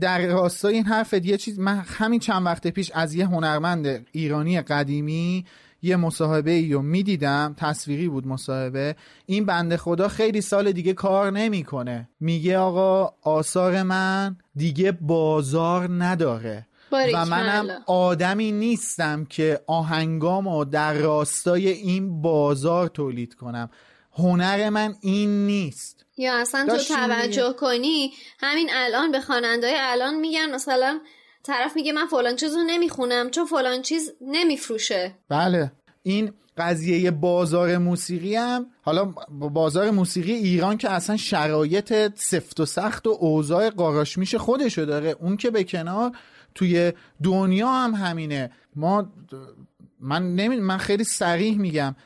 Speaker 4: در راستای این حرفت یه چیز من همین چند وقت پیش از یه هنرمند ایرانی قدیمی یه مصاحبه ای رو می‌دیدم تصویری بود مصاحبه. این بنده خدا خیلی سال دیگه کار نمی‌کنه. میگه آقا آثار من دیگه بازار نداره. و. منم آدمی نیستم که آهنگامو در راستای این بازار تولید کنم. هنر من این نیست.
Speaker 2: یا اصلا تو توجه. کنی همین الان به خواننده‌های الان میگن مثلا طرف میگه من فلان چیز رو نمی‌خونم چون فلان چیز نمیفروشه.
Speaker 4: بله. این قضیه بازار موسیقی هم حالا بازار موسیقی ایران که اصلا شرایط سفت و سخت و اوضاع قاراشمیش خودشو داره. اون که به کنار توی دنیا هم همینه. ما من نمی من خیلی سریح میگم.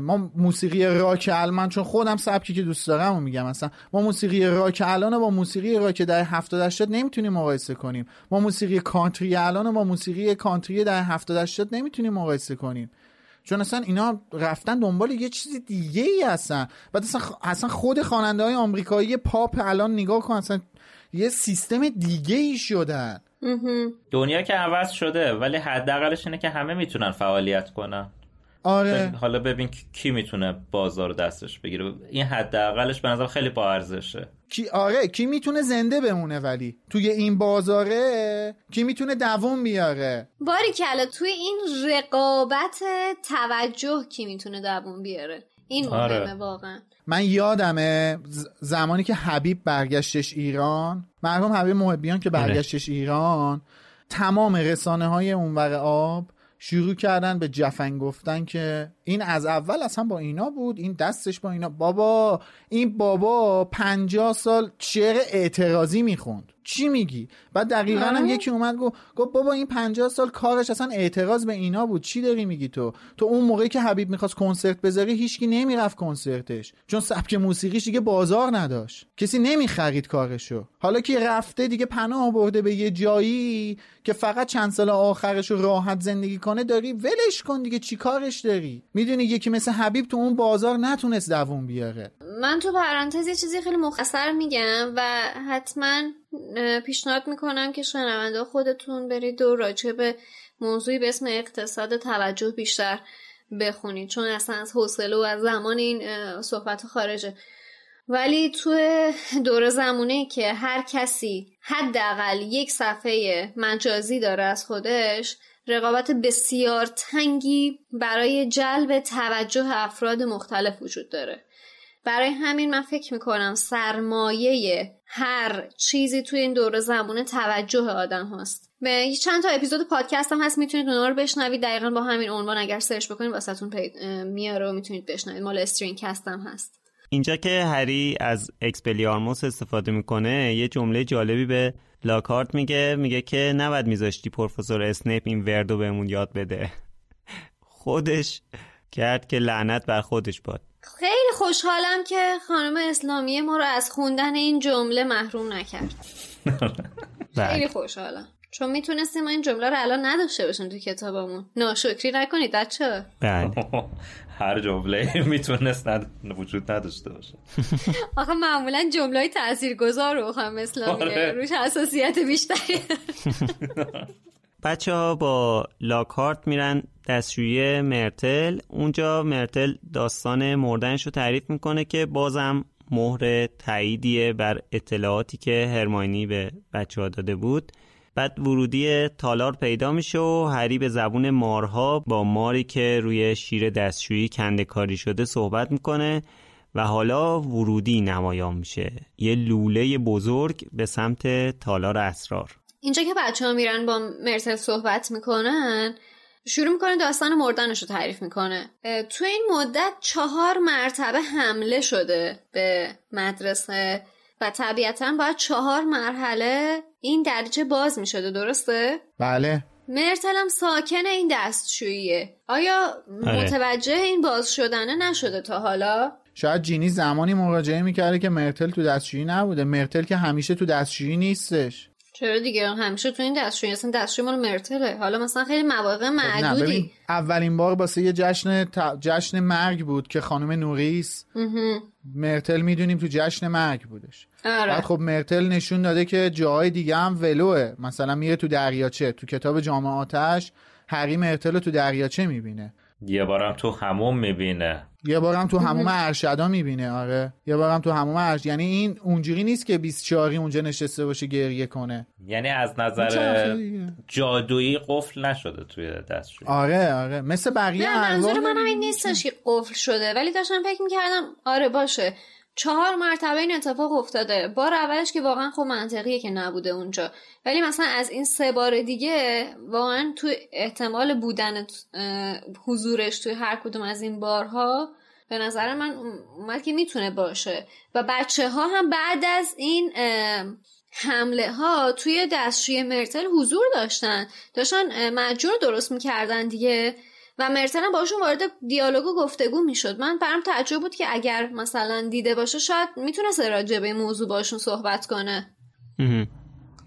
Speaker 4: ما موسیقی راک الان چون خودم سبکی که دوست دارم و میگم. مثلا ما موسیقی راک الان با موسیقی راک در 70 80 نمی‌تونیم مقایسه کنیم. ما موسیقی کانتری الان با موسیقی کانتری در 70 80 نمی‌تونیم مقایسه کنیم. چون اصلا اینا رفتن دنبال یه چیز دیگه ای هستن. بعد اصلا خود خواننده های آمریکایی پاپ الان نگاه کن اصلا یه سیستم دیگه ای شدن.
Speaker 3: دنیا که عوض شده ولی حداقلش اینه که همه می‌تونن فعالیت کنن.
Speaker 4: آره.
Speaker 3: حالا ببین کی می‌تونه بازار دستش بگیره. این حداقلش به نظر خیلی با ارزشه
Speaker 4: کی آره کی می‌تونه زنده بمونه ولی؟ توی این بازاره کی می‌تونه دووم بیاره؟
Speaker 2: باری کلا توی این رقابت توجه کی می‌تونه دووم بیاره؟ این
Speaker 3: آره.
Speaker 2: مهمه واقعا.
Speaker 4: من یادمه زمانی که حبیب برگشتش ایران مرحوم حبیب محبیان که برگشتش ایران تمام رسانه های اونور آب شروع کردن به جفن گفتن که این از اول اصلا با اینا بود این دستش با اینا. بابا این بابا پنجاه سال شعر اعتراضی می‌خوند. چی میگی؟ بعد دقیقا هم یکی اومد گفت گفت بابا این پنجاه سال کارش اصلا اعتراض به اینا بود. چی داری میگی تو؟ تو اون موقعی که حبیب می‌خواست کنسرت بذاری هیچکی نمی‌رفت کنسرتش. چون سبک موسیقیش دیگه بازار نداشت. کسی نمی‌خرید کارشو. حالا که رفته دیگه پناه برده به یه جایی که فقط چند سال آخرش رو راحت زندگی کنه داری ولش کن دیگه چی کارش داری؟ می‌دونی یکی مثل حبیب تو اون بازار نتونست دووم بیاره.
Speaker 2: من تو پرانتز یه چیزی خیلی مختصر میگم و حتما پیشنهاد می‌کنم که شنونده خودتون برید و راجع به موضوعی به اسم اقتصاد توجه بیشتر بخونید چون اصلا از حوصله و از زمان این صحبت خارجه. ولی تو دور زمونه که هر کسی حداقل یک صفحه مجازی داره از خودش رقابت بسیار تنگی برای جلب توجه افراد مختلف وجود داره. برای همین من فکر می‌کنم سرمایه هر چیزی توی این دور زمونه توجه آدم هست به چند تا اپیزود پادکست هم هست می‌تونید اونها رو بشنوید. دقیقا با همین عنوان اگر search بکنید واسهتون میاره و می‌تونید بشنوید. مال استرین کست هم هست.
Speaker 1: اینجا که هری از اکسپلیارموس استفاده می‌کنه یه جمله جالبی به لاکارت میگه میگه که نباید میذاشتی پروفسور اسنیپ این وردو بهمون یاد بده. خودش کرد که لعنت بر خودش باد.
Speaker 2: خیلی خوشحالم که خانم اسلامی ما رو از خوندن این جمله محروم نکرد. خیلی خوشحالم. چون می‌تونستیم ما این جمله رو الان نداشته باشیم تو کتابمون. ناشکری نکنید بچه
Speaker 1: بله.
Speaker 3: هر جمله می‌تونست ند... وجود نداشته باشه.
Speaker 2: آخه معمولا جمله های تأثیر گذار رو خواهم اسلامیه روش حساسیت بیشتری
Speaker 1: بچه ها با لاکارت میرن دستشویی مرتل. اونجا مرتل داستان مردنش رو تعریف می‌کنه که بازم مهر تاییدیه بر اطلاعاتی که هرماینی به بچه ها داده بود. بعد ورودی تالار پیدا میشه و هری به زبون مارها با ماری که روی شیر دستشویی کنده کاری شده صحبت می‌کنه و حالا ورودی نمایان میشه. یه لوله بزرگ به سمت تالار اسرار.
Speaker 2: اینجا که بچه ها میرن با مرتل صحبت می‌کنن شروع می‌کنه داستان مردنش رو تعریف می‌کنه. تو این مدت چهار مرتبه حمله شده به مدرسه. و طبیعتا باید چهار مرحله این درجه باز می‌شده درسته؟
Speaker 4: بله.
Speaker 2: مرتلم ساکن این دستشوییه. آیا متوجه این باز شدنه نشده تا حالا؟
Speaker 4: شاید جینی زمانی مراجعه می‌کرده که مرتل تو دستشویی نبوده. مرتل که همیشه تو دستشویی نیستش.
Speaker 2: چرا دیگه؟ همیشه تو این دستشویی اصلا دستشویی مال مرتله. حالا مثلا خیلی مواقع معدودی.
Speaker 4: اولین بار واسه یه جشن ت... جشن مرگ بود که خانم نوریس مرتل می‌دونیم تو جشن مرگ بودش.
Speaker 2: آره.
Speaker 4: بعد خب مرتل نشون داده که جاهای دیگه هم ولوه. مثلا میره تو دریاچه تو کتاب جامعه آتش هری مرتل رو تو دریاچه می‌بینه.
Speaker 3: یه بارم تو هموم می‌بینه.
Speaker 4: یه بارم تو هموم ارشدا می‌بینه آره. یه بارم تو هموم ارش یعنی این اونجوری نیست که 24 اونجا نشسته باشه گریه کنه.
Speaker 3: یعنی از نظر جادویی قفل نشده توی دستشویی.
Speaker 4: آره آره. مثل بقیه
Speaker 2: نه منظور منم این نیستش که قفل شده. ولی داشتم فکر می‌کردم آره باشه. چهار مرتبه این اتفاق افتاده. بار اولش که واقعا خب منطقیه که نبوده اونجا. ولی مثلا از این سه بار دیگه واقعا تو احتمال بودن حضورش توی هر کدوم از این بارها به نظر من اومد که می‌تونه باشه. و بچه ها هم بعد از این حمله ها توی دستشوی مرتل حضور داشتن. داشتن مجور درست می‌کردن دیگه. و مرتل هم باشون وارد دیالوگ و گفتگو می‌شد. من برام تعجب بود که اگر مثلا دیده باشه شاید می‌تونست راجع به موضوع باشون صحبت کنه.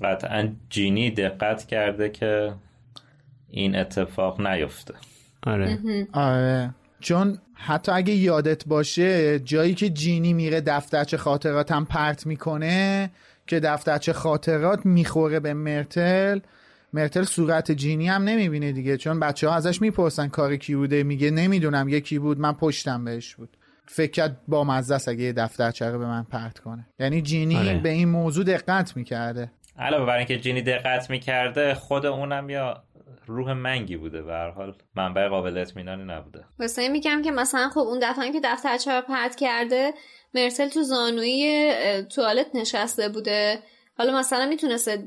Speaker 3: قطعا جینی دقت کرده که این اتفاق نیفته.
Speaker 1: آره.
Speaker 4: آره. چون حتی اگه یادت باشه جایی که جینی میره دفترچه خاطرات هم پرت می‌کنه که دفترچه خاطرات می‌خوره به مرتل مرتل صورت جینی هم نمی‌بینه دیگه چون بچه ها ازش می‌پرسن کار کی بوده میگه نمی‌دونم یکی بود من پشتم بهش بود. فکر کرد با مزه است اگه یه دفترچه رو به من پرت کنه. یعنی جینی
Speaker 1: آره.
Speaker 4: به این موضوع دقت می‌کرده.
Speaker 3: علاوه بر اینکه جینی دقت می‌کرده خود اونم یا روح منگی بوده به هر حال. منبع قابل اطمینانی نبوده.
Speaker 2: واسه میگم که مثلا خب اون دفعه که دفترچه رو پرت کرده مرسل تو زانویی اه، توالت نشسته بوده. حالا مثلا می‌تونسته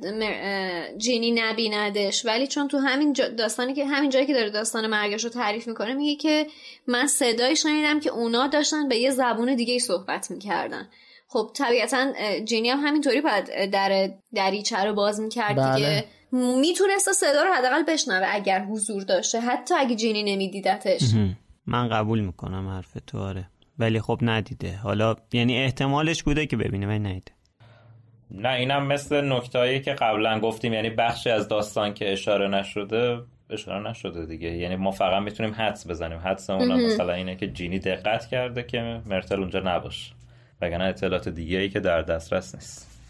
Speaker 2: جینی نبیندش ولی چون تو همین جا- داستانی که همین جایی که داره داستان مرگش رو تعریف می‌کنه میگه که من صدایی شنیدم که اونا داشتن به یه زبون دیگه صحبت می‌کردن. خب طبیعتا جینی هم همینطوری باید در دریچه رو باز می‌کرد
Speaker 4: بله.
Speaker 2: دیگه می‌تونسته صدا رو حداقل بشنوه اگر حضور داشته حتی اگه جینی نمیدیدتش.
Speaker 1: من قبول می‌کنم حرف تو آره. ولی خب ندیده. حالا یعنی احتمالش بوده که ببینه ولی ندیده.
Speaker 3: نه اینم مثل نکتهایی که قبلا گفتیم یعنی بخشی از داستان که اشاره نشده اشاره نشده دیگه. یعنی ما فقط می‌تونیم حدس بزنیم. حدس اونم مثلا اینه که جینی دقت کرده که مرتل اونجا نباشه. وگرنه اطلاعات دیگه ای که در دسترس نیست.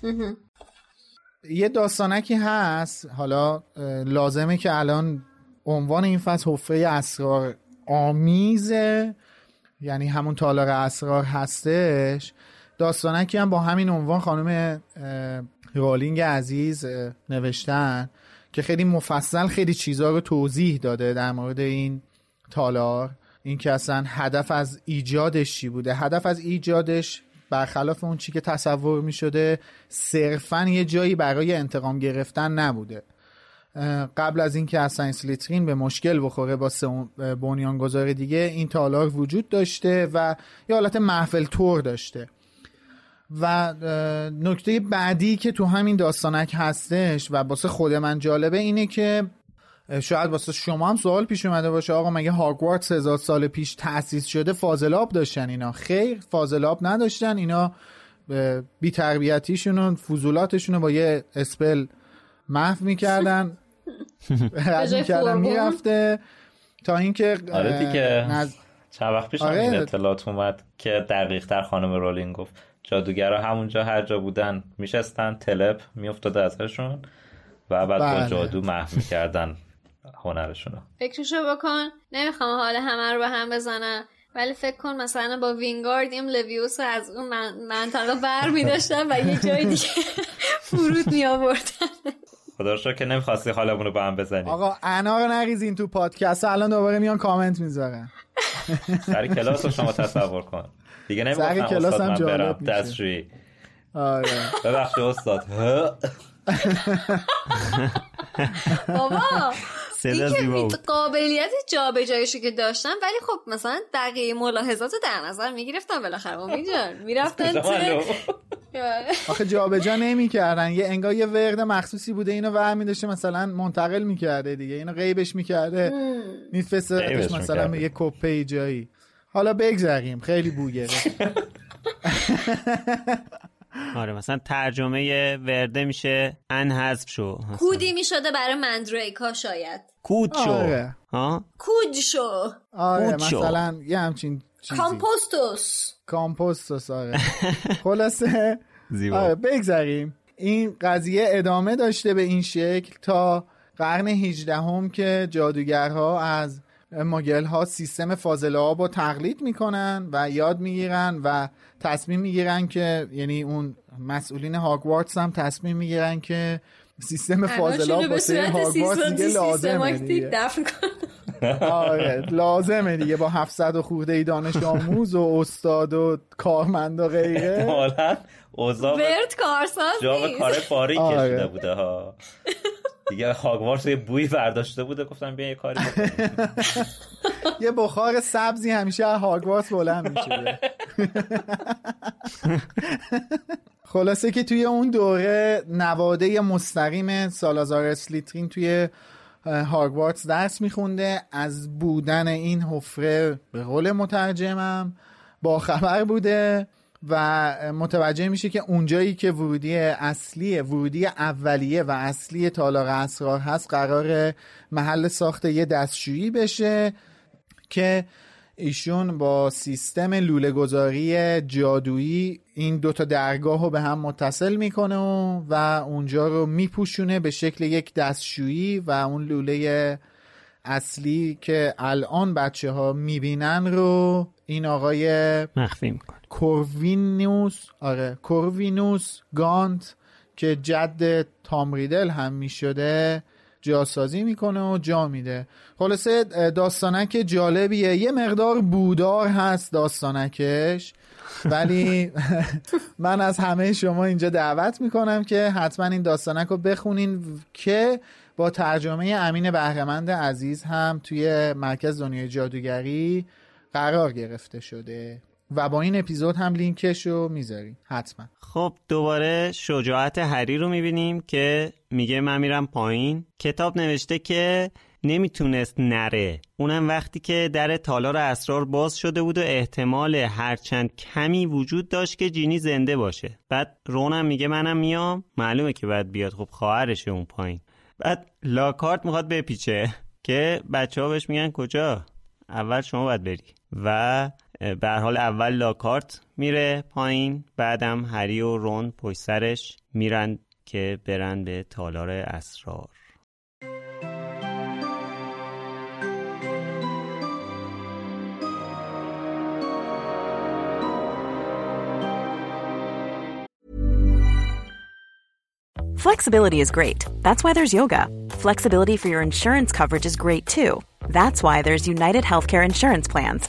Speaker 4: یه داستانکی هست. حالا لازمه که الان عنوان این فصل حفره اسرار آمیزه یعنی همون تالار اسرار هستش. داستانکی هم با همین عنوان خانم رولینگ عزیز نوشتن که خیلی مفصل خیلی چیزها رو توضیح داده در مورد این تالار. این که اصلا هدف از ایجادش چی بوده؟ هدف از ایجادش برخلاف اون چی که تصور می شده صرفا یه جایی برای انتقام گرفتن نبوده. قبل از اینکه اصلا سلیترین به مشکل بخوره با بنیانگذار دیگه این تالار وجود داشته و یه حالت محفل تور داشته. و نکته بعدی که تو همین داستانک هستش و واسه خود من جالبه اینه که شاید واسه شما هم سوال پیش اومده باشه آقا مگه هاگوارتس هزار سال پیش تأسیس شده فاضلاب داشتن اینا خیر فاضلاب نداشتن اینا بی تربیتیشون و فضولاتشون رو با یه اسپل محو می‌کردن رد
Speaker 2: جای
Speaker 4: می‌کردن. می‌رفته تا اینکه
Speaker 3: آره دیگه.
Speaker 4: نز-
Speaker 3: چند وقت پیش
Speaker 4: آره.
Speaker 3: این اطلاعات اومد که دقیق تر خانم رولینگ گفت جادوگرها همونجا هر جا بودن میشستن تلپ میافتاده ازشون و بعد با
Speaker 4: بله.
Speaker 3: جادو محو می‌کردن هنرشونو.
Speaker 2: فکرشو بکن. نمی‌خوام حال همه رو به هم بزنم. ولی فکر کن مثلا با وینگاردیم لویوس رو از اون من- منطقه بر می داشتن و یه جای دیگه فرود می آوردن
Speaker 3: خدا رو شکر که نمی‌خواستی حالمون رو به هم بزنیم
Speaker 4: آقا انا رو نریزین تو پادکست. الان دوباره میان کامنت می‌ذارن.
Speaker 3: سر کلاس رو شما تصور کن. دیگه
Speaker 4: سر
Speaker 3: نمی‌گفتم
Speaker 4: کلاس هم
Speaker 3: من
Speaker 4: جالب میشه.
Speaker 3: دستشویی.
Speaker 4: آره.
Speaker 3: ببخشید استاد؟
Speaker 2: بابا این که قابلیت جابجاییشو که داشتن ولی خب مثلا دقیقه ملاحظات رو در نظر می‌گرفتن بالاخره. امید جان می‌رفتن
Speaker 3: معلوم؟
Speaker 4: آخه جابجا نمی‌کردن. یه انگار یه ورد مخصوصی بوده. اینو ور میداشته مثلا منتقل می‌کرده دیگه. اینو غیبش می‌کرده. میفرستادش مثلا یه کپه جایی. حالا بگذریم خیلی بو گرفت.
Speaker 1: آره مثلا ترجمه ورده میشه ان حذف شو.
Speaker 2: کودی می‌شده برای مندریکا شاید.
Speaker 1: کود شو.
Speaker 4: آره.
Speaker 1: ها؟
Speaker 2: کود شو.
Speaker 4: آره. مثلا یه همچین چیزی.
Speaker 2: کامپوستوس.
Speaker 4: کامپوستوس آره. خلاصه.
Speaker 1: زیبا.
Speaker 4: آره بگذریم. این قضیه ادامه داشته به این شکل تا قرن 18 هم که جادوگرها از ماگل ها سیستم فاضله آب رو تقلید می‌کنن و یاد می‌گیرن و تصمیم می‌گیرن که یعنی اون مسئولین هاگوارتس هم تصمیم می‌گیرن که سیستم فاضله آب واسه هاگوارتس دیگه لازمه دیگه. آره لازمه دیگه با 700 و خورده ای دانش آموز و استاد و کارمند و غیره
Speaker 3: حالا اوضاع به
Speaker 2: ورد کارساز نیست
Speaker 3: کار پاری
Speaker 4: آره.
Speaker 3: کشیده بوده ها دیگه هاگوارتس یه بوی برداشته بوده گفتم بیا یه کاری.
Speaker 4: یه بخار سبزی همیشه از هاگوارتس بلند میشه خلاصه که توی اون دوره نواده مستقیم سالازار اسلیترین توی هاگوارتس درس میخونده. از بودن این حفره به قول مترجمم با خبر بوده و متوجه میشه که اونجایی که ورودی اصلی ورودی اولیه و اصلی تالار اسرار هست قرار محل ساخت یه دستشویی بشه که ایشون با سیستم لوله گذاری جادویی این دوتا درگاه رو به هم متصل می‌کنه و, و اونجا رو میپوشونه به شکل یک دستشویی و اون لوله اصلی که الان بچه ها می‌بینن رو این آقای
Speaker 1: مخفی می‌کنه.
Speaker 4: کوروینوس آره کوروینوس گانت که جد تامریدل هم می‌شده جاسازی می‌کنه و جا میده. خلاصه داستانک جالبیه. یه مقدار بودار هست داستانکش ولی من از همه شما اینجا دعوت می‌کنم که حتما این داستانک رو بخونین که با ترجمه امین بهرمند عزیز هم توی مرکز دنیای جادوگری قرار گرفته شده. و با این اپیزود هم لینکش رو می‌ذاریم. حتما.
Speaker 1: خب دوباره شجاعت هری رو می‌بینیم که میگه من میرم پایین. کتاب نوشته که نمی‌تونست نره. اونم وقتی که در تالار اسرار باز شده بود و احتمال هرچند کمی وجود داشت که جینی زنده باشه. بعد رونم میگه منم میام. معلومه که بعد بیاد. خب خواهرشه اون پایین. بعد لاکارت می‌خواد بپیچه که بچه ها بهش میگن کجا؟ اول شما باید بری. و به حال اول لاکارت میره پایین بعدم هری و رون پشت سرش میرن که برن به تالار اسرار
Speaker 7: Flexibility is great. That's why there's yoga. Flexibility for your insurance coverage is great too. That's why there's United Healthcare Insurance Plans.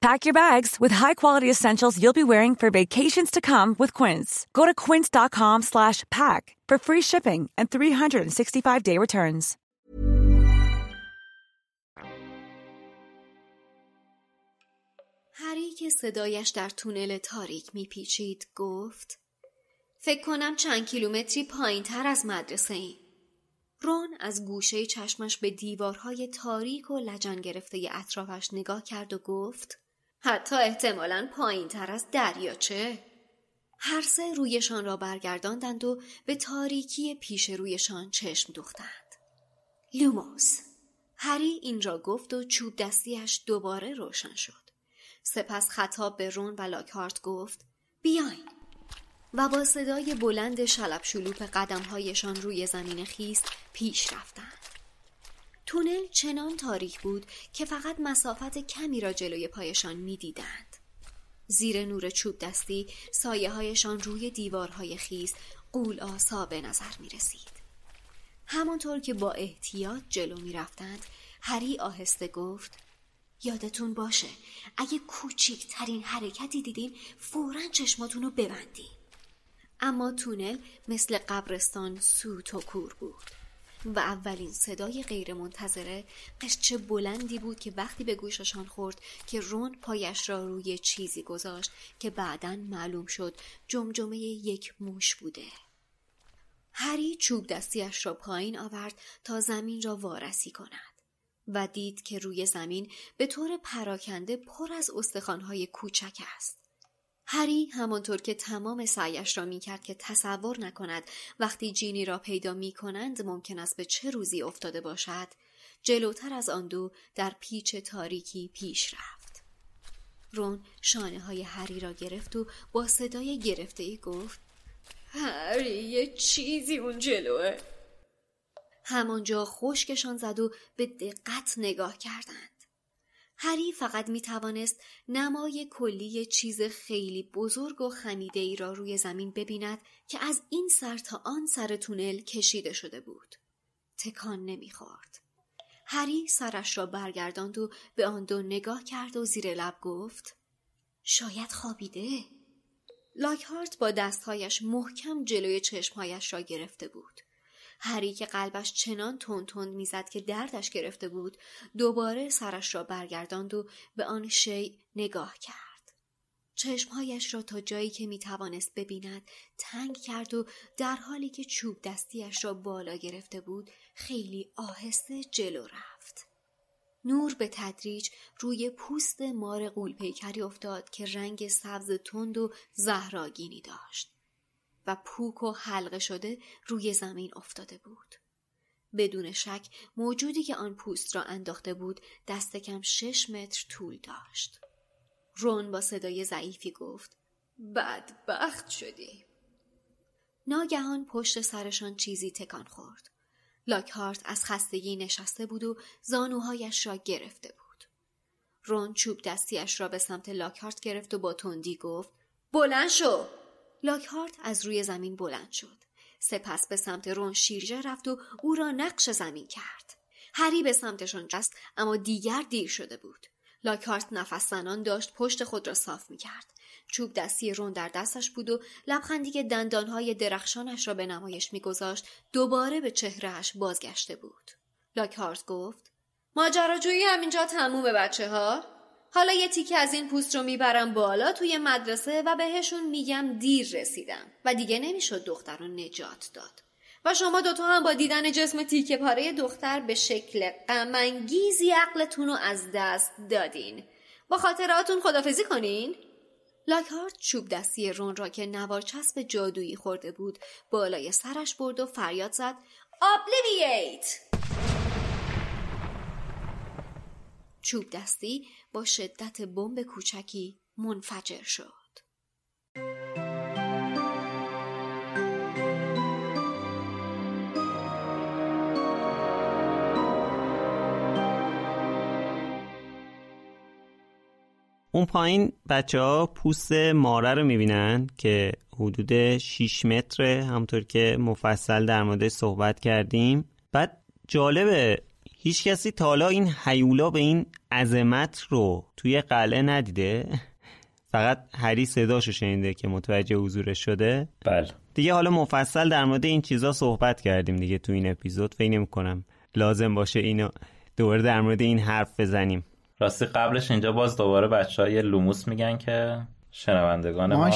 Speaker 7: Pack your bags with high-quality essentials you'll be wearing for vacations to come with Quince. Go to quince.com slash pack for free shipping and 365-day returns.
Speaker 5: هری که صدایش در تونل تاریک میپیچید گفت فکر کنم چند کیلومتری پایین تر از مدرسه این. رون از گوشه چشمش به دیوارهای تاریک و لجن گرفته اطرافش نگاه کرد و گفت حتی احتمالا پایین تر از دریاچه. هر سه رویشان را برگرداندند و به تاریکی پیش رویشان چشم دوختند. لوموس. هری این را گفت و چوب دستیش دوباره روشن شد. سپس خطاب به رون و لاکارت گفت بیاین. و با صدای بلند شلب شلوپ قدمهایشان روی زمین خیست پیش رفتند. تونل چنان تاریک بود که فقط مسافت کمی را جلوی پایشان می‌دیدند. زیر نور چوب دستی سایه هایشان روی دیوارهای خیز قول آسا به نظر می رسید. همانطور که با احتیاط جلو می رفتند هری آهسته گفت یادتون باشه اگه کوچکترین حرکتی دیدین فورا چشماتون رو ببندین. اما تونل مثل قبرستان سوت و کور بود. و اولین صدای غیرمنتظره قشچه بلندی بود که وقتی به گوششان خورد که رون پایش را روی چیزی گذاشت که بعدا معلوم شد جمجمه یک موش بوده. هری چوب دستیش را پایین آورد تا زمین را وارسی کند و دید که روی زمین به طور پراکنده پر از استخوانهای کوچک است. هری همانطور که تمام سعیش را می‌کرد که تصور نکند وقتی جینی را پیدا می کنند ممکن است به چه روزی افتاده باشد. جلوتر از آن دو در پیچ تاریکی پیش رفت. رون شانه های هری را گرفت و با صدای گرفته ای گفت هری یه چیزی اون جلوه. همانجا خشکشان زد و به دقت نگاه کردند. هری فقط می توانست نمای کلی چیز خیلی بزرگ و خمیده ای را روی زمین ببیند که از این سر تا آن سر تونل کشیده شده بود. تکان نمی‌خورد. هری سرش را برگرداند و به آن دو نگاه کرد و زیر لب گفت شاید خوابیده. لاکهارت با دستهایش محکم جلوی چشمهایش را گرفته بود. هری که قلبش چنان تند تند می‌زد که دردش گرفته بود دوباره سرش را برگرداند و به آن شی نگاه کرد. چشمهایش را تا جایی که می‌توانست ببیند تنگ کرد و در حالی که چوب دستیش را بالا گرفته بود خیلی آهسته جلو رفت. نور به تدریج روی پوست مار قولپیکری افتاد که رنگ سبز تند و زهراگینی داشت. و پوک و حلقه شده روی زمین افتاده بود. بدون شک موجودی که آن پوست را انداخته بود دست کم شش متر طول داشت. رون با صدای ضعیفی گفت بدبخت شدی. ناگهان پشت سرشان چیزی تکان خورد. لاکهارت از خستگی نشسته بود و زانوهایش را گرفته بود. رون چوب دستیش را به سمت لاکهارت گرفت و با تندی گفت بلند شو لاکهارت از روی زمین بلند شد. سپس به سمت رون شیرجه رفت و او را نقش زمین کرد. هری به سمتشان جست اما دیگر دیر شده بود. لاکهارت نفس زنان داشت پشت خود را صاف می کرد. چوب دستی رون در دستش بود و لبخندی که دندانهای درخشانش را به نمایش میگذاشت دوباره به چهرهش بازگشته بود. لاکهارت گفت ماجراجویی همینجا تمومه بچه ها؟ حالا یه تیکه از این پوست رو می‌برم بالا توی مدرسه و بهشون میگم دیر رسیدم. و دیگه نمی‌شد دختر رو نجات داد. و شما دوتا هم با دیدن جسم تیکه پاره دختر به شکل غمانگیزی عقلتون رو از دست دادین. با خاطراتون خدافزی کنین. لاکهارت چوب دستی رون را که نوار چسب جادویی خورده بود بالای سرش برد و فریاد زد. آبلیوییت چوب دستی با شدت بمب کوچکی منفجر شد.
Speaker 1: اون پایین بچه ها پوست ماره رو می‌بینن که حدود 6 متره همطور که مفصل در موردش صحبت کردیم بعد جالبه هیچ کسی تا حالا این حیولا به این عظمت رو توی قلعه ندیده؟ فقط هری صداشو شنیده که متوجه حضورش شده.
Speaker 3: بله.
Speaker 1: دیگه حالا مفصل در مورد این چیزا صحبت کردیم دیگه تو این اپیزود. فکر نمی کنم لازم باشه اینو دوباره در مورد این حرف بزنیم.
Speaker 3: راستی قبلش اینجا باز دوباره بچه های لوموس میگن که شنوندگان ما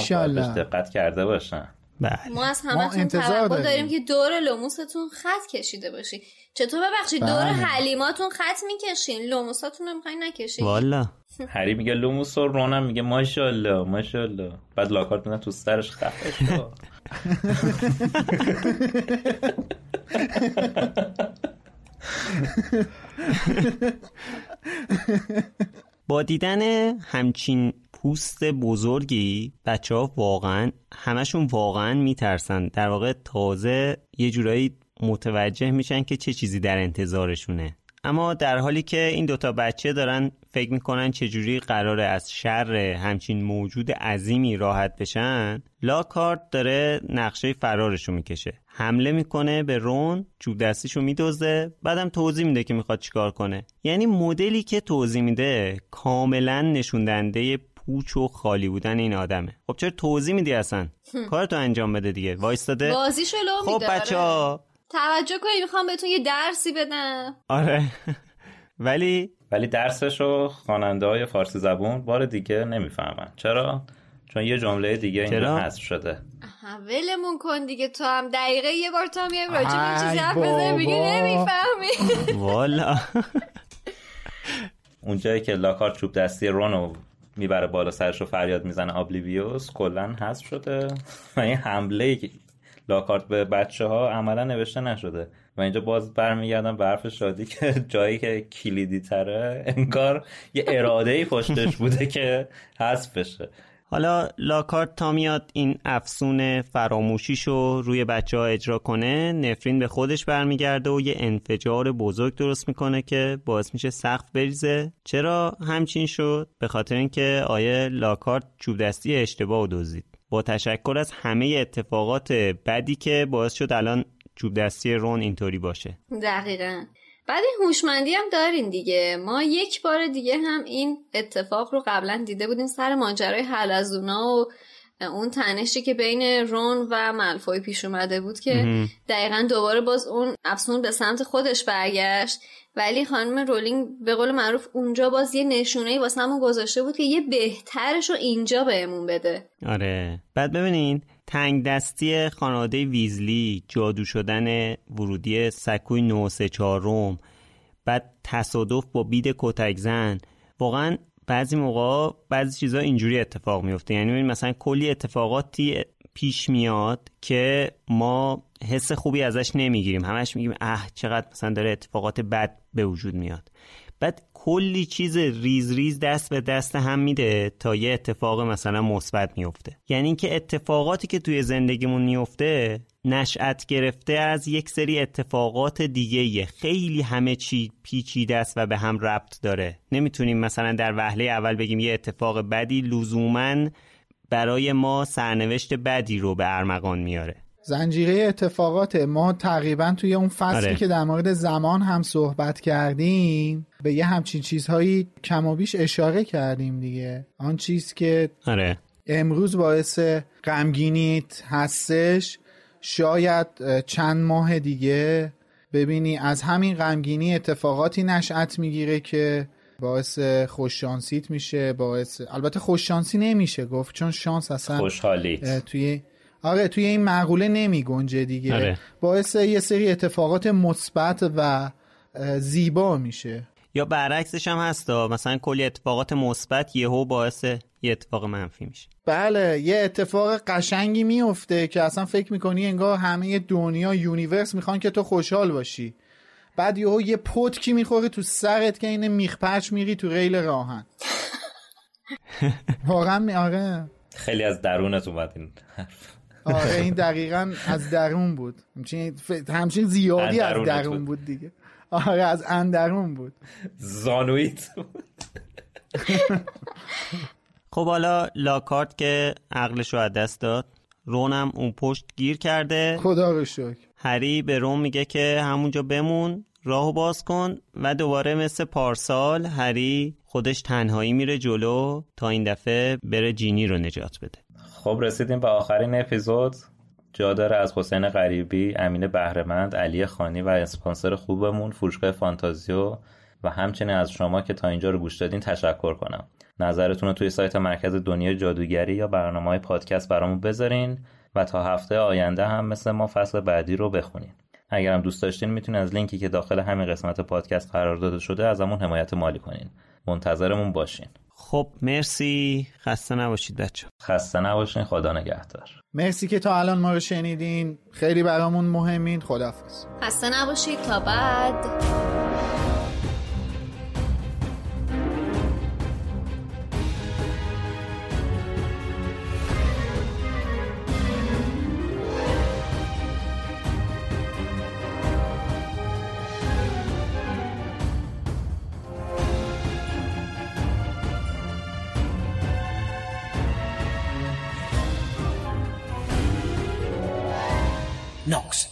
Speaker 3: دقت کرده باشن.
Speaker 1: بله.
Speaker 5: ما از همتون توقع داریم. داریم که دور لوموستون خط کشیده باشی. چطور ببخشید؟ دور بله. حلیماتون خط می‌کشین. لوموساتون رو می‌خواین نکشین.
Speaker 1: والا.
Speaker 3: هری میگه لوموس و رونم میگه ماشاءالله ماشاءالله. بعد لاکارت میگه تو سرش خفه شد.
Speaker 1: با دیدن همچین پوست بزرگی بچه ها واقعا همشون واقعا میترسن. در واقع تازه یه جورایی متوجه میشن که چه چیزی در انتظارشونه. اما در حالی که این دوتا بچه دارن فکر می‌کنن چجوری قراره از شر همچین موجود عظیمی راحت بشن لاکارت داره نقشه فرارشو می‌کشه. حمله می‌کنه به رون چوب دستیشو میدوزه بعدم توضیح میده که می‌خواد چیکار کنه. یعنی مدلی که توضیح میده کاملا نشوندنده پوچ و خالی بودن این آدمه. خب چرا توضیح میدی اصلا؟ کارتو انجام بده دیگه. وایستاده؟
Speaker 5: بازیشو
Speaker 1: خب بچه ها.
Speaker 5: توجه کنید می‌خوام بهتون یه درسی بدم.
Speaker 1: آره. ولی
Speaker 3: ولی درسشو خواننده های فارسی زبون بار دیگه نمی‌فهمن. چرا؟ چون یه جمله دیگه اینجا حذف شده.
Speaker 5: ولمون کن دیگه. تو هم دقیقه یه بار تو هم یه راجع به چیزی حرف بزنی؟ میگی نمی‌فهمی.
Speaker 1: والا.
Speaker 3: اونجایی که لاکار چوب دستی رونو می‌بره بالا سرش رو فریاد می‌زنه آبلیویوس کلا حذف شده. و این حمله لاکارت به بچه ها عملا نوشته نشده. و اینجا باز برمیگردم به حرف شادی که جایی که کلیدی تره انگار یه اراده ای پشتش بوده که حذف بشه.
Speaker 1: حالا لاکارت تا میاد این افسون فراموشیشو روی بچه ها اجرا کنه نفرین به خودش برمیگرده و یه انفجار بزرگ درست می‌کنه که باعث میشه سقف بریزه. چرا همچین شد؟ به خاطر اینکه آیه لاکارت چوب دستی اشتباه و دزدید. با تشکر از همه اتفاقات بدی که باعث شد الان چوب دستی رون اینطوری باشه.
Speaker 2: دقیقا. بعد این هوشمندی هم دارین دیگه. ما یک بار دیگه هم این اتفاق رو قبلا دیده بودیم سر ماجرای حلزونا و اون تنشی که بین رون و ملفوی پیش اومده بود که دقیقا دوباره باز اون افسون به سمت خودش برگشت. ولی خانم رولینگ به قول معروف اونجا باز یه نشونه ای واسه همون گذاشته بود که یه بهترش رو اینجا بهمون بده.
Speaker 1: آره. بعد ببینین تنگ دستی خانواده ویزلی جادو شدن ورودی سکوی 934 روم بعد تصادف با بید کتک زن. واقعا بعضی موقع بعضی چیزا اینجوری اتفاق میفته یعنی مثلا کلی اتفاقاتی پیش میاد که ما حس خوبی ازش نمی‌گیریم. همش میگیم اه چقدر مثلا داره اتفاقات بد به وجود میاد. بعد کلی چیز ریز ریز دست به دست هم میده تا یه اتفاق مثلا مثبت میفته. یعنی اینکه اتفاقاتی که توی زندگیمون میفته نشأت گرفته از یک سری اتفاقات دیگه خیلی همه چی پیچیده است و به هم ربط داره. نمی‌تونیم مثلا در وهله اول بگیم یه اتفاق بدی لزوما برای ما سرنوشت بدی رو به ارمغان میاره.
Speaker 4: زنجیره اتفاقات ما تقریبا توی اون فصلی آره. که در مورد زمان هم صحبت کردیم به یه همچین چیزهایی کم و بیش اشاره کردیم دیگه آن چیز که
Speaker 1: آره.
Speaker 4: امروز باعث غمگینیت هستش شاید چند ماه دیگه ببینی از همین غمگینی اتفاقاتی نشأت می‌گیره که باعث خوششانسیت میشه باعث البته خوششانسی نمیشه گفت چون شانس اصلا
Speaker 3: خوشحالی
Speaker 4: توی آره توی این معقوله نمی گنجه دیگه. آره. باعث یه سری اتفاقات مثبت و زیبا میشه.
Speaker 1: یا برعکسش هم هستا مثلا کلی اتفاقات مثبت یهو باعث یه اتفاق منفی میشه.
Speaker 4: بله یه اتفاق قشنگی میفته که اصلا فکر می‌کنی انگار همه دنیا یونیورس می‌خوان که تو خوشحال باشی. بعد یهو یه پتکی می‌خوره تو سرت که این میخپچ میری تو ریل راهن. واقعا آره.
Speaker 3: خیلی از درونت اومد این
Speaker 4: آره این دقیقا از درون بود. همچین زیادی از درون بود دیگه. آره از اندرون بود.
Speaker 3: زانویت
Speaker 1: خب حالا لاکارت که عقلش رو از دست داد رونم اون پشت گیر کرده.
Speaker 4: خدا رو شکر.
Speaker 1: هری به روم میگه که همونجا بمون راهو باز کن و دوباره مثل پارسال هری خودش تنهایی میره جلو تا این دفعه بره جینی رو نجات بده.
Speaker 3: خب رسیدیم به آخرین اپیزود جا داره از حسین غریبی، امین بهرهمند، علی خانی و اسپانسر خوبمون فروشگاه فانتازیو و همچنین از شما که تا اینجا رو گوش دادین تشکر کنم. نظرتون رو توی سایت مرکز دنیای جادوگری یا برنامه های پادکست برامون بذارین و تا هفته آینده هم مثل ما فصل بعدی رو بخونین. اگرم دوست داشتین می‌تونین از لینکی که داخل همین قسمت پادکست قرار داده شده ازمون حمایت مالی کنین. منتظرمون باشین.
Speaker 1: خب مرسی. خسته نباشید بچه
Speaker 3: خسته نباشین. خدا نگهدار.
Speaker 4: مرسی که تا الان ما رو شنیدین. خیلی برامون مهمین. خدافز
Speaker 2: خسته نباشید. تا بعد.
Speaker 8: Knox